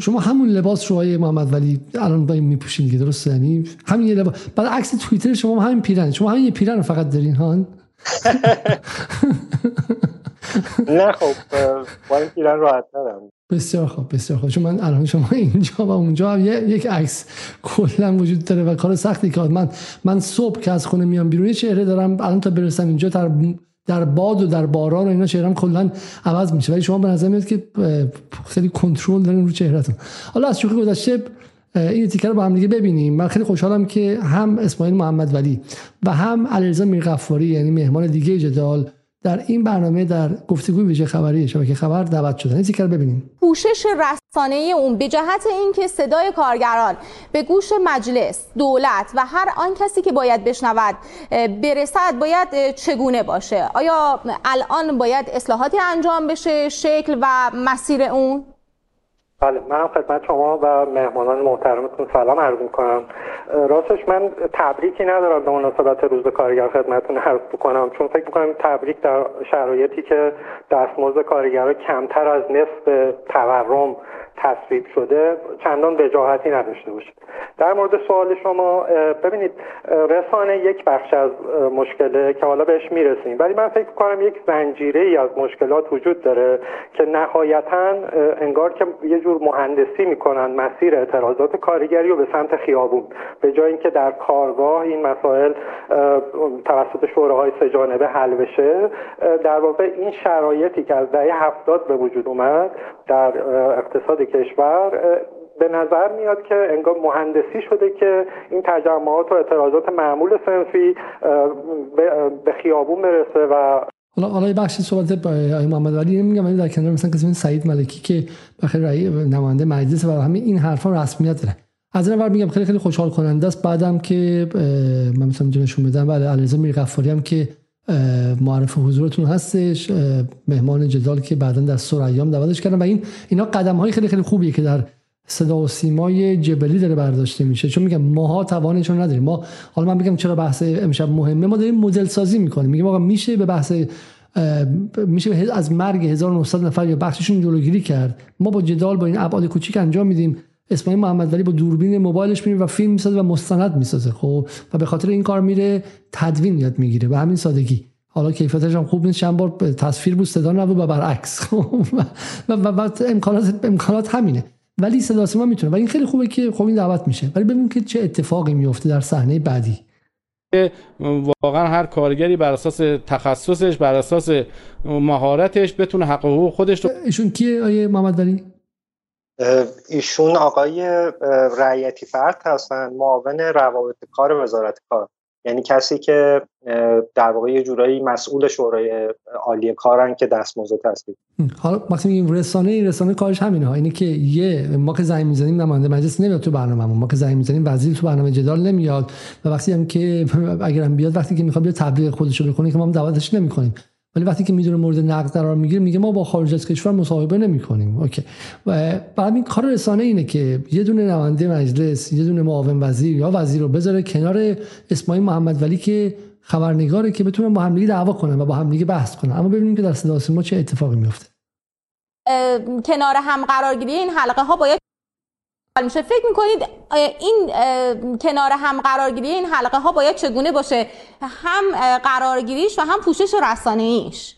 شما همون لباس رو آقای محمد ولی الان این میپوشین دیگه درسته؟ یعنی همین یه لباس بعد عکس توییتر شما همین پیرن شما همین یه پیرن فقط دارین ها نه خب با این پیرن راحت ندارم بسیار خوب بسیار خوب. چون من الان شما اینجا و اونجا هم یک عکس کلا وجود داره و کار سختی که من من صبح که از خونه میام بیرون چهره دارم الان تا برسم اینجا در در باد و در باران و اینا چهرم کلا عوض میشه. ولی شما به نظر میاد که خیلی کنترل دارین رو چهرهتون. حالا از شوخی گذشته این تیکر رو با هم دیگه ببینیم. من خیلی خوشحالم که هم اسماعیل محمد ولی و هم علیرضا میرغفاری یعنی مهمان دیگه جدال در این برنامه در گفتگوی ویژه خبری شبکه خبر دعوت شدن. این تیکر ببینیم. پوشش رسانه اون به جهت اینکه صدای کارگران به گوش مجلس دولت و هر آن کسی که باید بشنود برسد باید چگونه باشه؟ آیا الان باید اصلاحاتی انجام بشه شکل و مسیر اون؟ بله من خدمت شما و مهمانان محترمتون سلام عرض می‌کنم. راستش من تبریکی ندارم به مناسبت روز کارگر خدمتتون عرض بکنم چون فکر می‌کنم تبریک در شرایطی که دستمزد کارگرها کمتر از نصف تورم تصویب شده چندان وجاهتی نداشته باشید. در مورد سوال شما ببینید رسانه یک بخش از مشکله که حالا بهش می‌رسیم. ولی من فکر کنم یک زنجیره ای از مشکلات وجود داره که نهایتا انگار که یه جور مهندسی می‌کنن مسیر اعتراضات کارگری رو به سمت خیابون. به جای اینکه در کارگاه این مسائل توسط شوراهای سهجانبه حل بشه در واقع این شرایطی که از دهه هفتاد به وجود اومد در اقتصاد کشور به نظر میاد که انگار مهندسی شده که این تجمعات و اعتراضات معمول سنفی به خیابون برسه و حالا حالا بخشی صحبت آقای محمد ولی میگم ولی در کنار مثلا کسی سعید ملکی که بخیر رأی نماینده مجلس و همین این حرفا رسمیت داره. از این میگم خیلی خیلی خوشحال کننده است. بعدم که من مثلا نشون بدم. بله علیرضا میرغفاری هم که معرف حضورتون هستش مهمان جدال که بعدا در سرایام دعوتش کردن و این اینا قدم های خیلی خیلی خوبیه که در صدا و سیمای جبلی داره برداشته میشه. چون میگم ماها توانشون نداریم. ما حالا من میگم چرا بحث امشب مهمه ما داریم مدل سازی می‌کنیم. میگم آقا میشه به بحث میشه از مرگ 1900 نفر یا بخششون جلوگیری کرد. ما با جدال با این ابعاد کوچیک انجام میدیم. اسماعیل محمد ولی با دوربین موبایلش میره و فیلم می‌سازه و مستند می‌سازه خب؟ و به خاطر این کار میره تدوین یاد می‌گیره. به همین سادگی. حالا کیفیتش هم خوب نیست. چند بار تصویر بود صدا نبود و برعکس خب؟ و, و, و امکانات امکانات همینه. ولی صدا سیما می‌تونه. و این خیلی خوبه که خب این دعوت میشه. ولی ببینیم که چه اتفاقی میفته در صحنه بعدی. واقعا هر کارگری بر اساس تخصصش بر اساس مهارتش بتونه حق حقوق خودش رو ایشون کیه آیه محمد ولی؟ ایشون آقای رعیتی فرد هستن معاون روابط کار وزارت کار. یعنی کسی که در واقع یه جورایی مسئول شورای عالی کارن که دستمزد تصویب حالا وقتی میگیم رسانه این رسانه کارش همینه ها. اینه که یه ما که زنگ می‌زنیم نماینده مجلس نمیاد تو برنامه ما که زنگ می‌زنیم وزیر تو برنامه جدال نمیاد. و وقتی هم که اگرم بیاد وقتی که می‌خواد بیا تبلیغ خودش رو بکنه که ما هم دعوتش نمی‌کنیم. ولی وقتی که می‌دونه مورد نقد قرار می‌گیره میگه ما با خارج از کشور مصاحبه نمی کنیم اوکی. و این کار رسانه اینه که یه دونه نماینده مجلس یه دونه معاون وزیر یا وزیر رو بذاره کنار اسماعیل محمد ولی که خبرنگاره که بتونه با همدیگه دعوا کنن و با همدیگه بحث کنن اما ببینیم که در صدا ما چه اتفاقی میفته کنار هم قرارگیری این حلقه ها باید میشه. فکر می‌کنید این کنار هم قرارگیری این حلقه ها باید چگونه باشه؟ هم قرارگیریش و هم پوشش رسانه ایش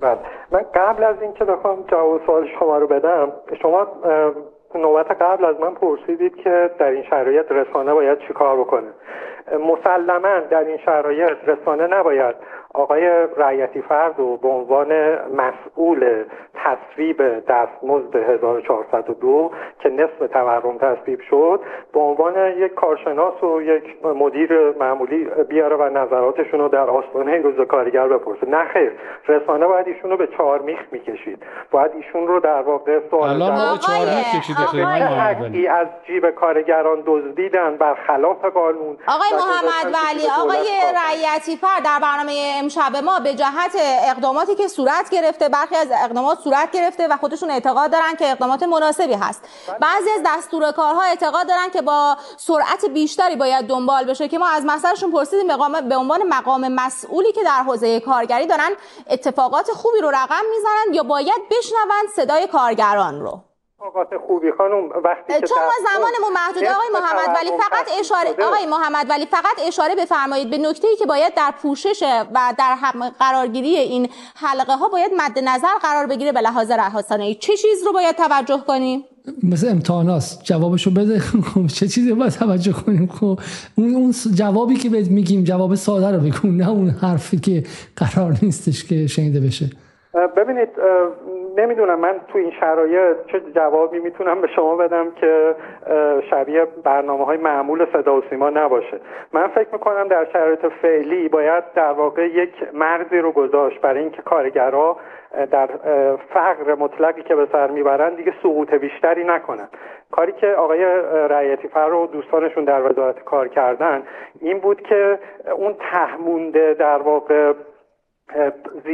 بله. من قبل از اینکه بخوام جواب سوال شما رو بدم شما نوبت قبل از من پرسیدید که در این شرایط رسانه باید چیکار بکنه. مسلما در این شرایط رسانه نباید آقای رعیتی فرد و به عنوان مسئول تصویب دستمزد 1402 که نصف تورم تصویب شد به عنوان یک کارشناس و یک مدیر معمولی بیاره و نظراتشون رو در آستانه روز کارگر بپرسه. نه خیر رسانه باید ایشون رو به چهار میخ می‌کشید. باید ایشون رو در واقع سوال الان ما به از جیب کارگران دزدیدن برخلاف قانون؟ آقای محمد ولی آقای رعیتی فرد در برنامه امشب ما به جهت اقداماتی که صورت گرفته برخی از اقدامات صورت گرفته و خودشون اعتقاد دارن که اقدامات مناسبی هست. بعضی از دستور کارها اعتقاد دارن که با سرعت بیشتری باید دنبال بشه که ما از مسئلهشون پرسیدیم به عنوان مقام مسئولی که در حوزه کارگری دارن اتفاقات خوبی رو رقم می‌زنن یا باید بشنون صدای کارگران رو؟ اوقات خوبی خانم وقتی چون ما زمانمون محدوده آقای محمد ولی فقط اشاره آقای محمد ولی فقط اشاره بفرمایید به نکته ای که باید در پوشش و در هم قرارگیری این حلقه ها باید مد نظر قرار بگیره به لحاظ رهاسانه چه چیز رو باید توجه کنیم؟ مثل امتحاناست جوابشو بده. چه چیزی باید توجه کنیم؟ خب اون اون جوابی که بهت میگیم جواب ساده رو بگو. نه اون حرفی که قرار نیستش که شنیده بشه. ببینید نمی‌دونم من تو این شرایط چه جوابی می‌تونم به شما بدم که شبیه برنامه های معمول صدا و سیما نباشه. من فکر می‌کنم در شرایط فعلی باید در واقع یک مرزی رو گذاشت برای اینکه کارگرها در فقر مطلقی که به سر می‌برن دیگه سقوط بیشتری نکنن. کاری که آقای رعیتی فر و دوستانشون در وزارت کار کردن این بود که اون تهمونده در واقع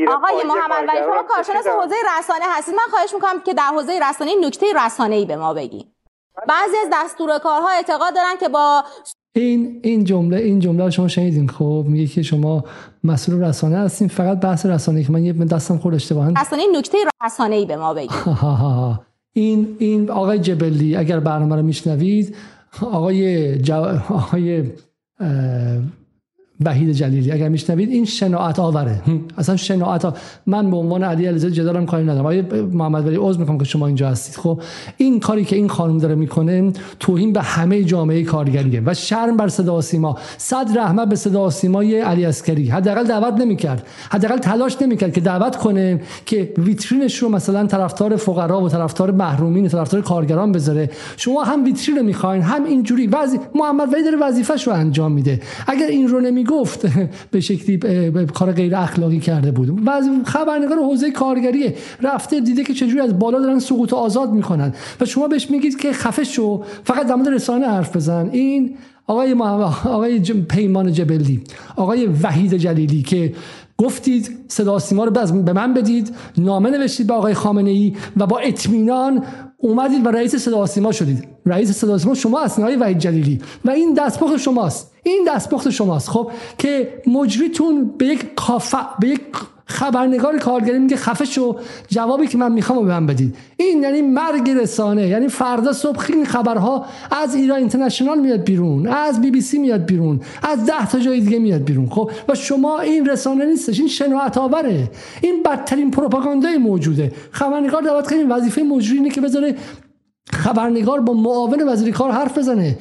آقای محمد ولی شما کارشناس حوزه رسانه هستید. من خواهش می‌کنم که در حوزه رسانه نکته رسانه ای به ما بگی بعضی از دستور کارها اعتقاد دارن که با این این جمله این جمله شما شنیدین. خب میگه که شما مسئول رسانه هستین. فقط بحث رسانه که من یه دستم خورد اشتباهن رسانه نکته رسانه ای به ما بگی این این آقای جبلی اگر برنامه رو میشنوید آقای جو... آقای وحید جلیلی. اگر میشنوید این شناعت آوره. اصلا شناعت آور. من به عنوان علی علیزاده جدالم کاری ندارم. آقای محمد ولی عذر می‌کنم که شما اینجا هستید. خب این کاری که این خانم داره می‌کنه توهین به همه جامعه کارگریه. و شرم بر صدا سیما. صد رحمت به صدا سیمای علی اسکری حداقل دعوت نمی‌کرد. حداقل تلاش نمی‌کرد که دعوت کنه که ویترینش رو مثلا طرفدار فقرا و طرفدار محرومین و طرفدار کارگران بذاره. شما هم ویترین رو می‌خواین هم اینجوری. وظیفه محمد ولی داره وظیفش رو انجام میده. اگر این رو نمی گفت به شکلی کار غیر اخلاقی کرده بود. بعضی خبرنگار حوزه کارگریه رفته دیده که چجوری از بالا دارن سقوط آزاد می‌کنن. و شما بهش میگید که خفه شو فقط در رسانه حرف بزن. این آقای آقای پیمان جبلی آقای وحید جلیلی که گفتید صدا سیما رو به من بدید نامه نوشتید به آقای خامنه ای و با اطمینان اومدید و رئیس صدا سیما شدید. رئیس صدا سیما شما هستید آقای وحید جلیلی. و این دستپخت شماست. این دستپخت شماست. خب که مجریتون به یک کافه به یک خبرنگار کارگری میگه خفه شو جوابی که من می‌خوام به من بدید. این یعنی مرگ رسانه یعنی فردا صبح این خبرها از ایران اینترنشنال میاد بیرون از بی بی سی میاد بیرون از ده تا جای دیگه میاد بیرون خب؟ و شما این رسانه نیستش این شناعت آوره. این بدترین پروپاگاندای موجوده. خبرنگار دعوت کنیم وظیفه مجری اینه که بذاره خبرنگار با معاون وزیر کار حرف بزنه.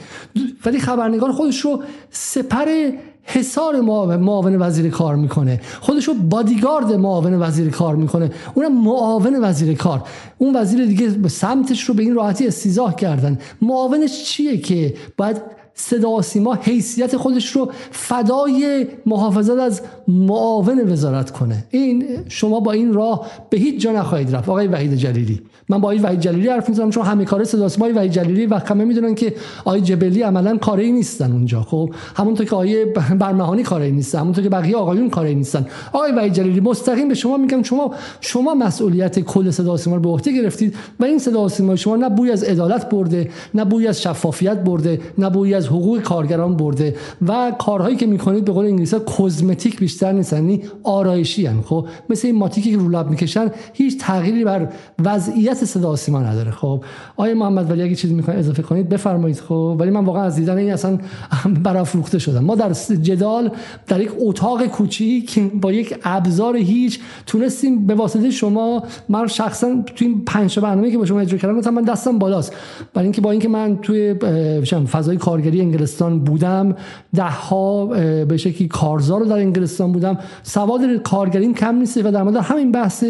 ولی خبرنگار خودش رو سپر حصار معاون وزیر کار می‌کنه. خودشو بادیگارد معاون وزیر کار می‌کنه. اونم معاون وزیر کار. اون وزیر دیگه سمتش رو به این راحتی استیزاه کردن. معاونش چیه که باید صدا سیما حیثیت خودش رو فدای محافظت از معاون وزارت کنه. این شما با این راه به هیچ جا نخواهید رفت. آقای وحید جلیلی. من با آقای وحید جلیلی حرف می‌زنم چون همه کار صدا سیما وحید جلیلی و همه می‌دونن که آقای جبلی عملا کاری نیستن اونجا. خب همونطور که آقای برمهانی کاری نیستن همونطور که بقیه آقایون کاری نیستن. آقای وحید جلیلی مستقیم به شما میگم شما شما مسئولیت کل صدا سیما رو به عهده گرفتید و این صدا سیما شما نه بوی از عدالت برده نه بوی از شفافیت برده نه بوی از حقوق کارگران برده و کارهایی که می‌کنید به قول انگلیسی کزمتیک بیشتر نیستن یعنی آرایشی هن. خب مثل این ماتیکی که رو لب می‌کشن هیچ تغییری بر وضعیت صدا سیما نداره. خب آیا محمد ولی اگه چیزی می‌خواین اضافه کنید بفرمایید. خب ولی من واقعا از دیدن این اصلا برافروخته شدم. ما در جدال در یک اتاق کوچیک با یک ابزار هیچ تونستیم به واسطه شما من شخصا توی این پنج برنامه که با شما اجرا کردم من دستم بالاست. برای اینکه با اینکه من توی فضای کارگری انگلستان بودم. ده ها به شکلی کارزار در انگلستان بودم. سواد کارگریم کم نیست و در مورد همین بحث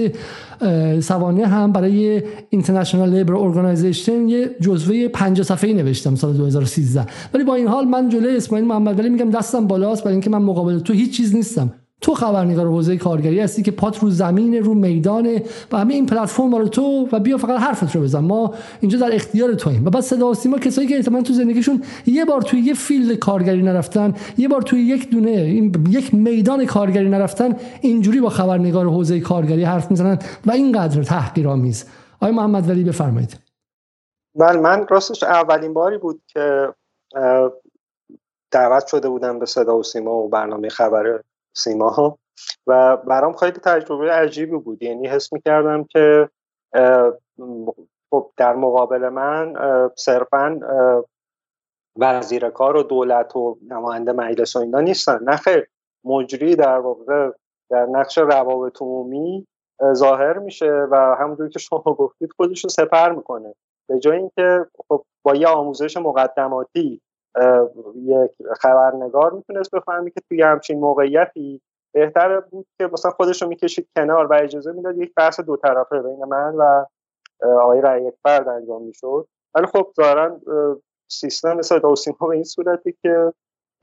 سوانح هم برای International Labour Organization یه جزوه 50 صفحه‌ای نوشتم سال 2013 ولی با این حال من جلوی اسماعیل محمد ولی میگم دستم بالاست برای اینکه من مقابل تو هیچ چیز نیستم. تو خبرنگار حوزه کارگری هستی که پات رو زمین رو میدانه و همه این پلتفرم رو تو و بیا فقط حرفت رو بزن. ما اینجا در اختیار تویم. و بعد صدا سیما کسایی که احتمالاً تو زندگیشون یه بار توی یه field کارگری نرفتن یه بار توی یک دونه این یک میدان کارگری نرفتن اینجوری با خبرنگار حوزه کارگری حرف می‌زنن و اینقدر تحقیرآمیز. آقای محمد ولی بفرمایید. بله من راستش اولین باری بود که دعوت شده بودم به صدا و سیما و برنامه خبر سیما و برام خیلی تجربه عجیبی بود. یعنی حس می‌کردم که خب در مقابل من صرفا وزیر کار و دولت و نماینده مجلس و اینا نیستن. خیر مجری در واقع در نقش روابط عمومی ظاهر میشه و همونطور که شما گفتید خودش رو سپر می‌کنه. به جای اینکه خب با یه آموزش مقدماتی یک خبرنگار می‌تونست بفهمی که توی همچین موقعیتی بهتر بود که مثلا خودش رو می‌کشید کنار و اجازه می‌داد یک بحث دو طرفه بین من و آقای رأی فرد انجام می‌شد. ولی خب ظاهرا سیستم مثل دوسیما به این صورتی که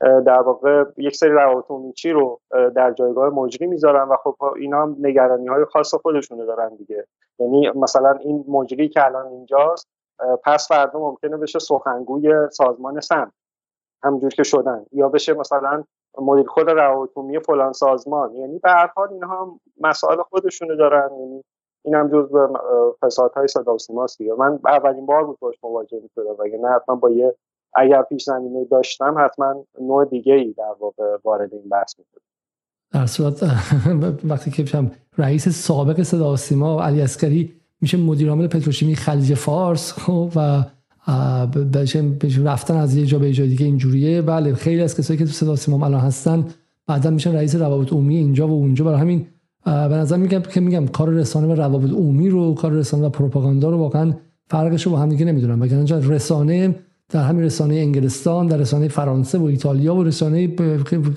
در واقع یک سری روابط چی رو در جایگاه مجری می‌ذارن و خب اینا هم نگرانی های خاص خودشونو دارن دیگه. یعنی مثلا این مجری که الان اینجاست پس فردا ممکنه بشه سخنگوی سازمان سم همجور که شدن. یا بشه مثلا مدیر خود روابط فلان سازمان. یعنی به هر حال اینها مسائل خودشونو دارن. یعنی این هم جز به فسادهای صدا و سیماست من اولین بار بود باش مواجه می‌شدم. و نه حتما با یه اگر پیش زمینه داشتم حتما نوع دیگه ای در واقع وارد این بحث می‌شد. در صورت وقتی که رئیس سابق صدا و سیما علی اسکری میشه مدیر عامل پتروشیمی خلیج فارس خب و بشه رفتن از یه جا به جای دیگه اینجوریه. بله خیلی از کسایی که تو صدا سیما الان هستن بعدا میشن رئیس روابط عمومی اینجا و اونجا. برای همین به نظر میگم که میگم کار رسانه و روابط عمومی رو کار رسانه و پروپاگاندا رو واقعا فرقش رو با هم دیگه نمی‌دونم وگرنه رسانه در همین رسانه انگلستان در رسانه فرانسه و ایتالیا و رسانه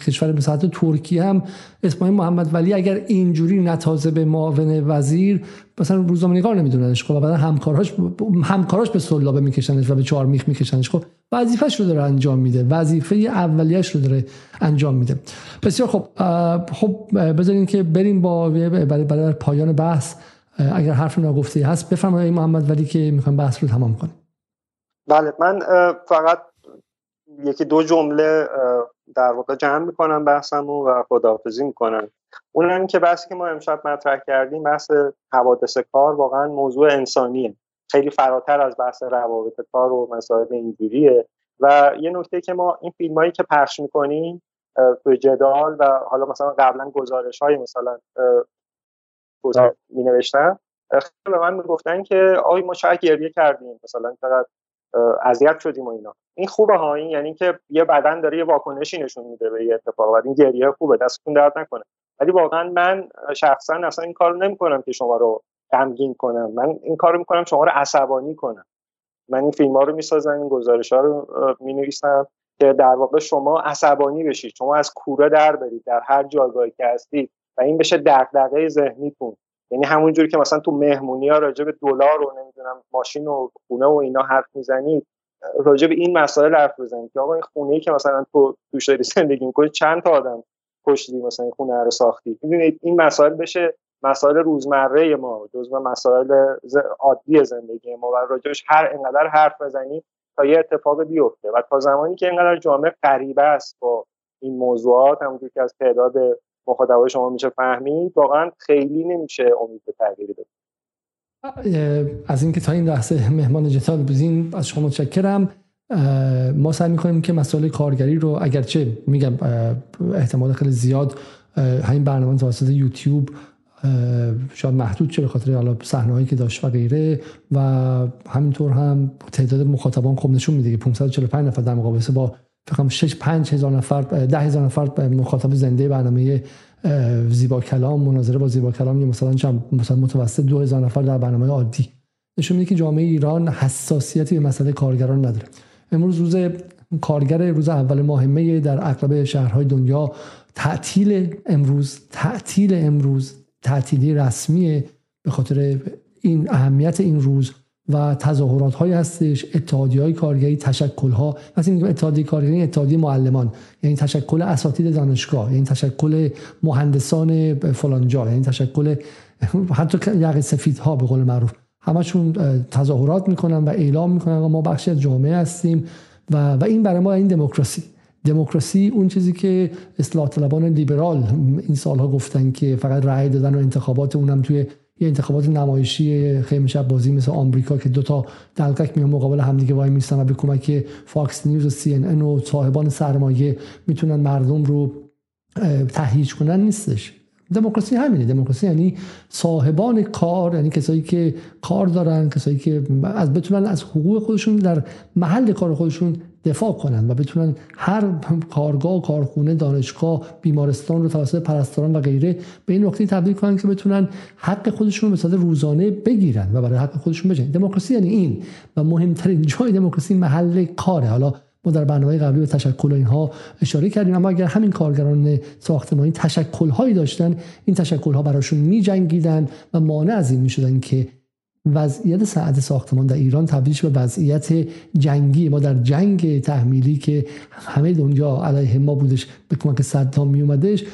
کشور مثل ترکیه هم. اسماعیل محمد ولی اگر اینجوری نتازه به معاون وزیر مثلا روزنامه‌نگار نمیدوننش. خب بعدا همکاراش همکاراش به سلابه میکشنش و به چهار میخ میکشنش. خب وظیفه‌ش رو داره انجام میده. وظیفه اولیه‌اش رو داره انجام میده. بسیار خب خب بذارین که بریم با برای پایان بحث. اگر حرف ناگفته هست بفرمایید محمد ولی که می‌خوام بحث رو تمام کنیم. بله من فقط یکی دو جمله در واقع جمع می‌کنم بحثمو و خداحافظی می‌کنم. اونم که بحثی که ما امشب مطرح کردیم بحث حوادث کار واقعا موضوع انسانیه. خیلی فراتر از بحث روابط کار و مسائل اینجوریه. و یه نکته که ما این فیلم هایی که پخش می‌کنیم توی جدال و حالا مثلا قبلا گزارش های مثلا می نوشتن خیلی به من می‌گفتن که آی ما شاید گریه کردیم مثلا فقط اذیت شدیم و اینا. این خوبه ها این یعنی که یه بدن داره یه واکنشی نشون میده به یه اتفاق و این گریه خوبه دستتون درد نکنه. ولی واقعا من شخصا اصلا این کارو نمی‌کنم که شما رو غمگین کنم. من این کارو می‌کنم شما رو عصبانی کنم. من این فیلم ها رو می‌سازم این گزارش ها رو می نویسم که در واقع شما عصبانی بشید. شما از کوره در برید در هر جایگاهی که هستید و این بشه دغدغه ذهنیتون. یعنی همونجوری که مثلا تو مهمونی ها راجع به دلار و نمی‌دونم ماشین و خونه و اینا حرف می‌زنید راجع به این مسائل حرف بزنید که آقا این خونه ای که مثلا تو توش داری زندگی می‌کنی چند تا آدم کشتی مثلا این خونه رو ساختی؟ می‌دونید این مسائل بشه مسائل روزمره ما جزو مسائل عادی زندگی ما و راجعش هر انقدر حرف بزنیم تا یه اتفاق بیفته. و تا زمانی که اینقدر جامعه غریبه است با این موضوعات همونجور که از تعداد مخاطبای شما میشه فهمید. واقعا خیلی نمیشه امید به تغییری بده از اینکه تا این لحظه مهمان جتال بودین از شما متشکرم. ما سعی می‌کنیم که مسائل کارگری رو اگرچه میگم احتمال خیلی زیاد همین برنامه توسط یوتیوب شاید محدود چه به خاطر حالا صحنه هایی که داشت و غیره و همینطور هم تعداد مخاطبان خوب نشون میده که 545 نفر در مقابل با فکر 6 5 هزار نفر 10 هزار نفر مخاطب زنده برنامه زیبا کلام مناظره با زیبا کلام یا مثلا چند مثلا متوسط 2000 نفر در برنامه عادی. نشون میده که جامعه ایران حساسیتی به مسئله کارگران نداره. امروز روز کارگر روز اول ماه می در اغلب شهرهای دنیا تعطیل امروز تعطیل امروز تعطیلی رسمی به خاطر این اهمیت این روز و تظاهرات های هستش اتحادی های کارگری تشکل ها مثلا میگم اتحادیه کارگری اتحادیه معلمان یعنی تشکل اساتید دانشگاه یعنی تشکل مهندسان فلانجا یعنی تشکل حتی یقه سفید ها به قول معروف. همشون تظاهرات می‌کنن و اعلام می‌کنن ما بخشی از جامعه هستیم و, و این برای ما این دموکراسی. دموکراسی اون چیزی که اصلاح طلبان لیبرال این سالها گفتن که فقط رأی دادن و انتخابات اونم توی یه انتخابات نمایشی خیمه شب بازی مثل آمریکا که دوتا دلقک میان مقابل همدیگه وایمیستن و به کمک Fox News و CNN و صاحبان سرمایه می‌تونن مردم رو تهییج کنن نیستش. دموکراسی همینه. دموکراسی یعنی صاحبان کار یعنی کسایی که کار دارن کسایی که از بتونن از حقوق خودشون در محل کار خودشون دفاع کنن و بتونن هر کارگاه کارخونه دانشگاه بیمارستان رو توسط پرستاران و غیره به این نقطه تبدیل کنن که بتونن حق خودشون رو به روزانه بگیرن و برای حق خودشون بجنگن. دموکراسی یعنی این و مهمترین جای دموکراسی محل کاره. حالا ما در برنامه قبلی به تشکل اینها اشاره کردیم اما اگر همین کارگران ساختمانی تشکل هایی داشتن این تشکل ها براشون می جنگیدن و مانع از این می شدن که وضعیت ساعت ساختمان در ایران تبدیل به وضعیت جنگی. ما در جنگ تحمیلی که همه دنیا علیه ما بودش به کمک صدام می اومدش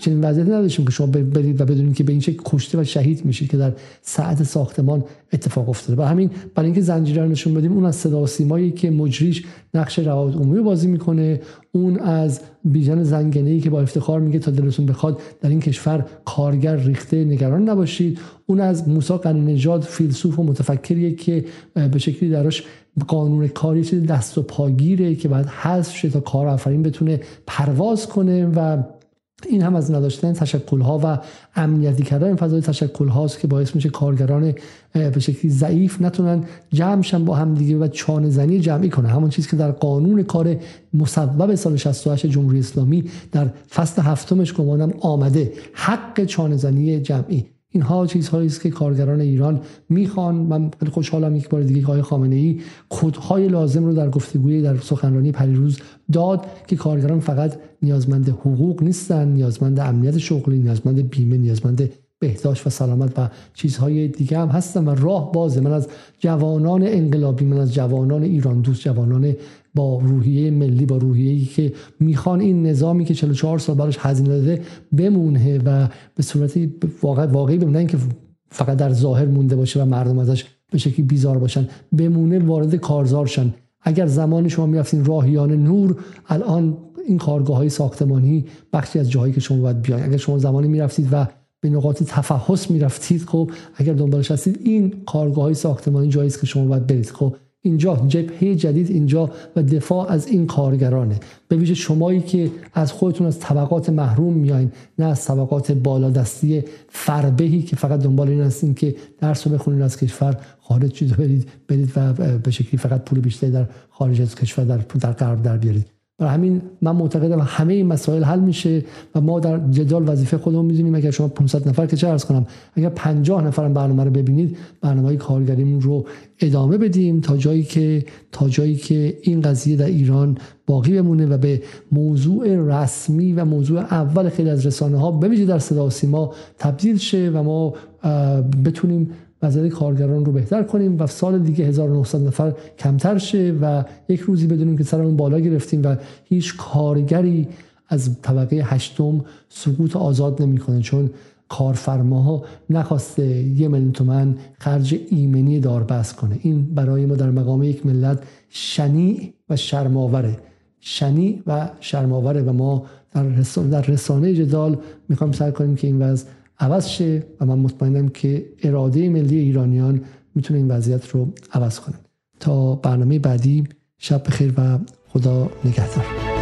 چنین وضعیتی نداشتیم که شما برید و بدونید که به این شکل کشته و شهید میشید که در ساعت ساختمان اتفاق افتاده. و همین برای اینکه زنجیره رو نشون بدیم اون از صدا که مجریش نقش روابط عمومی بازی می‌کنه. اون از بیژن زنگنه ای که با افتخار میگه تا دلتون بخواد در این کشور کارگر ریخته نگران نباشید. اون از موسی قنی نژاد فیلسوف و متفکریه که به شکلی دراش قانون کاری دست و پاگیره که بعد حذف شه تا کار آفرین بتونه پرواز کنه و این هم از نداشتن تشکل ها و امنیتی کردن فضای تشکل هاست که باعث میشه کارگران به شکلی ضعیف نتونن جمعشن با هم دیگه و چانه زنی جمعی کنه همون چیزی که در قانون کار مصوب سال 68 جمهوری اسلامی در فصل هفتمش گمانم آمده حق چانه زنی جمعی. اینها چیزهایی است که کارگران ایران می‌خوان. من خیلی خوشحالم یک بار دیگه آقای خامنه ای کدهای لازم رو در گفتگوی در سخنرانی پریروز داد که کارگران فقط نیازمند حقوق نیستن نیازمند امنیت شغلی نیازمند بیمه نیازمند بهداشت و سلامت و چیزهای دیگه هم هستن. و راه بازه من از جوانان انقلابی من از جوانان ایران دوست جوانان با روحیه ملی با روحیه‌ای که می‌خوان این نظامی که 44 سال براش هزینه داده بمونه و به صورتی واقع واقعی بمونه که فقط در ظاهر مونده باشه و مردم ازش به شکلی بیزار باشن بمونه وارد کارزار شن. اگر زمان شما می‌رفتین راهیان نور الان این کارگاه های ساختمانی بخشی از جاهایی که شما باید بیاین. اگر شما زمانی می‌رفتید و به نقاط تفحص می‌رفتید خب اگر دنبالش هستید این کارگاه های ساختمانی جایی است که شما باید برید. خب اینجا جبهه جدید اینجا و دفاع از این کارگرانه. به ویژه شمایی که از خودتون از طبقات محروم میایین نه از طبقات بالادستی فربهی که فقط دنبال این هستین که درس رو بخونید از کشور خارج شید برید برید و به شکلی فقط پول بیشتری در خارج از کشور در در غرب در بیارید. برای همین من معتقدم همه این مسائل حل میشه و ما در جدال وظیفه خودمون می‌دونیم. اگر شما 500 نفر که چه ارز کنم اگر 50 نفر برنامه رو ببینید برنامه کارگریمون رو ادامه بدیم تا جایی که تا جایی که این قضیه در ایران باقی بمونه و به موضوع رسمی و موضوع اول خیلی از رسانه ها ببینید در صدا سیما تبدیل شه و ما بتونیم وضعیت کارگران رو بهتر کنیم و سال دیگه 1900 نفر کمتر شه و یک روزی بدونیم که سرمون بالا گرفتیم و هیچ کارگری از طبقه هشتم سقوط آزاد نمی‌کنه چون کارفرماها نخواسته یه میلیون تومن خرج ایمنی داربست کنه. این برای ما در مقام یک ملت شنی و شرماوره شنی و شرماوره و ما در رسانه, جدال می‌خوایم سر کنیم که این وضع عوض شه و من مطمئنم که اراده ملی ایرانیان می‌تونه این وضعیت رو عوض کنه تا برنامه بعدی شب بخیر و خدا نگهدار.